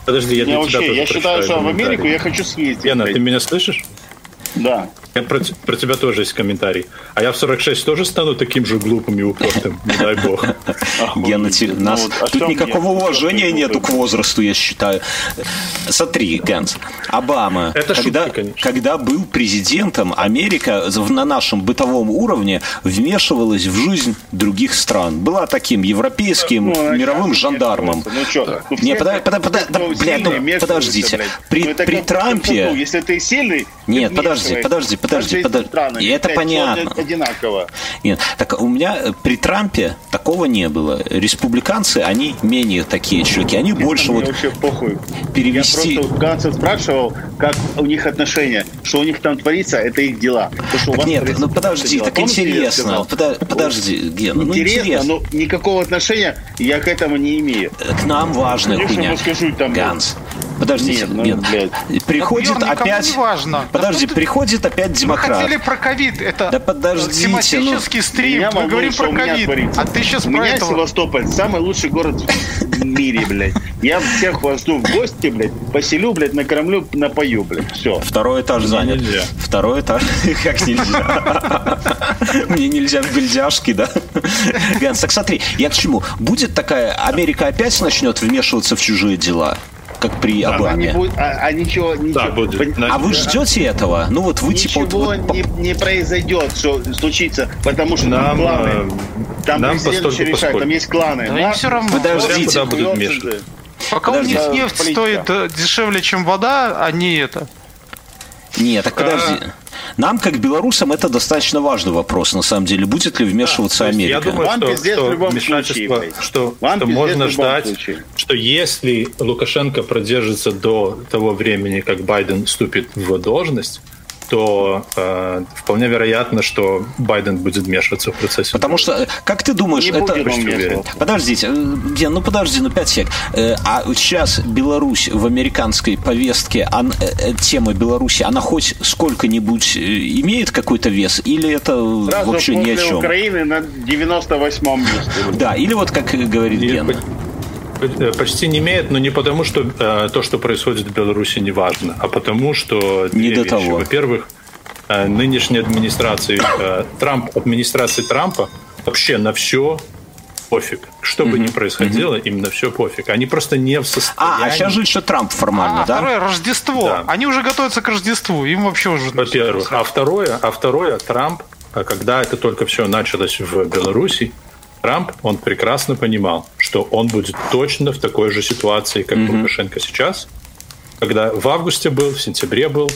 S3: Подожди, я для
S2: тебя тоже Я считаю, что в Америку я хочу съездить.
S3: Гена, ты меня слышишь?
S2: Да.
S3: Я про, про тебя тоже есть комментарий. А я в 46 тоже стану таким же глупым и упертым, не дай бог.
S1: Гена, нас ну тут никакого уважения нету к возрасту, я считаю. Смотри, Ганс, Обама, когда, когда был президентом, Америка на нашем бытовом уровне вмешивалась в жизнь других стран. Была таким европейским ну, мировым жандармом. Ну что, не, блядь, ну, подождите. При, при Трампе...
S2: Если ты сильный...
S1: Нет, подожди, подожди, подожди, подожди. Страны, и это понятно.
S2: Одинаково.
S1: Нет, так у меня э, при Трампе такого не было. Республиканцы, они менее такие чуваки. Они Нет, больше вот
S2: вообще похуй.
S1: перевести...
S2: Я просто Ганса спрашивал, как у них отношения. Что у них там творится, это их дела.
S1: То, что так нет, ну подожди, так интересно. Подожди, подожди, Гена, ну
S2: интересно, интересно. но никакого отношения я к этому не имею.
S1: К нам важная
S2: Конечно,
S1: хуйня.
S2: Скажу, там,
S1: Ганс. Подождите, нет, ну, нет. Блядь. Приходит так, опять...
S4: Важно.
S1: Подожди, да приходит опять демократ. Мы
S4: хотели про ковид. Это
S1: да подождите,
S4: тематический ну... стрим. Меня Мы говорим про ковид. А ты сейчас
S2: У
S4: про
S2: меня
S4: этого...
S2: Севастополь самый лучший город в мире, блядь. Я всех вас жду в гости, блядь. Поселю, блядь, накормлю, напою, блядь. Все.
S1: Второй этаж занят. Нельзя. Второй этаж. Как нельзя? Мне нельзя в бельдяшки, да? Ганс, так смотри, я к чему? Будет такая... Америка опять начнет вмешиваться в чужие дела? Как при да, Обаме.
S2: Будет, а, а ничего, ничего. Да,
S1: будет. А вы ждете этого? Ну вот вы
S2: ничего
S1: типа вот,
S2: вот, не, не произойдет, что случится, потому что нам, кланы. Э, там нам президент еще решает, там есть кланы.
S4: Да, все равно.
S1: Подождите.
S3: Куда будут вмешиваться?
S4: Пока Подожди. у них нефть Политика. стоит э, дешевле, чем вода, а не это.
S1: Нет, так подожди. А... Нам, как белорусам, это достаточно важный вопрос, на самом деле. Будет ли вмешиваться да, Америка?
S3: Я думаю, Вам что, что вмешательство, случае, что, что можно ждать, случае. что если Лукашенко продержится до того времени, как Байден вступит в должность, то э, вполне вероятно, что Байден будет вмешиваться в процесс.
S1: Потому что, э, как ты думаешь, не это... Подождите, Ген, ну подожди, ну пять сек. Э, а сейчас Беларусь в американской повестке, он, э, тема Беларуси, она хоть сколько-нибудь имеет какой-то вес, или это
S2: Сразу
S1: вообще ни о чем?
S2: Украины на 98-м месте.
S1: Да, или вот как говорит Ген.
S3: Э, почти не имеет, но не потому, что э, то, что происходит в Беларуси, не важно, а потому, что
S1: не до
S3: вещи.
S1: того.
S3: Во-первых, э, нынешняя администрация э, Трамп, администрации Трампа вообще на все пофиг. Что бы ни происходило, им на все пофиг. Они просто не в состоянии...
S1: А, а сейчас же еще Трамп формально,
S4: А,
S1: да?
S4: второе, Рождество.
S3: Да.
S4: Они уже готовятся к Рождеству. Им вообще уже...
S3: Во-первых. А второе, а второе, Трамп, а когда это только все началось в Беларуси, Трамп, он прекрасно понимал, что он будет точно в такой же ситуации, как Лукашенко сейчас, когда в августе был, в сентябре был,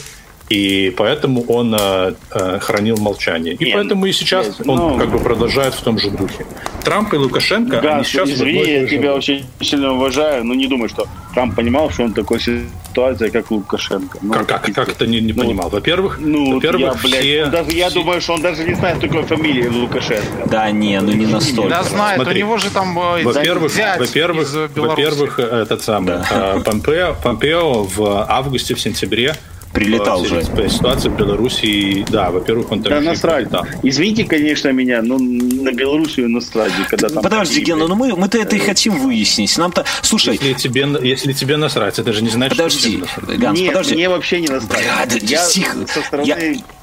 S3: и поэтому он э, э, хранил молчание. И
S2: Нет,
S3: поэтому и сейчас
S2: нет,
S3: он
S2: ну-
S3: как бы продолжает в том же духе. Трамп и Лукашенко, они
S2: Газ,
S3: сейчас
S2: извини, я тебя очень сильно уважаю, но не думаю, что Трамп понимал, что он такой ситуации, как Лукашенко. Ну,
S3: Как, как, как это не, не
S2: Ну,
S3: понимал? Во-первых,
S2: Ну,
S3: во-первых,
S2: я, блядь,
S3: все,
S2: даже, я
S3: все-
S2: думаю, что он даже не знает такой фамилии Лукашенко.
S1: Да, не, ну не настолько.
S4: Да, знает.
S3: Смотри.
S4: У него же там э,
S3: Во-первых, во-первых, во-первых, этот самый э, Помпео, Помпео в августе, в сентябре
S1: Прилетал же.
S3: Ситуация в Беларуси, да, во-первых, он там
S2: Да насрать.
S3: прилетал.
S2: Извините, конечно, меня, но на Белоруссию насрать, когда там...
S1: Подожди, Гена, ну мы, мы-то это и хотим выяснить. Нам-то... Слушай,
S3: Если тебе, если тебе насрать, это же не значит, что
S1: подожди,
S3: тебе насрать.
S1: Ганс,
S2: Нет,
S1: подожди.
S2: мне вообще не насрать.
S1: Бля, да
S2: я
S1: тихо.
S2: со стороны
S1: Я-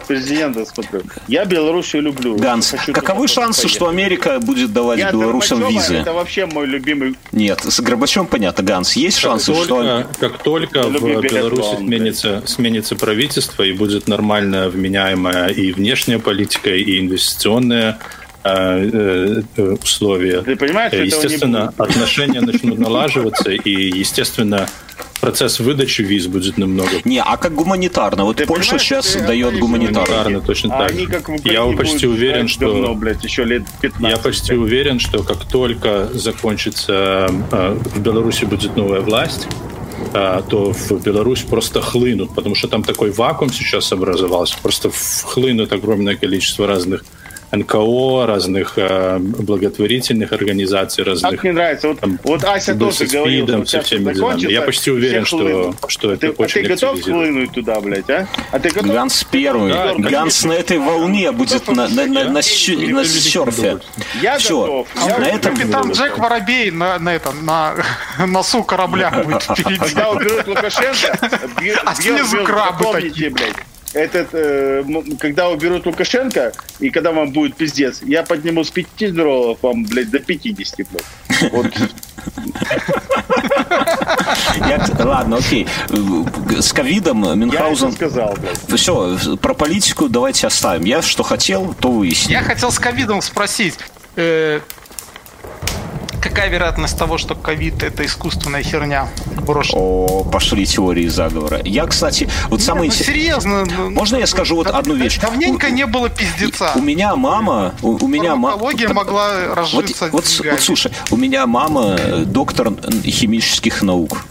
S2: президента смотрю. Я Белоруссию люблю.
S1: Ганс,
S2: Хочу
S1: каковы шансы,
S2: поехать.
S1: что Америка будет давать
S2: Я
S1: белорусам
S2: Горбачева,
S1: визы?
S2: Это вообще мой любимый...
S1: Нет, с Горбачевым понятно, Ганс. Есть
S3: Как
S1: шансы, что...
S3: только, как только в Беларуси сменится, сменится правительство и будет нормальная, вменяемая и внешняя политика, и инвестиционная условия.
S2: Ты понимаешь,
S3: Э,
S2: этого не
S3: Естественно,
S2: будет?
S3: отношения начнут налаживаться, и, естественно, процесс выдачи виз будет намного
S1: Не, а как гуманитарно? Вот
S2: Ты
S1: Польша сейчас
S2: ты
S1: дает гуманитарно.
S3: гуманитарно точно
S2: А
S3: так.
S2: они
S3: же.
S2: как
S3: Я почти уверен, что
S2: давно, блядь, еще лет 15.
S3: я почти уверен, что как только закончится э, в Беларуси будет новая власть, э, то в Беларусь просто хлынут, потому что там такой вакуум сейчас образовался, просто хлынут огромное количество разных НКО, разных э, благотворительных организаций, разных
S2: Как мне нравится. Вот,
S3: там,
S2: вот Ася тоже говорила,
S3: СПИДом,
S2: что
S3: со всеми
S2: закончится,
S3: Я почти уверен, что,
S2: хлынут.
S3: что это
S2: Ты, а
S3: очень
S2: ты готов хлынуть туда, блядь, а? А ты готов?
S1: Ганс первый.
S3: Да,
S1: Ганс на этой волне будет на, на, на, на, щ- на серфе.
S2: Я
S1: Все.
S2: готов.
S1: На
S2: Я-
S1: этом...
S4: Капитан Джек Воробей на, на, этом, на носу корабля будет впереди.
S2: Когда уберут Лукашенко, бьет,
S4: А снизу крабы
S2: помните, блядь. Этот, э, когда уберут Лукашенко, и когда вам будет пиздец, я подниму с 5 долларов вам, блядь, до 50, блядь. Вот.
S1: Я- ладно, окей. С ковидом
S2: Я
S1: Мюнхгаузен...
S2: сказал, блядь.
S1: Все, про политику давайте оставим. Я что хотел, то выяснил.
S4: Я хотел с ковидом спросить, э, какая вероятность того, что ковид это искусственная херня брошена?
S1: О, пошли теории заговора. Я, кстати, вот самое
S4: Ну,
S1: интересное...
S4: серьезно. ну,
S1: Можно я скажу вот
S4: да-
S1: одну вещь?
S4: Давненько не было пиздеца.
S1: У меня мама... У, у меня мама...
S4: Могла
S1: Вот,
S4: разжиться
S1: вот,
S4: деньгами.
S1: вот слушай, у меня мама э, доктор химических наук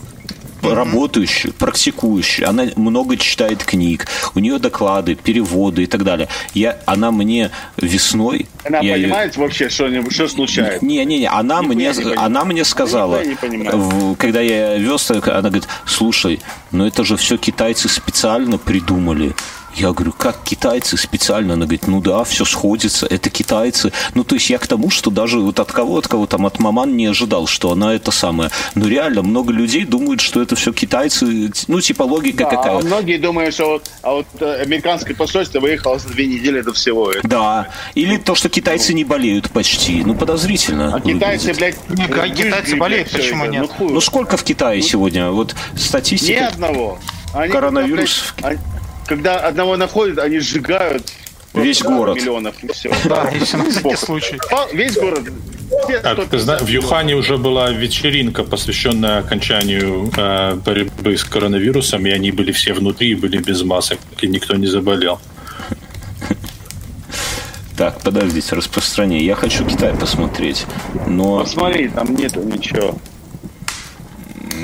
S1: работающая, практикующая, она много читает книг, у нее доклады, переводы и так далее. Я, она мне весной...
S2: Она
S1: я
S2: понимает вообще, что, что случается?
S1: не, не, не, она
S2: Нихуя
S1: мне,
S2: не
S1: она мне сказала, в- когда я вез, она говорит, слушай, ну это же все китайцы специально придумали. Я говорю, как китайцы специально? Она говорит, ну да, все сходится, это китайцы. Ну, то есть я к тому, что даже вот от кого, от кого там, от маман не ожидал, что она это самое. Но реально, много людей думают, что это все китайцы, ну, типа логика
S2: Да,
S1: какая.
S2: а многие думают, что вот, а вот э, американское посольство выехало за две недели до всего этого.
S1: Да. Или то, что китайцы не болеют почти. Ну, подозрительно.
S2: А китайцы,
S1: выглядит.
S2: блядь,
S4: Не, китайцы болеют, почему
S2: это.
S4: нет?
S2: Ну.
S1: Ну, сколько в Китае сегодня? Вот
S2: Ни
S1: статистика.
S2: одного. Они,
S1: Коронавирус.
S2: когда, блядь, они- когда одного находят, они сжигают
S1: Весь город.
S2: миллионов и все.
S4: Да, еще на всякий случай.
S2: Весь город.
S3: Так, ты
S2: 150
S3: знаешь, в Юхане уже была вечеринка, посвященная окончанию э, борьбы с коронавирусом, и они были все внутри и были без масок, и никто не заболел.
S1: Так, подождите, распространение. Я хочу Китай посмотреть. Но
S2: Посмотри, там нету ничего.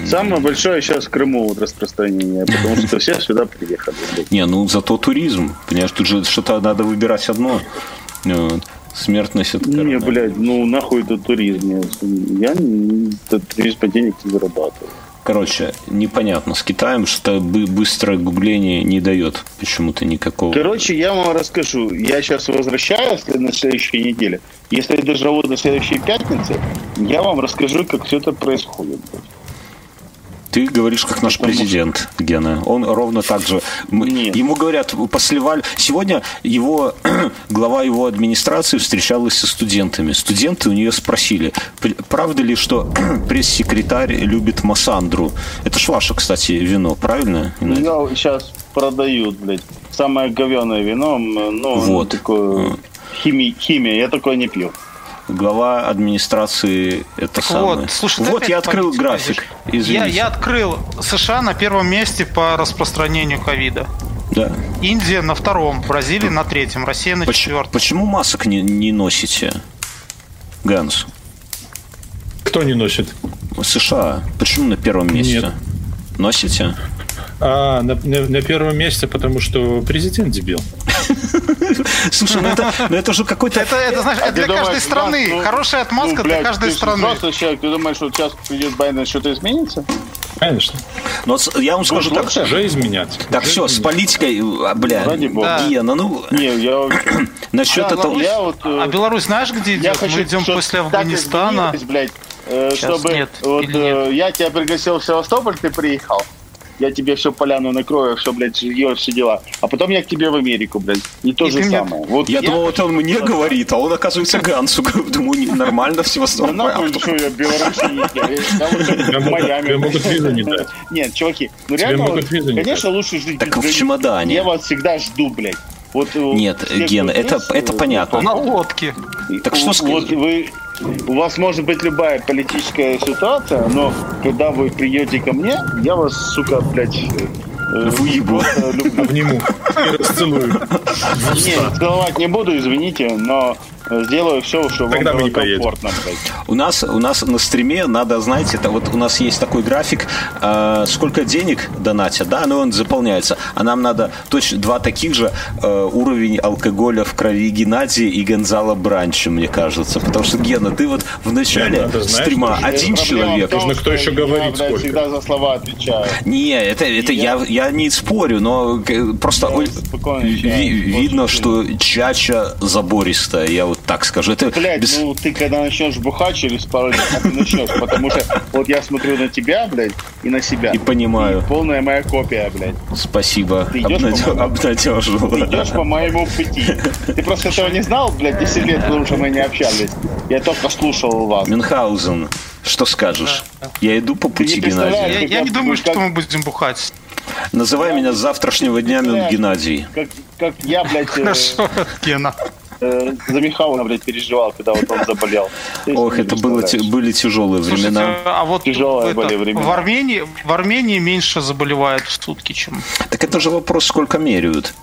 S2: Самое большое сейчас в Крыму вот распространение, потому что все сюда приехали.
S1: Не, ну зато туризм. Понимаешь, тут же что-то надо выбирать одно. Вот. Смертность от
S2: Не, блядь, ну нахуй это туризм. Я, туризм по денег не зарабатываю.
S1: Короче, непонятно с Китаем, что быстрое гугление не дает почему-то никакого.
S2: Короче, я вам расскажу. Я сейчас возвращаюсь на следующей неделе. Если я доживу до следующей пятницы, я вам расскажу, как все это происходит.
S1: Ты говоришь, как наш президент, Гена. Он ровно так же. Нет. Ему говорят, посливали. Сегодня его глава его администрации встречалась со студентами. Студенты у нее спросили, правда ли, что пресс-секретарь любит Массандру? Это ж ваше, кстати, вино, правильно?
S2: Я сейчас продают, блядь. Самое говеное вино. Ну, вот. такое... Химия, химия, я такое не пью
S1: глава администрации это так самое. Вот,
S4: слушай,
S1: вот я открыл график.
S4: Я, я открыл США на первом месте по распространению ковида.
S1: Да.
S4: Индия на втором, Бразилия на третьем, Россия на четвертом.
S1: Почему масок не, не носите, Ганс?
S3: Кто не носит?
S1: США. Почему на первом месте? Нет. Носите?
S3: А, на, на, на первом месте, потому что президент дебил.
S1: Слушай, ну это, ну это же какой-то...
S4: Это, это, знаешь, это для каждой страны. Ну, Хорошая отмазка ну, для каждой страны.
S2: Просто человек, ты думаешь, что сейчас придет Байден, что-то изменится?
S3: Конечно.
S1: Но я вам скажу так.
S3: Уже изменять.
S1: Так, все, с политикой, а, бля. Ради бога. Гена, ну...
S2: Не, я...
S1: Насчет этого...
S4: А Беларусь знаешь, где идет? Мы идем после Афганистана.
S2: блядь, э, чтобы... Вот э, я тебя пригласил в Севастополь, ты приехал я тебе все поляну накрою, все, блядь, ее все дела. А потом я к тебе в Америку, блядь. И то и же самое.
S1: Вот я, я думал, вот он мне говорит, а он, оказывается, Гансу. Думаю, нормально всего
S2: Да нахуй, что я Беларусь в Майами. могут визу не дать. Нет, чуваки, ну реально, конечно, лучше жить
S1: Так в чемодане.
S2: Я вас всегда жду, блядь.
S1: Вот, э, Нет, Гена, это, это понятно.
S4: На лодке.
S1: Так что
S2: вот вы у вас может быть любая политическая ситуация, но когда вы придете ко мне, я вас, сука, блядь,
S1: э, Выебу.
S3: Обниму и расцелую.
S2: Нет, целовать не буду, извините, но сделаю все, чтобы
S3: Тогда вам было комфортно.
S1: У нас, у нас на стриме надо, знаете, это вот у нас есть такой график, э, сколько денег донатят, да, но он заполняется. А нам надо точно два таких же э, уровень алкоголя в крови Геннадия и Гонзала Бранча, мне кажется. Потому что, Гена, ты вот в начале стрима знаешь, один человек.
S3: Том, Нужно кто еще говорит
S2: я, сколько. всегда за слова отвечаю.
S1: Не, это, это я, я, я не спорю, но просто ви, видно, что чача забористая. Я вот так скажу. Это
S2: блядь, без... ну ты когда начнешь бухать через пару лет, ты начнешь, потому что вот я смотрю на тебя, блядь, и на себя.
S1: И понимаю. И
S2: полная моя копия, блядь.
S1: Спасибо. Ты идешь Обнадё... по Обнадежил.
S2: Ты идешь по моему пути. Ты просто этого не знал, блядь, 10 лет, потому что мы не общались. Я только слушал вас.
S1: Мюнхгаузен, что скажешь? Да. Я иду по пути Геннадия.
S4: Я, я не думаю, как... что мы будем бухать.
S1: Называй меня с завтрашнего дня Мюн Геннадий.
S2: Как, как я, блядь...
S4: Э, Хорошо, Гена.
S2: Э, за Михайловна, блядь, переживал, когда вот он заболел.
S1: Ох, это было, были тяжелые времена.
S4: а вот Тяжелые были времена. В Армении, в Армении меньше заболевают в сутки, чем...
S1: Так это же вопрос, сколько меряют.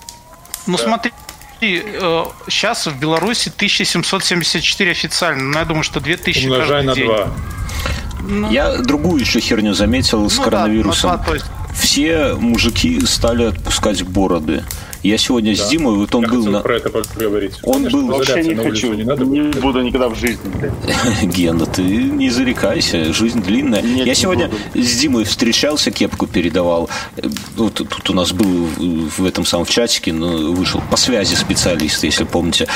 S4: Ну да. смотри, сейчас в Беларуси 1774 официально, но я думаю, что 2000
S3: Умножай на
S4: день.
S3: 2.
S1: Ну, я другую еще херню заметил ну, с коронавирусом. Да, 2, есть... Все мужики стали отпускать бороды. Я сегодня да. с Димой, вот он
S3: Я
S1: был на...
S3: про это поговорить.
S1: Он
S2: Конечно,
S1: был...
S2: Вообще не хочу, не, надо не буду никогда в жизни, блядь.
S1: Гена, ты не зарекайся, жизнь длинная. Нет, Я сегодня буду. с Димой встречался, кепку передавал. Вот тут у нас был в этом самом чатике, но вышел по связи специалист, если помните.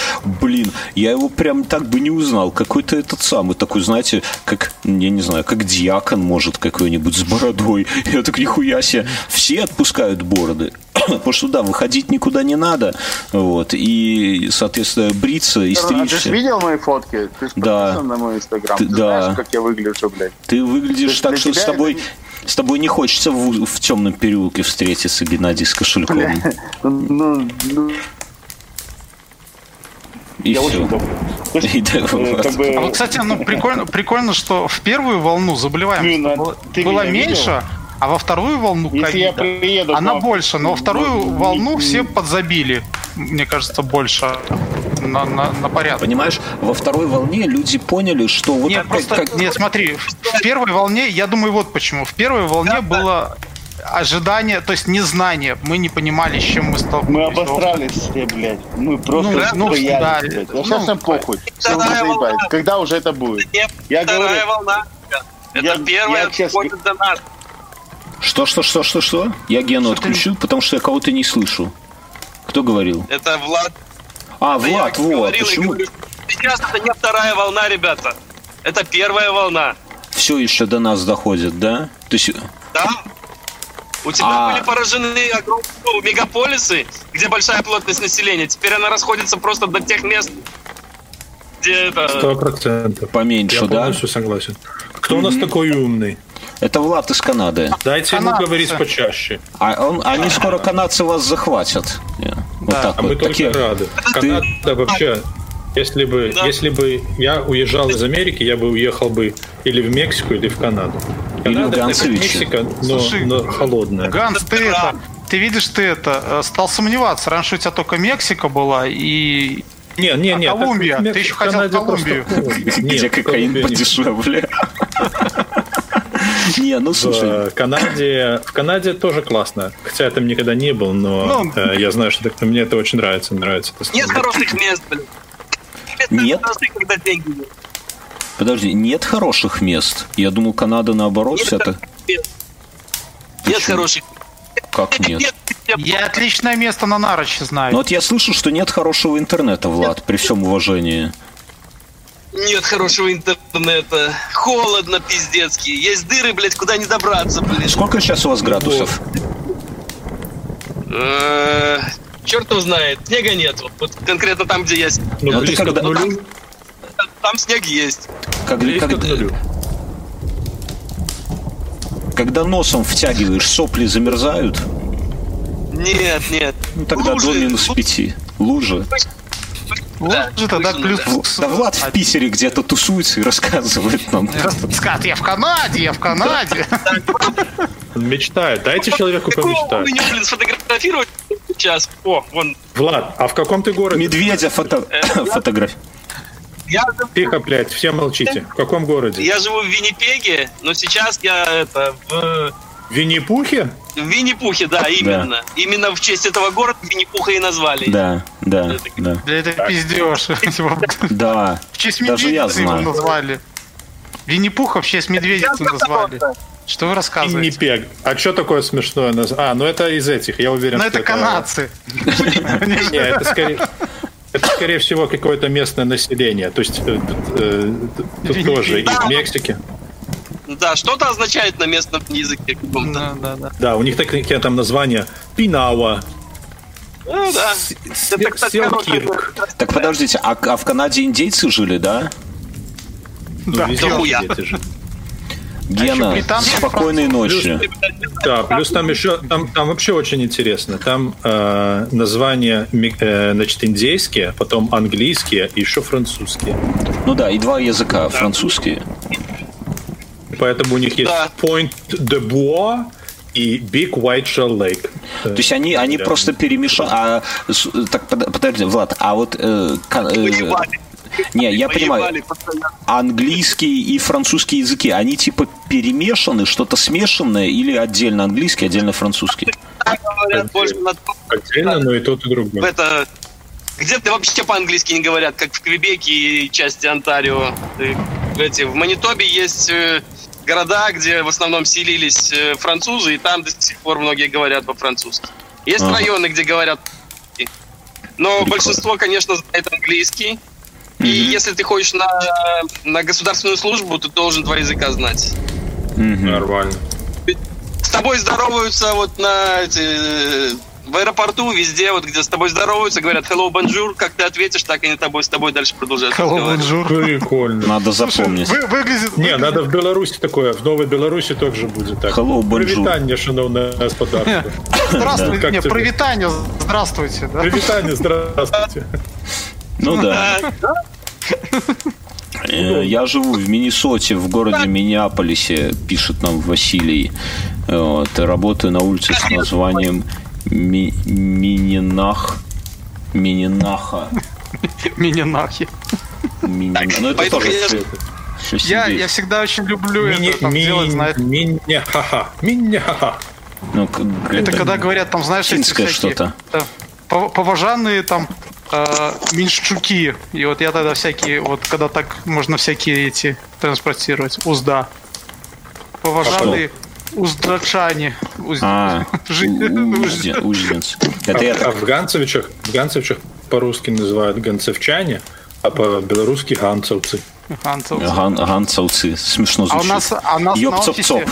S1: Блин, я его прям так бы не узнал. Какой-то этот самый, такой, знаете, как, я не знаю, как диакон, может, какой-нибудь с бородой. Я так нихуя себе. Все отпускают бороды. Потому что, да, выходить никуда не надо. Вот. И, соответственно, бриться и стричься. А
S2: ты же видел мои фотки? Ты же да. на мой инстаграм. Ты, да. знаешь, как я выгляжу, блядь?
S1: Ты выглядишь так, что с тобой... С тобой не хочется в, в темном переулке встретиться, Геннадий, с кошельком. Бля, ну, ну, и я все.
S4: Э, а вот, кстати, ну прикольно, прикольно, что в первую волну заболеваемость было, было меньше, а во вторую волну Если я приеду, она больше, но во вторую волну все подзабили, мне кажется, больше на, на, на порядок.
S1: Понимаешь, во второй волне люди поняли, что вот
S4: нет, просто, как... нет, смотри, в первой волне, я думаю, вот почему. В первой волне было ожидание, то есть незнание. Мы не понимали, с чем мы столкнулись.
S2: Мы обосрались все, блядь. Мы просто ну, боялись, да, блядь. Ну, сейчас нам похуй. Когда уже это будет?
S8: Я вторая говорю, волна. Это я, первая я, сейчас... до нас.
S1: Что, что, что, что, что? Я Гену что отключил, ты... потому что я кого-то не слышу. Кто говорил?
S8: Это Влад.
S1: А, это Влад, вот. Почему? Говорю,
S8: сейчас это не вторая волна, ребята. Это первая волна.
S1: Все еще до нас доходит, да? То есть...
S8: Да. У тебя а... были поражены огромные мегаполисы, где большая плотность населения. Теперь она расходится просто до тех мест, где это...
S3: Сто процентов.
S1: Поменьше, Я да?
S3: полностью согласен. Кто mm-hmm. у нас такой умный?
S1: Это Влад из Канады.
S3: Дайте Канадцы. ему говорить почаще.
S1: А он, они скоро канадцы вас захватят. Вот да.
S3: так а вот. мы Такие... только рады. Канада Ты... вообще если бы, да. если бы я уезжал из Америки, я бы уехал бы или в Мексику, или в Канаду.
S1: Канада или
S3: это Мексика, но, Слушай, но холодная.
S4: Ганс, ты это, ты видишь, ты это э, стал сомневаться. Раньше у тебя только Мексика была и
S3: не, не, а не.
S4: Колумбия. Ты еще хотел в Колумбию.
S1: Где кокаин подешевле.
S3: Не, ну слушай. В Канаде, в Канаде тоже классно. Хотя я там никогда не был, но ну, э, я знаю, что мне это очень нравится. нравится
S8: Нет хороших мест, блин.
S1: Нет. Подожди, нет хороших мест. Я думал, Канада наоборот нет. Нет,
S8: нет хороших.
S1: Как нет?
S4: Я отличное место на Нарочи знаю.
S1: Ну вот я слышу, что нет хорошего интернета, Влад, при всем уважении.
S8: Нет хорошего интернета. Холодно, пиздецки. Есть дыры, блядь, куда не добраться, блядь.
S1: Сколько сейчас у вас градусов?
S8: Э, черт его знает. Снега нет. Вот конкретно там, где есть.
S3: Ну, близко к нулю?
S8: Там снег есть.
S1: Как, близко как... к нулю. Когда носом втягиваешь, сопли замерзают?
S8: Нет, нет.
S1: Ну тогда Лужи. до минус пяти. Лужи.
S4: Лужи тогда плюс...
S1: Да Влад в Питере где-то тусуется и рассказывает нам.
S4: Скат, я в Канаде, я в Канаде.
S3: Мечтает. Дайте человеку помечтать. Меня, блин,
S8: сфотографировать сейчас. О, вон.
S3: Влад, а в каком ты городе?
S1: Медведя фото... Э, фотограф.
S3: Я... Тихо, блядь, все молчите. В каком городе?
S8: Я живу в Виннипеге, но сейчас я это в...
S3: Винни-Пухе?
S8: В Винни-Пухе, да, именно. Да. Именно в честь этого города Винни-Пуха и назвали.
S1: Да, да, это, да.
S4: Да это пиздеж.
S1: Да,
S4: В честь медведицы его назвали. Винни-Пуха в честь медведицы назвали. Что вы рассказываете?
S3: Виннипег. А что такое смешное? А, ну это из этих, я уверен.
S4: Ну это канадцы.
S3: Не, это скорее... Это, скорее всего, какое-то местное население. То есть э, э, тут тоже из Мексики.
S8: Да, что-то означает на местном языке
S3: Да, да, да. Да, у них такие там названия Пинауа.
S8: Ну да.
S1: Селкирк. Так подождите, а, а в Канаде индейцы жили, да?
S8: Да,
S1: ну, Гена, а спокойной ночи.
S3: Плюс, да, плюс там еще, там, там вообще очень интересно. Там э, названия, э, значит, индейские, потом английские и еще французские.
S1: Ну да, и два языка, французские.
S3: Поэтому у них есть да. Point de Bois и Big White Shell Lake.
S1: То есть они, они просто перемешали. А, так, подожди, Влад, а вот... Э, э, не, я понимаю. Английский и французский языки, они типа перемешаны, что-то смешанное или отдельно английский, отдельно французский?
S3: Отдельно, но и тот, и другой.
S8: Это где-то вообще по-английски не говорят, как в Квебеке и части Онтарио. Эти, в Манитобе есть э, города, где в основном селились э, французы, и там до сих пор многие говорят по-французски. Есть ага. районы, где говорят но Прикольно. большинство, конечно, знает английский. И если ты ходишь на, на государственную службу, ты должен два языка знать.
S3: Нормально.
S8: С тобой здороваются вот на эти, в аэропорту, везде, вот где с тобой здороваются, говорят hello, bonjour, как ты ответишь, так они тобой, с тобой дальше продолжают
S3: hello, bonjour. Прикольно.
S1: Надо запомнить. Вы,
S3: выглядит, Не, надо в Беларуси такое, в Новой Беларуси тоже будет так.
S1: Hello, bonjour.
S3: Привитание, шановное господарство.
S4: Здравствуйте, не, привитание, здравствуйте.
S3: Привитание, здравствуйте.
S1: Ну да. Э, я живу в Миннесоте, в городе Миннеаполисе, пишет нам Василий. Вот, работаю на улице с названием Ми- Мининах. Мининаха.
S4: Мининахи.
S1: Мининахи. Ну, это тоже
S4: я, я всегда очень люблю Мини, это там, ми, делать, знаешь.
S3: Миняха. Миняха.
S4: Ну, это когда говорят, там, знаешь, эти
S1: всякие, что-то.
S4: поважанные там э, меньшчуки. И вот я тогда всякие, вот когда так можно всякие эти транспортировать, узда. Поважанные. Уздрачане.
S1: Узденцы.
S3: Это я... А в Ганцевичах, в Ганцевичах по-русски называют ганцевчане, а по-белорусски ганцевцы.
S1: Ганцевцы. Ган, ганцевцы. Смешно звучит.
S4: А у нас, а у нас на офисе...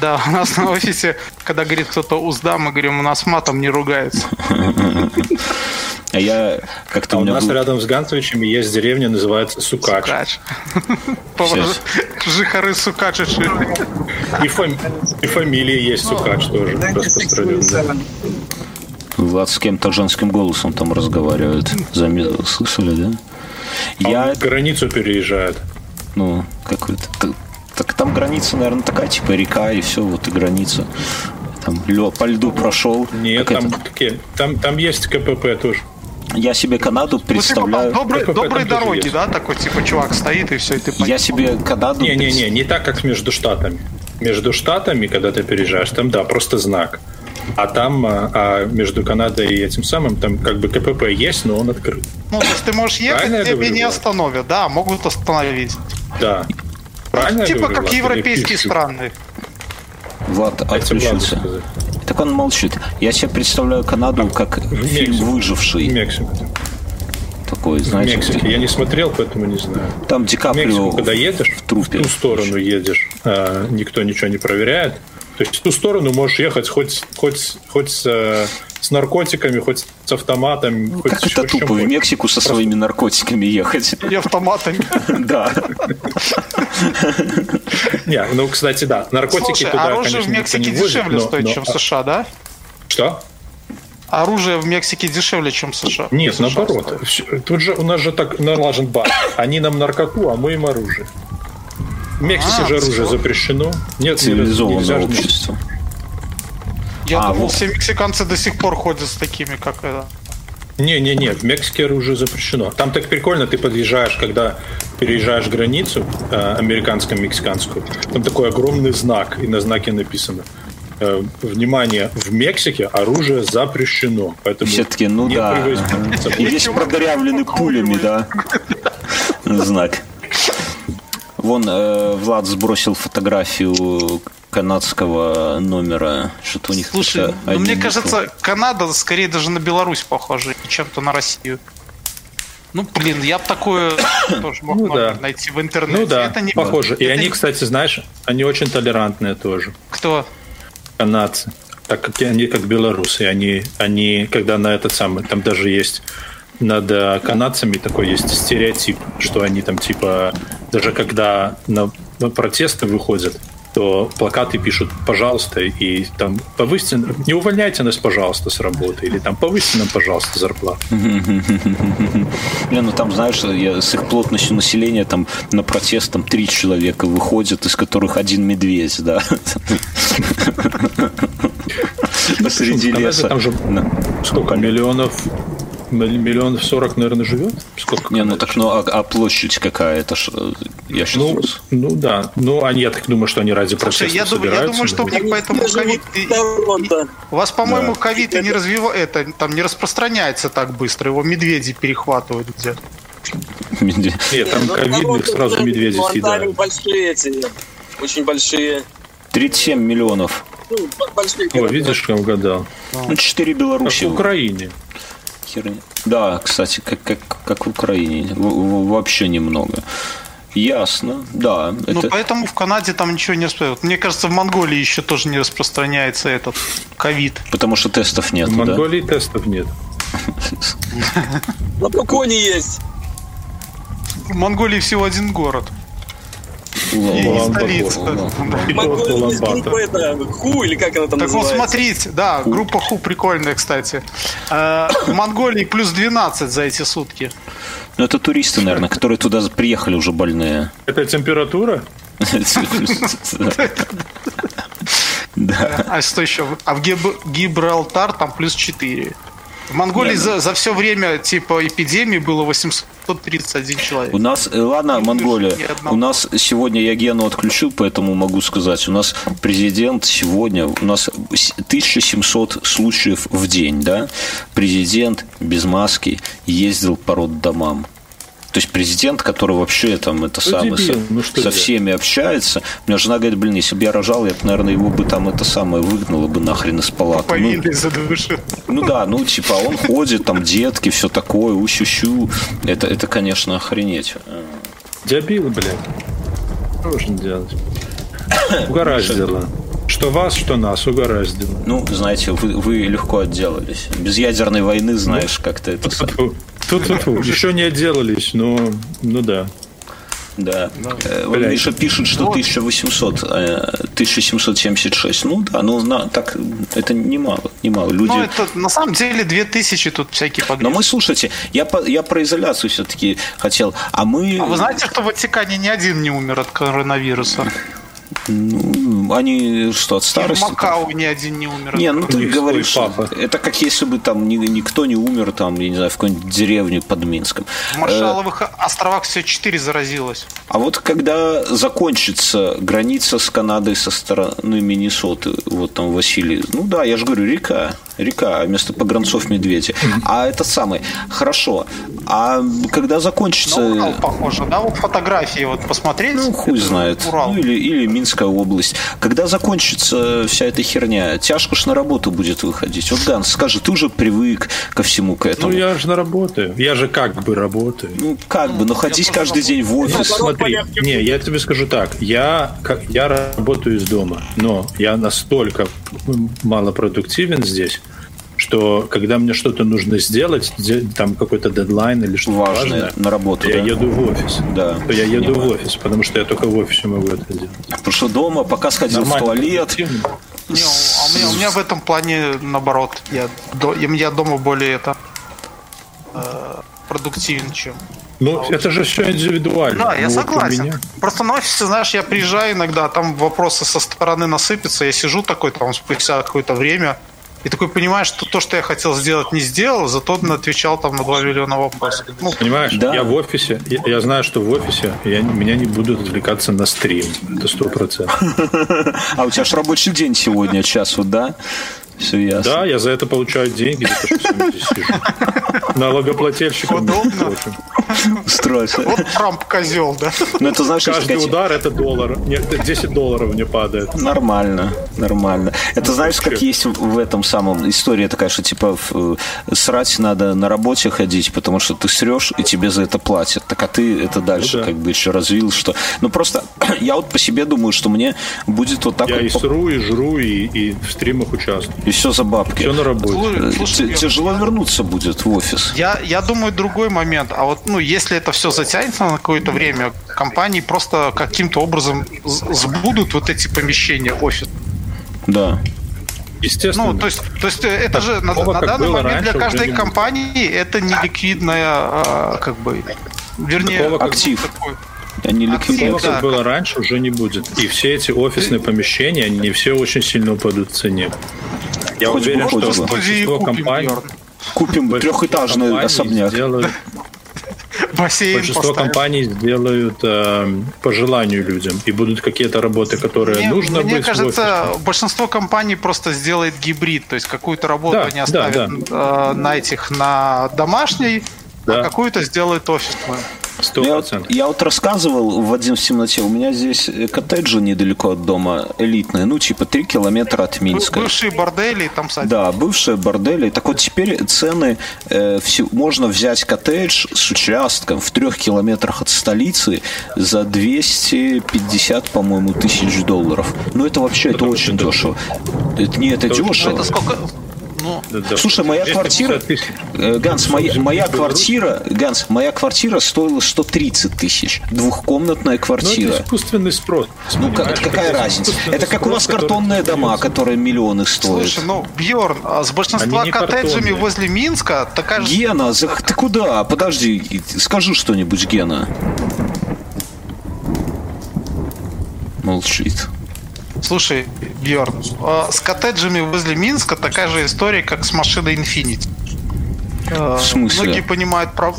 S4: Да, у нас на офисе, когда говорит кто-то узда, мы говорим, у нас матом не ругается.
S1: А я как-то
S3: а у, нас был... рядом с Ганцевичами есть деревня, называется Сукач.
S4: Сукач. Жихары Сукачи.
S3: И, фами... и фамилия есть Сукач тоже распространенная.
S1: Влад с кем-то женским голосом там разговаривает. Зам... Слышали, да?
S3: А я... границу переезжает.
S1: Ну, какой-то... Так там граница, наверное, такая, типа река, и все, вот и граница. Там лё, по льду прошел.
S3: Нет, там, такие, там, там есть КПП тоже.
S1: Я себе Канаду представляю...
S4: Ну, типа, добрые дороги, да? Такой, типа, чувак стоит и все, и ты
S1: Я себе Канаду...
S3: Не-не-не, не так, как между штатами. Между штатами, когда ты переезжаешь, там, да, просто знак. А там, а, а между Канадой и этим самым, там как бы КПП есть, но он открыт.
S4: Ну, то есть ты можешь ехать, тебе не остановят, да, могут остановить.
S3: Да.
S4: Правильно Типа как европейские страны.
S1: Влад отключился. Так он молчит. Я себе представляю Канаду как в фильм «Выживший».
S3: Мексика.
S1: Такой, знаете.
S3: Мексика. Я не смотрел, поэтому не знаю.
S1: Там Ди Каприо
S3: Мексику, когда едешь,
S1: в трупе.
S3: в ту сторону едешь, а, никто ничего не проверяет. То есть в ту сторону можешь ехать хоть, хоть, хоть с, с наркотиками, хоть с автоматом.
S1: Ну,
S3: хоть
S1: как это тупо в Мексику со своими наркотиками ехать?
S4: И автоматами.
S1: Да.
S3: Не, ну, кстати, да, наркотики туда,
S4: оружие в Мексике дешевле стоит, чем в США, да?
S3: Что?
S4: Оружие в Мексике дешевле, чем в США.
S3: Нет, наоборот. Тут же у нас же так налажен бар. Они нам наркоту, а мы им оружие. В Мексике а, же оружие все. запрещено.
S1: Нет, цивилизованное общество.
S4: Я а, думал, вот. все мексиканцы до сих пор ходят с такими, как это.
S3: Не-не-не, в Мексике оружие запрещено. Там так прикольно, ты подъезжаешь, когда переезжаешь границу э, американско-мексиканскую, там такой огромный знак, и на знаке написано э, внимание, в Мексике оружие запрещено.
S1: Поэтому Все-таки, ну да. И здесь продырявлены пулями, да. Знак. Вон э, Влад сбросил фотографию канадского номера. Что-то у них
S4: Слушай, ну, мне кажется, Канада скорее даже на Беларусь похожа, чем-то на Россию. Ну, блин, я бы такое тоже мог ну, да. найти в интернете.
S3: Ну да, это не похоже. Это... И они, кстати, знаешь, они очень толерантные тоже.
S4: Кто?
S3: Канадцы. Так как они как белорусы. Они, они когда на этот самый, там даже есть над э, канадцами такой есть стереотип, что они там типа даже когда на, на протесты выходят, то плакаты пишут «пожалуйста» и там «повысьте, не увольняйте нас, пожалуйста, с работы» или там «повысьте нам, пожалуйста, зарплату».
S1: Не, ну там, знаешь, с их плотностью населения там на протест там три человека выходят, из которых один медведь, да.
S3: Посреди леса. Там же сколько миллионов миллионов сорок, наверное, живет?
S1: Сколько? Не, ну так, ну а, а площадь какая? Это ж, я сейчас
S3: ну, ну да, ну они, я так думаю, что они ради процесса я,
S4: думаю, я думаю, что у них поэтому ковид... У вас, по-моему, ковид да. не развива... это там не распространяется так быстро, его медведи перехватывают где-то.
S3: Нет, там ну, ковидных сразу медведи съедают.
S8: большие эти, очень большие.
S1: 37 миллионов. Ну,
S3: О, видишь, я угадал.
S1: Ну, 4 Беларуси.
S3: в Украине
S1: херня. Да, кстати, как, как, как в Украине. В, вообще немного. Ясно, да.
S4: Ну, это... поэтому в Канаде там ничего не распространяется. Мне кажется, в Монголии еще тоже не распространяется этот ковид.
S1: Потому что тестов нет.
S3: В Монголии да? тестов нет.
S8: На Пуконе есть.
S4: В Монголии всего один город.
S3: И столица.
S8: Группа это Ху или как она там
S4: так называется? Так вот смотрите, да, группа Ху прикольная, кстати. Э, в Монголии плюс 12 за эти сутки.
S1: Ну это туристы, наверное, которые туда приехали уже больные.
S3: Это температура?
S4: Да. А что еще? А в Гибралтар там плюс 4. В Монголии за, за все время типа эпидемии было 831 человек.
S1: У нас, э, ладно, Монголия, у нас сегодня я Гену отключил, поэтому могу сказать, у нас президент сегодня, у нас 1700 случаев в день, да, президент без маски ездил по роддомам. То есть президент, который вообще там это самое ну, со, ну, со всеми общается. У меня жена говорит, блин, если бы я рожал, я бы, наверное, его бы там это самое выгнала бы нахрен из палаты. Ну, ну да, ну типа он ходит, там детки, все такое, ущу-щу. Это, это, конечно, охренеть.
S3: Дебил, блядь. Что нужно делать? Угораздило. Что вас, что нас угораздило.
S1: Ну, знаете, вы, вы легко отделались. Без ядерной войны знаешь, ну, как-то это...
S3: Тут-тут-тут. Еще не отделались, но... Ну да.
S1: Да. Э, вот Миша пишет, что 1800, 1776. Э, ну да, ну на, так это немало, немало. Люди... Ну
S4: это на самом деле 2000 тут всякие
S1: погрешности. Но мы, слушайте, я, по, я про изоляцию все-таки хотел, а мы...
S4: А вы знаете, что в Ватикане ни один не умер от коронавируса?
S1: Ну, они что, от старости? И в
S4: Макао ни один не умер.
S1: Не, ну ты говоришь, папа. это как если бы там никто не умер, там, я не знаю, в какой-нибудь деревне под Минском.
S4: В Маршаловых э, островах все четыре заразилось.
S1: А вот когда закончится граница с Канадой со стороны Миннесоты, вот там Василий, ну да, я же говорю, река, река, а вместо погранцов медведи. А это самый, хорошо, а когда закончится... Ну,
S4: Урал похоже, да, вот фотографии вот посмотреть.
S1: Ну, хуй знает. Урал. Ну, или, или Минская область. Когда закончится вся эта херня, тяжко ж на работу будет выходить. Вот, Ганс, скажи, ты уже привык ко всему к этому.
S3: Ну, я же на работаю. Я же как бы работаю.
S1: Ну, как бы, но ходить каждый день в офис.
S3: Смотри, не, я тебе скажу так. Я, я работаю из дома, но я настолько малопродуктивен здесь, что когда мне что-то нужно сделать, там какой-то дедлайн или что-то важное, важное
S1: на работу,
S3: я да? еду в офис. Да. То я еду в офис, потому что я только в офисе могу это делать.
S1: Потому что дома, пока сходил Нормально. в туалет. Не,
S4: а у, меня, у меня в этом плане наоборот. Я, я дома более это э, продуктивен, чем
S3: ну, а это же все индивидуально.
S4: Да, я ну, согласен. Меня... Просто на офисе, знаешь, я приезжаю иногда, там вопросы со стороны насыпятся, я сижу такой там спустя какое-то время, и такой понимаешь, что то, что я хотел сделать, не сделал, зато он отвечал там на 2 миллиона вопросов.
S3: Ну, Понимаешь, да. я в офисе, я, я знаю, что в офисе я, меня не будут отвлекаться на стрим. Это сто процентов.
S1: А у тебя же рабочий день сегодня, час вот, да? Все ясно.
S3: Да, я за это получаю деньги, за то, что здесь сижу. Налогоплательщикам.
S4: Удобно.
S1: Стройся.
S4: Вот Трамп козел, да?
S3: Ну, это, знаешь, Каждый сказать... удар это доллар. Нет, 10 долларов мне падает.
S1: Нормально, нормально. Это знаешь, как есть в этом самом история такая, что типа э, срать надо на работе ходить, потому что ты срешь, и тебе за это платят. Так а ты это дальше ну, да. как бы еще развил, что... Ну просто я вот по себе думаю, что мне будет вот так
S3: я
S1: вот...
S3: Я и сру, и жру, и, и в стримах участвую.
S1: И все за бабки.
S3: Все на работе.
S1: Слушай, Тяжело я... вернуться будет в офис.
S4: Я, я думаю, другой момент. А вот, ну, если это все затянется на какое-то время, компании просто каким-то образом сбудут вот эти помещения офис.
S1: Да.
S3: Естественно.
S4: Ну, то есть, то есть это же на, на данный момент раньше, для каждой компании это не ликвидная, а, как бы, вернее,
S1: Такого актив. Такой,
S3: они ликвидируют. Как было раньше, уже не будет. И все эти офисные помещения, они все очень сильно упадут в цене. Я Хоть уверен, что большинство компаний...
S1: Купим трехэтажный особняк.
S3: Сделают, Бассейн Большинство поставим. компаний сделают э, по желанию людям, и будут какие-то работы, которые мне, нужно
S4: мне
S3: быть.
S4: Мне кажется, большинство компаний просто сделает гибрид, то есть какую-то работу да, они оставят да, да. Э, на этих на домашней, а да. а какую-то сделают офисную.
S1: Я вот, я вот рассказывал в один в темноте, у меня здесь коттеджи недалеко от дома, элитные, ну, типа 3 километра от Минска.
S4: Бывшие бордели там садятся.
S1: Да, бывшие бордели. Так вот теперь цены, э, все, можно взять коттедж с участком в трех километрах от столицы за 250, по-моему, тысяч долларов. Ну, это вообще, это, это очень дешево. Это, не, это, это дешево. Это сколько? Ну, да, Слушай, моя квартира, э, Ганс, моя, моя квартира, Ганс, моя квартира стоила 130 тысяч. Двухкомнатная квартира. Ну,
S3: это искусственный спрос.
S1: Ну, как, какая разница? Это как у вас картонные дома, которые миллионы стоят.
S4: Слушай, ну, Бьорн, а с большинства коттеджами возле Минска такая
S1: же... Гена, ты куда? Подожди, скажи что-нибудь, Гена. Молчит.
S4: Слушай, Бьорн, а с коттеджами возле Минска такая же история, как с машиной Infiniti.
S1: В смысле?
S4: Многие понимают, прав...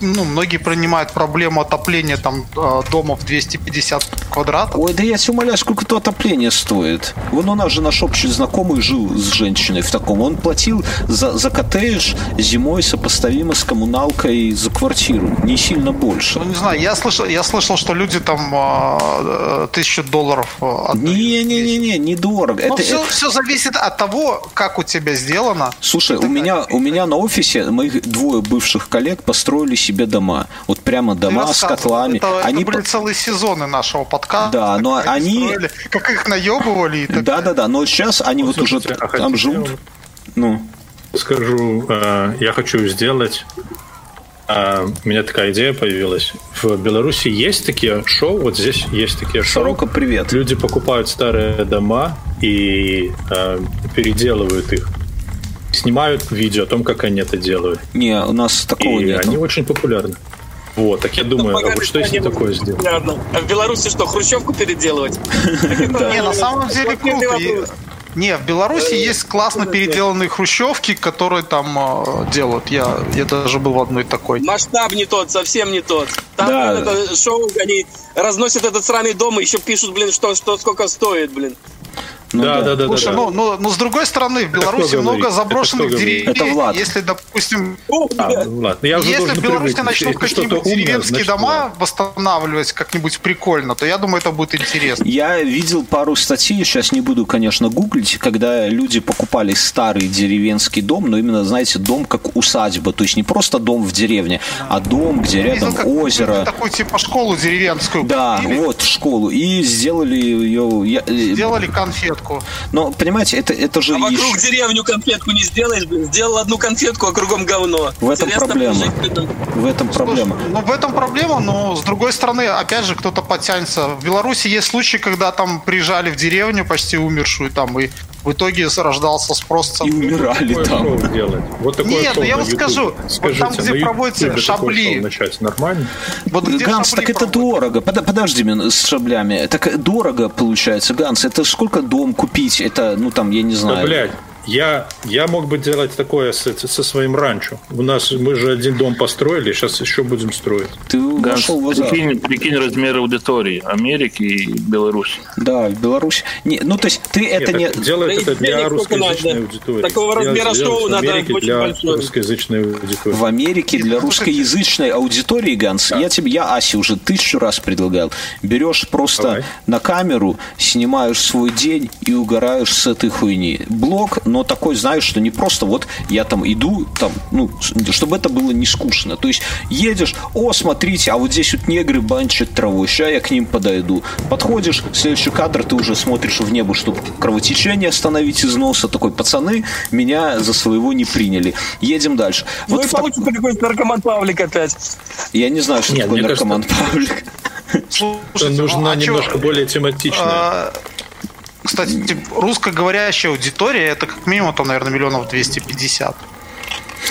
S4: ну, многие принимают проблему отопления там дома в 250 квадратов.
S1: Ой, да я тебя умоляю, сколько то отопление стоит. Вон у нас же наш общий знакомый жил с женщиной в таком. Он платил за, за коттедж зимой сопоставимо с коммуналкой за квартиру. Не сильно больше.
S4: Ну, не знаю, я слышал, я слышал, что люди там э, тысячу долларов
S1: Не-не-не, недорого.
S4: Но это, все, это... все зависит от того, как у тебя сделано.
S1: Слушай, у меня, у меня на офисе моих двое бывших коллег построили себе дома. Вот прямо дома с котлами.
S4: Это, они это были целые сезоны нашего подкаста.
S1: Да, но
S4: как
S1: они...
S4: Строили, как их наебывали.
S1: Да, да, да. Но сейчас они вот уже а там живут. Ну.
S3: Скажу, э, я хочу сделать а у меня такая идея появилась. В Беларуси есть такие шоу, вот здесь есть такие шоу.
S1: Сорока, привет.
S3: Люди покупают старые дома и э, переделывают их снимают видео о том, как они это делают.
S1: Не, у нас такого
S3: и
S1: нет.
S3: они очень популярны. Вот, так я думаю, а вот что если такое сделать?
S8: А в Беларуси что, хрущевку переделывать?
S4: Не, на самом деле круто. Не, в Беларуси есть классно переделанные хрущевки, которые там э, делают. Я, я даже был в одной такой.
S8: Масштаб не тот, совсем не тот. Там да. это шоу, они разносят этот сраный дом и еще пишут, блин, что, что сколько стоит, блин.
S3: Ну, да, да, да.
S4: Слушай,
S3: да,
S4: ну, ну, ну, с другой стороны, в Беларуси много заброшенных деревень.
S1: Это Влад.
S4: Если, допустим,
S3: а, Влад, я
S4: если в Беларуси начнут какие-нибудь деревенские дома да. восстанавливать как-нибудь прикольно, то я думаю, это будет интересно.
S1: Я видел пару статей, сейчас не буду, конечно, гуглить, когда люди покупали старый деревенский дом, но именно, знаете, дом как усадьба, то есть не просто дом в деревне, а дом, где рядом видел, озеро.
S4: Такую типа школу деревенскую.
S1: Да, купили. вот школу. И сделали ее...
S4: Э, сделали конфетку
S1: конфетку. Но, понимаете, это, это же...
S8: А вокруг еще... деревню конфетку не сделаешь, Сделал одну конфетку, а кругом говно.
S1: В этом Интересно проблема. В этом проблема.
S4: ну, в этом проблема, но с другой стороны, опять же, кто-то подтянется. В Беларуси есть случаи, когда там приезжали в деревню почти умершую, там и в итоге рождался спрос.
S1: И умирали вот там.
S3: Вот такое
S4: Нет, ну я вам скажу,
S3: Скажите,
S4: вот там, где проводится шабли.
S3: Начать нормально?
S1: Вот где Ганс, так это проводят? дорого. Подожди меня с шаблями. Так дорого получается, Ганс. Это сколько дом купить? Это, ну там, я не знаю. Да,
S3: блядь. Я, я мог бы делать такое со, со своим ранчо. У нас мы же один дом построили, сейчас еще будем строить.
S1: Ты вошел
S10: в прикинь, прикинь размеры аудитории Америки и Беларуси.
S1: Да, в Беларуси. Не, ну, то есть ты Нет, это не...
S3: Делают это для русскоязычной аудитории.
S8: Такого размера шоу надо очень
S3: для большое. русскоязычной аудитории.
S1: В Америке для русскоязычной аудитории, Ганс, да. я тебе, я Асе уже тысячу раз предлагал. Берешь просто Давай. на камеру, снимаешь свой день и угораешь с этой хуйни. Блог но такой, знаешь, что не просто вот я там иду, там, ну, чтобы это было не скучно. То есть едешь, о, смотрите, а вот здесь вот негры банчат траву, сейчас я к ним подойду. Подходишь, следующий кадр, ты уже смотришь в небо, чтобы кровотечение остановить из носа. Такой, пацаны, меня за своего не приняли. Едем дальше.
S8: Ну вот и получится так... какой-то наркоман Павлик опять.
S1: Я не знаю, что Нет, такое наркоман кажется... Павлик.
S3: Слушайте, нужна а немножко чё? более тематичная. А,
S4: кстати, русскоговорящая аудитория это как минимум, там, наверное, миллионов 250.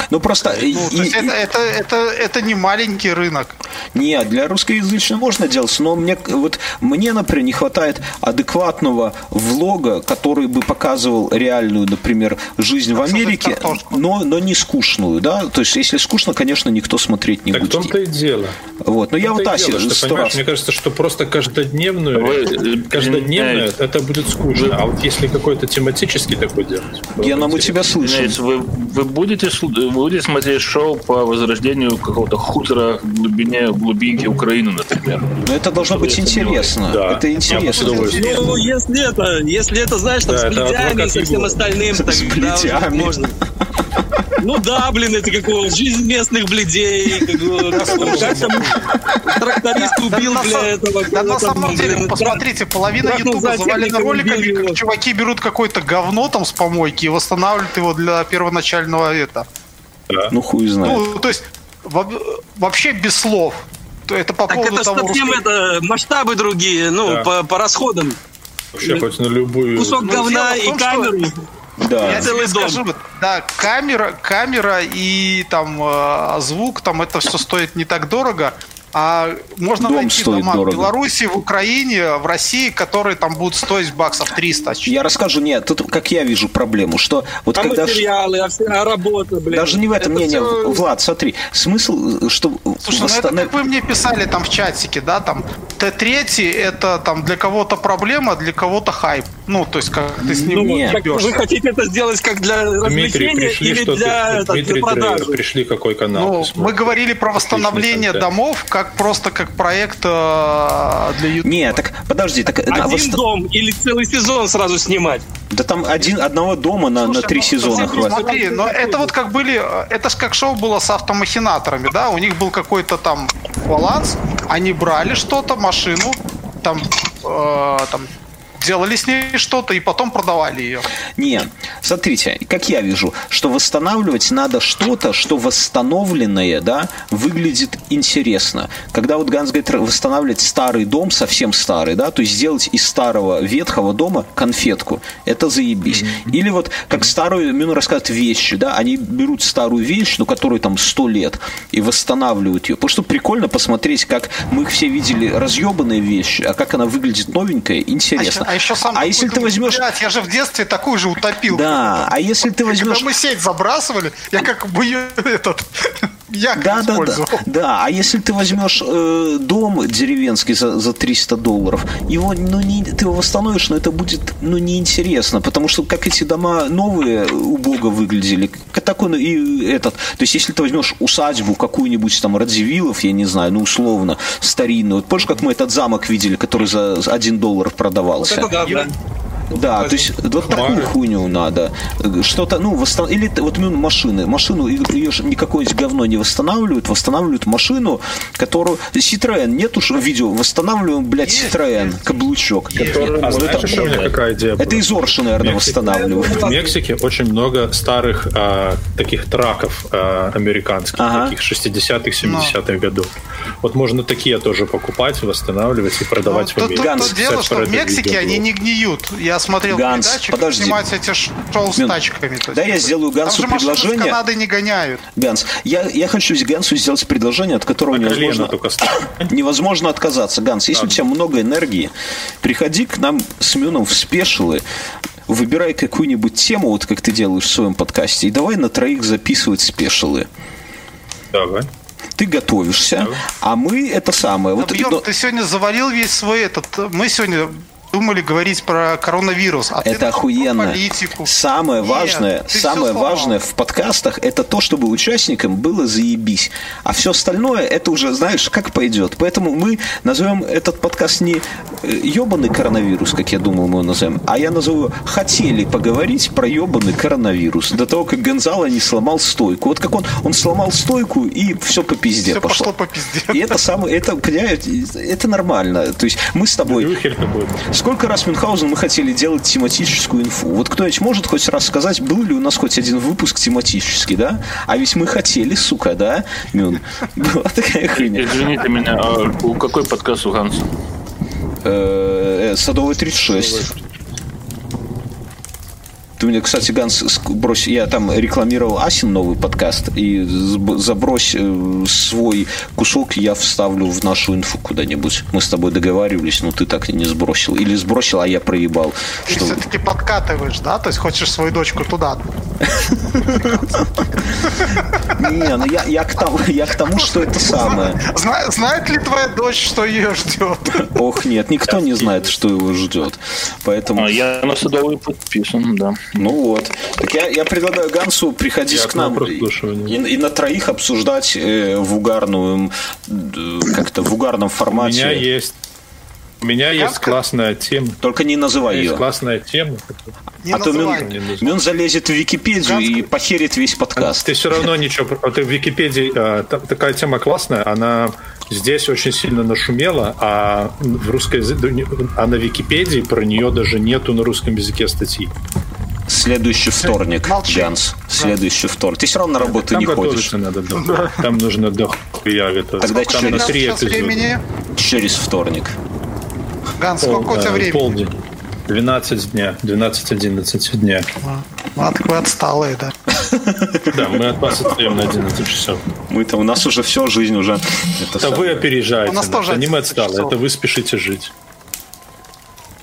S1: Ну просто... Ну,
S4: и, то есть это, это, это, это не маленький рынок.
S1: Нет, для русскоязычного можно делать, но мне, вот, мне, например, не хватает адекватного влога, который бы показывал реальную, например, жизнь как в Америке, но, но не скучную, да? То есть, если скучно, конечно, никто смотреть не
S3: так
S1: будет.
S3: Так в том-то и дело.
S1: Вот, но я вот Аси
S3: сто раз... Мне кажется, что просто каждодневную, Вы, каждодневную это будет скучно. Вы, а вот если какой-то тематический такой делать...
S1: Гена, мы тебя слышим.
S10: Вы, вы будете будете смотреть шоу по возрождению какого-то хутора в глубине глубинки Украины, например.
S1: Но это должно быть интересно. Да. Это интересно.
S8: Ну, если это, если это, знаешь, там, да, с бледями и со всем остальным, тогда
S1: с можно.
S8: Ну да, блин, это какого жизнь местных бледей, как там тракторист убил для этого.
S4: Да на самом деле, посмотрите, половина ютуба завалена роликами, как чуваки берут какое-то говно там с помойки и восстанавливают его для первоначального это.
S1: Ну хуй знает.
S4: Ну, то есть вообще без слов. Это по так поводу
S8: это того, совсем русского... это масштабы другие, ну, да. по, по расходам.
S3: Вообще хоть на любую...
S8: Кусок ну, говна и камеру.
S4: Да. Я целый дом. Скажу, да, камера, камера и там э, звук, там это все стоит не так дорого. А можно Дом найти дома дорого. в Беларуси, в Украине, в России, которые там будут стоить баксов 300.
S1: Я расскажу, нет, тут как я вижу проблему, что вот
S8: а
S1: когда...
S8: материалы, а, а работа, блин.
S1: Даже не в этом, не, все... не, Влад, смотри, смысл, что...
S4: Слушай, восстанов... ну это как вы мне писали там в чатике, да, там, Т3 это там для кого-то проблема, для кого-то хайп. Ну, то есть, как ты с ним
S8: ну, не Вы хотите это сделать как для развлечения или для,
S3: Дмитрий, для продажи? Пришли какой канал?
S4: Ну, мы говорили про восстановление домов, как как просто как проект э, для YouTube.
S1: Не, так подожди, так
S8: один восст... дом или целый сезон сразу снимать?
S1: Да там один одного дома на, Слушай, на три ну, сезона хватит.
S4: Смотри, но это вот как были, это ж как шоу было с автомахинаторами, да, у них был какой-то там баланс, они брали что-то, машину, там, э, там делали с ней что-то и потом продавали ее.
S1: Не, смотрите, как я вижу, что восстанавливать надо что-то, что восстановленное, да, выглядит интересно. Когда вот Ганс говорит восстанавливать старый дом, совсем старый, да, то есть сделать из старого ветхого дома конфетку, это заебись. Mm-hmm. Или вот как старую, Мину рассказывает вещи, да, они берут старую вещь, ну, которой там сто лет, и восстанавливают ее. Потому что прикольно посмотреть, как мы их все видели разъебанные вещи, а как она выглядит новенькая, интересно.
S4: А еще сам...
S1: А если ты возьмешь...
S4: Блядь, я же в детстве такую же утопил.
S1: Да, а если ты возьмешь...
S4: Когда мы сеть забрасывали, я как бы этот
S1: я да, да, да, да. А если ты возьмешь э, дом деревенский за, за 300 долларов, его, ну, не, ты его восстановишь, но это будет, ну, неинтересно, потому что как эти дома новые убого выглядели, такой, ну, и этот, то есть если ты возьмешь усадьбу какую-нибудь там Радзивиллов, я не знаю, ну, условно, старинную, вот помнишь, как мы этот замок видели, который за 1 доллар продавался? Вот это да, да, то есть вот такую хуйню надо. Что-то, ну, восстан... или вот ну, машины. Машину, ее же никакое говно не восстанавливают, восстанавливают машину, которую... Citroen, нет уж видео, восстанавливаем, блядь, Citroen, каблучок.
S3: Который... А знаешь, это... что у меня какая идея
S1: Это из Орши, наверное, восстанавливают.
S3: В Мексике очень много старых а, таких траков а, американских, ага. таких 60-х, 70-х годов. Вот можно такие тоже покупать, восстанавливать и продавать
S4: ну, в Америке. То, то, то дело, что в Мексике они не гниют. Я смотрел
S1: Ганс, передачи, подожди.
S4: снимаются эти шоу с Мин... тачками.
S1: То да, я сделаю Гансу Там же предложение. С
S4: Канады не гоняют.
S1: Ганс, я, я хочу Гансу сделать предложение, от которого невозможно, невозможно отказаться. Ганс, если да. у тебя много энергии, приходи к нам с Мюном в спешилы, выбирай какую-нибудь тему, вот как ты делаешь в своем подкасте, и давай на троих записывать спешилы.
S3: Давай
S1: ты готовишься, да. а мы это самое.
S4: Вот, Бьерн, но... ты сегодня завалил весь свой этот. Мы сегодня думали говорить про коронавирус. А
S1: это охуенно. Политику. Самое Нет, важное, самое важное в подкастах это то, чтобы участникам было заебись. А все остальное это уже, знаешь, как пойдет. Поэтому мы назовем этот подкаст не ебаный э, коронавирус, как я думал, мы его назовем, а я назову хотели поговорить про ебаный коронавирус. До того, как Гонзало не сломал стойку. Вот как он, он сломал стойку и все по пизде все пошло.
S4: пошло по пизде.
S1: И это самое, это, понимаете, это нормально. То есть мы с тобой... Сколько раз Мюнхгаузен мы хотели делать тематическую инфу? Вот кто-нибудь может хоть раз сказать, был ли у нас хоть один выпуск тематический, да? А ведь мы хотели, сука, да, Мюн? Была такая
S10: хуйня. Извините меня, а какой подкаст у Ганса?
S1: Э, Садовый 36. Ты мне, кстати, Ганс, брось, я там рекламировал Асин новый подкаст, и забрось э, свой кусок, я вставлю в нашу инфу куда-нибудь. Мы с тобой договаривались, но ты так и не сбросил. Или сбросил, а я проебал.
S4: Ты что... все-таки подкатываешь, да? То есть хочешь свою дочку туда
S1: не, ну я, к тому, я к тому, что это самое.
S4: Зна, знает ли твоя дочь, что ее ждет?
S1: Ох, нет, никто не знает, что его ждет. Поэтому...
S10: А я на садовый подписан, да.
S1: Ну вот. Так я, я предлагаю Гансу приходить я к нам и, и, и на троих обсуждать э, в угарную, э, как-то в угарном формате.
S3: У меня есть у меня есть классная тема.
S1: Только не называй ее.
S3: Есть классная тема.
S1: Не а то Мюн, Мюн залезет в Википедию Ганска. и похерит весь подкаст.
S3: Ты все равно ничего. Ты в Википедии а, такая тема классная, она здесь очень сильно нашумела, а в русской а на Википедии про нее даже нету на русском языке статьи.
S1: Следующий вторник, Молчи. Ганс. Следующий да. вторник. Ты все равно на работу Там не ходишь.
S3: Надо, да. Там нужно дохуя. Это,
S1: Тогда через, через вторник.
S4: Ганс, сколько Пол, у тебя времени?
S3: Полдень. 12 дня, 12-11 дня.
S4: А, ну, вы отсталые, да.
S3: Да, мы от вас отстаем на 11 часов.
S1: Мы-то, у нас уже все, жизнь уже...
S3: Это, это вы опережаете. У нас тоже аниме отстало, это вы спешите жить.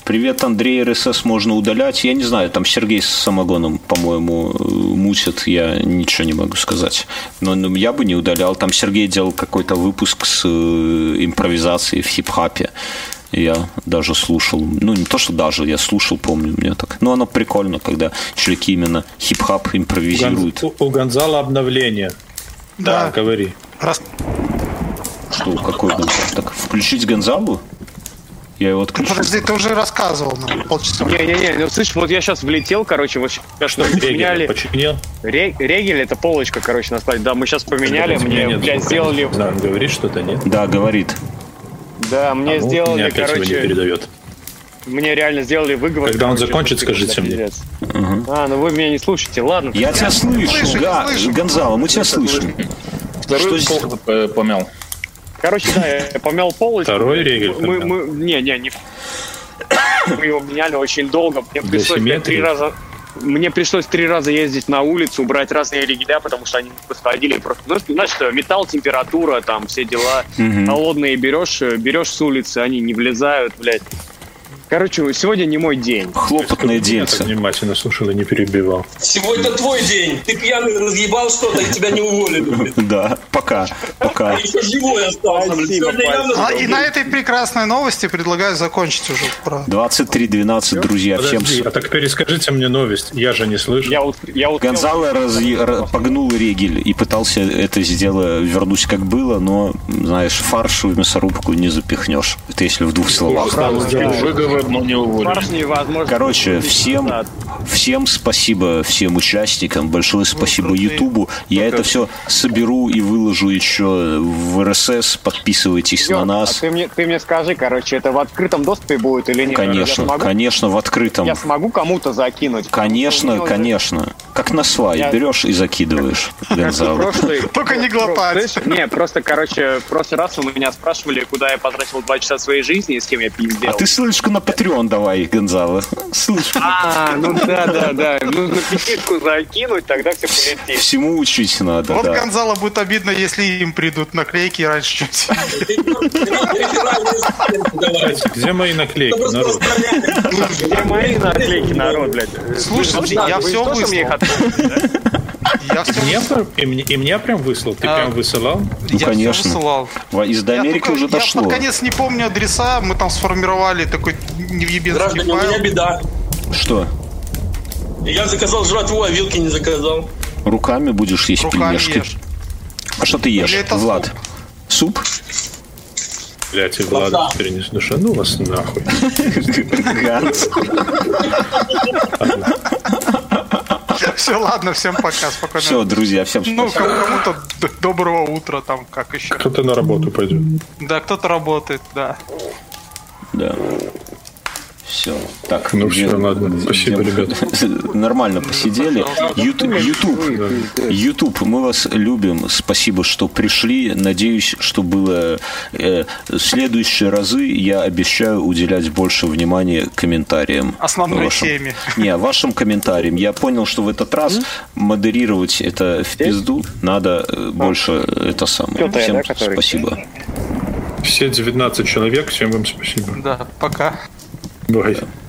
S1: Привет, Андрей, РСС можно удалять. Я не знаю, там Сергей с самогоном, по-моему, мутит, я ничего не могу сказать. Но ну, я бы не удалял. Там Сергей делал какой-то выпуск с э, импровизацией в хип-хопе. Я даже слушал, ну не то, что даже, я слушал, помню, мне так. Но оно прикольно, когда чуваки именно хип-хоп импровизируют.
S3: У, у Гонзала обновление. Да, да говори. Раз...
S1: Что, какой Гонзал? Так, включить Гонзалу? Я его отключил.
S4: Подожди, ты уже рассказывал нам полчаса.
S6: Не-не-не, ну слышь, вот я сейчас влетел, короче, вот сейчас что поменяли. Починил? Ре- регель это полочка, короче, на столе. Да, мы сейчас поменяли, это мне, нет, блядь, сделали...
S3: Да, говорит что-то, нет?
S1: Да, говорит.
S6: Да, мне а, ну, сделали, мне короче... не
S3: передает.
S6: Мне реально сделали выговор.
S3: Когда он закончит, скажите мне.
S6: Угу. А, ну вы меня не слушаете, ладно.
S1: Я тебя слышу, слышу да, Гонзало, мы тебя слышим.
S10: Второй что помял.
S6: Короче, да, я помял полочку.
S3: Второй регель.
S6: Мы, мы, не, не, не. Мы его меняли очень долго. Мне пришлось три раза мне пришлось три раза ездить на улицу, брать разные регеля, потому что они подходили просто. Ну, знаешь, что металл, температура, там все дела. Угу. Холодные берешь, берешь с улицы, они не влезают, блядь. Короче, сегодня не мой день.
S1: Хлопотное дельце.
S3: внимательно слушал и не перебивал.
S8: Сегодня твой день. Ты пьяный разъебал что-то, и тебя не уволили.
S1: Да, пока. Пока. А
S8: еще живой остался.
S4: А, и на этой прекрасной новости предлагаю закончить уже.
S1: 23.12, друзья.
S3: Всем... а так перескажите мне новость. Я же не слышу. Я,
S1: я Гонзало погнул регель и пытался это сделать, вернуть как было, но, знаешь, фаршу в мясорубку не запихнешь. Это если в двух словах.
S10: Выговор но не уволили.
S1: Короче, всем, всем спасибо всем участникам, большое спасибо Ютубу. Я это все соберу и выложу еще в РСС. Подписывайтесь на нас.
S6: А ты мне, ты мне скажи, короче, это в открытом доступе будет или нет?
S1: Конечно, конечно, в открытом.
S6: Я смогу кому-то закинуть?
S1: Конечно, конечно. Как на свай, я... берешь и закидываешь.
S4: Только не глотать.
S6: Не, просто, короче, в прошлый раз вы меня спрашивали, куда я потратил два часа своей жизни и с кем я пиздел.
S1: А ты ссылочку на Patreon давай, Гонзало.
S6: Слышь. А, ну да, да, да. Нужно писитку закинуть, тогда все полетит.
S1: Всему учить надо,
S4: Вот да. Гонзало будет обидно, если им придут наклейки раньше, чем
S3: Где мои наклейки, народ?
S6: Где мои наклейки, народ, блядь?
S4: Слушай, я все выслал.
S3: Я и, мне, и, мне, и мне прям выслал? Ты а, прям высылал?
S1: Ну, я конечно. высылал. Из до Америки только, уже дошло.
S4: Я под конец не помню адреса. Мы там сформировали такой невъебенский
S8: Граждане, файл. у меня беда.
S1: Что?
S8: Я заказал жратву, а вилки не заказал.
S1: Руками будешь есть Руками пельмешки. Ешь. А что ты ешь, Влад? Суп? суп?
S3: Блять, и Влад перенес душа. Ну вас нахуй. Ганс.
S4: Все, ладно, всем пока, спокойно.
S1: Все, друзья, всем
S4: Ну, кому-то доброго утра, там, как еще.
S3: Кто-то на работу пойдет.
S4: Да, кто-то работает, да.
S1: Да. Все. Так,
S3: ну все, ладно. Спасибо, ребят.
S1: Нормально посидели. YouTube, YouTube, YouTube, мы вас любим. Спасибо, что пришли. Надеюсь, что было э, в следующие разы. Я обещаю уделять больше внимания комментариям.
S4: Основной вашим, теме.
S1: Не, вашим комментариям. Я понял, что в этот раз модерировать это в пизду надо э, больше это самое. Всем спасибо.
S3: Все 19 человек, всем вам спасибо.
S4: Да, пока.
S3: Morre.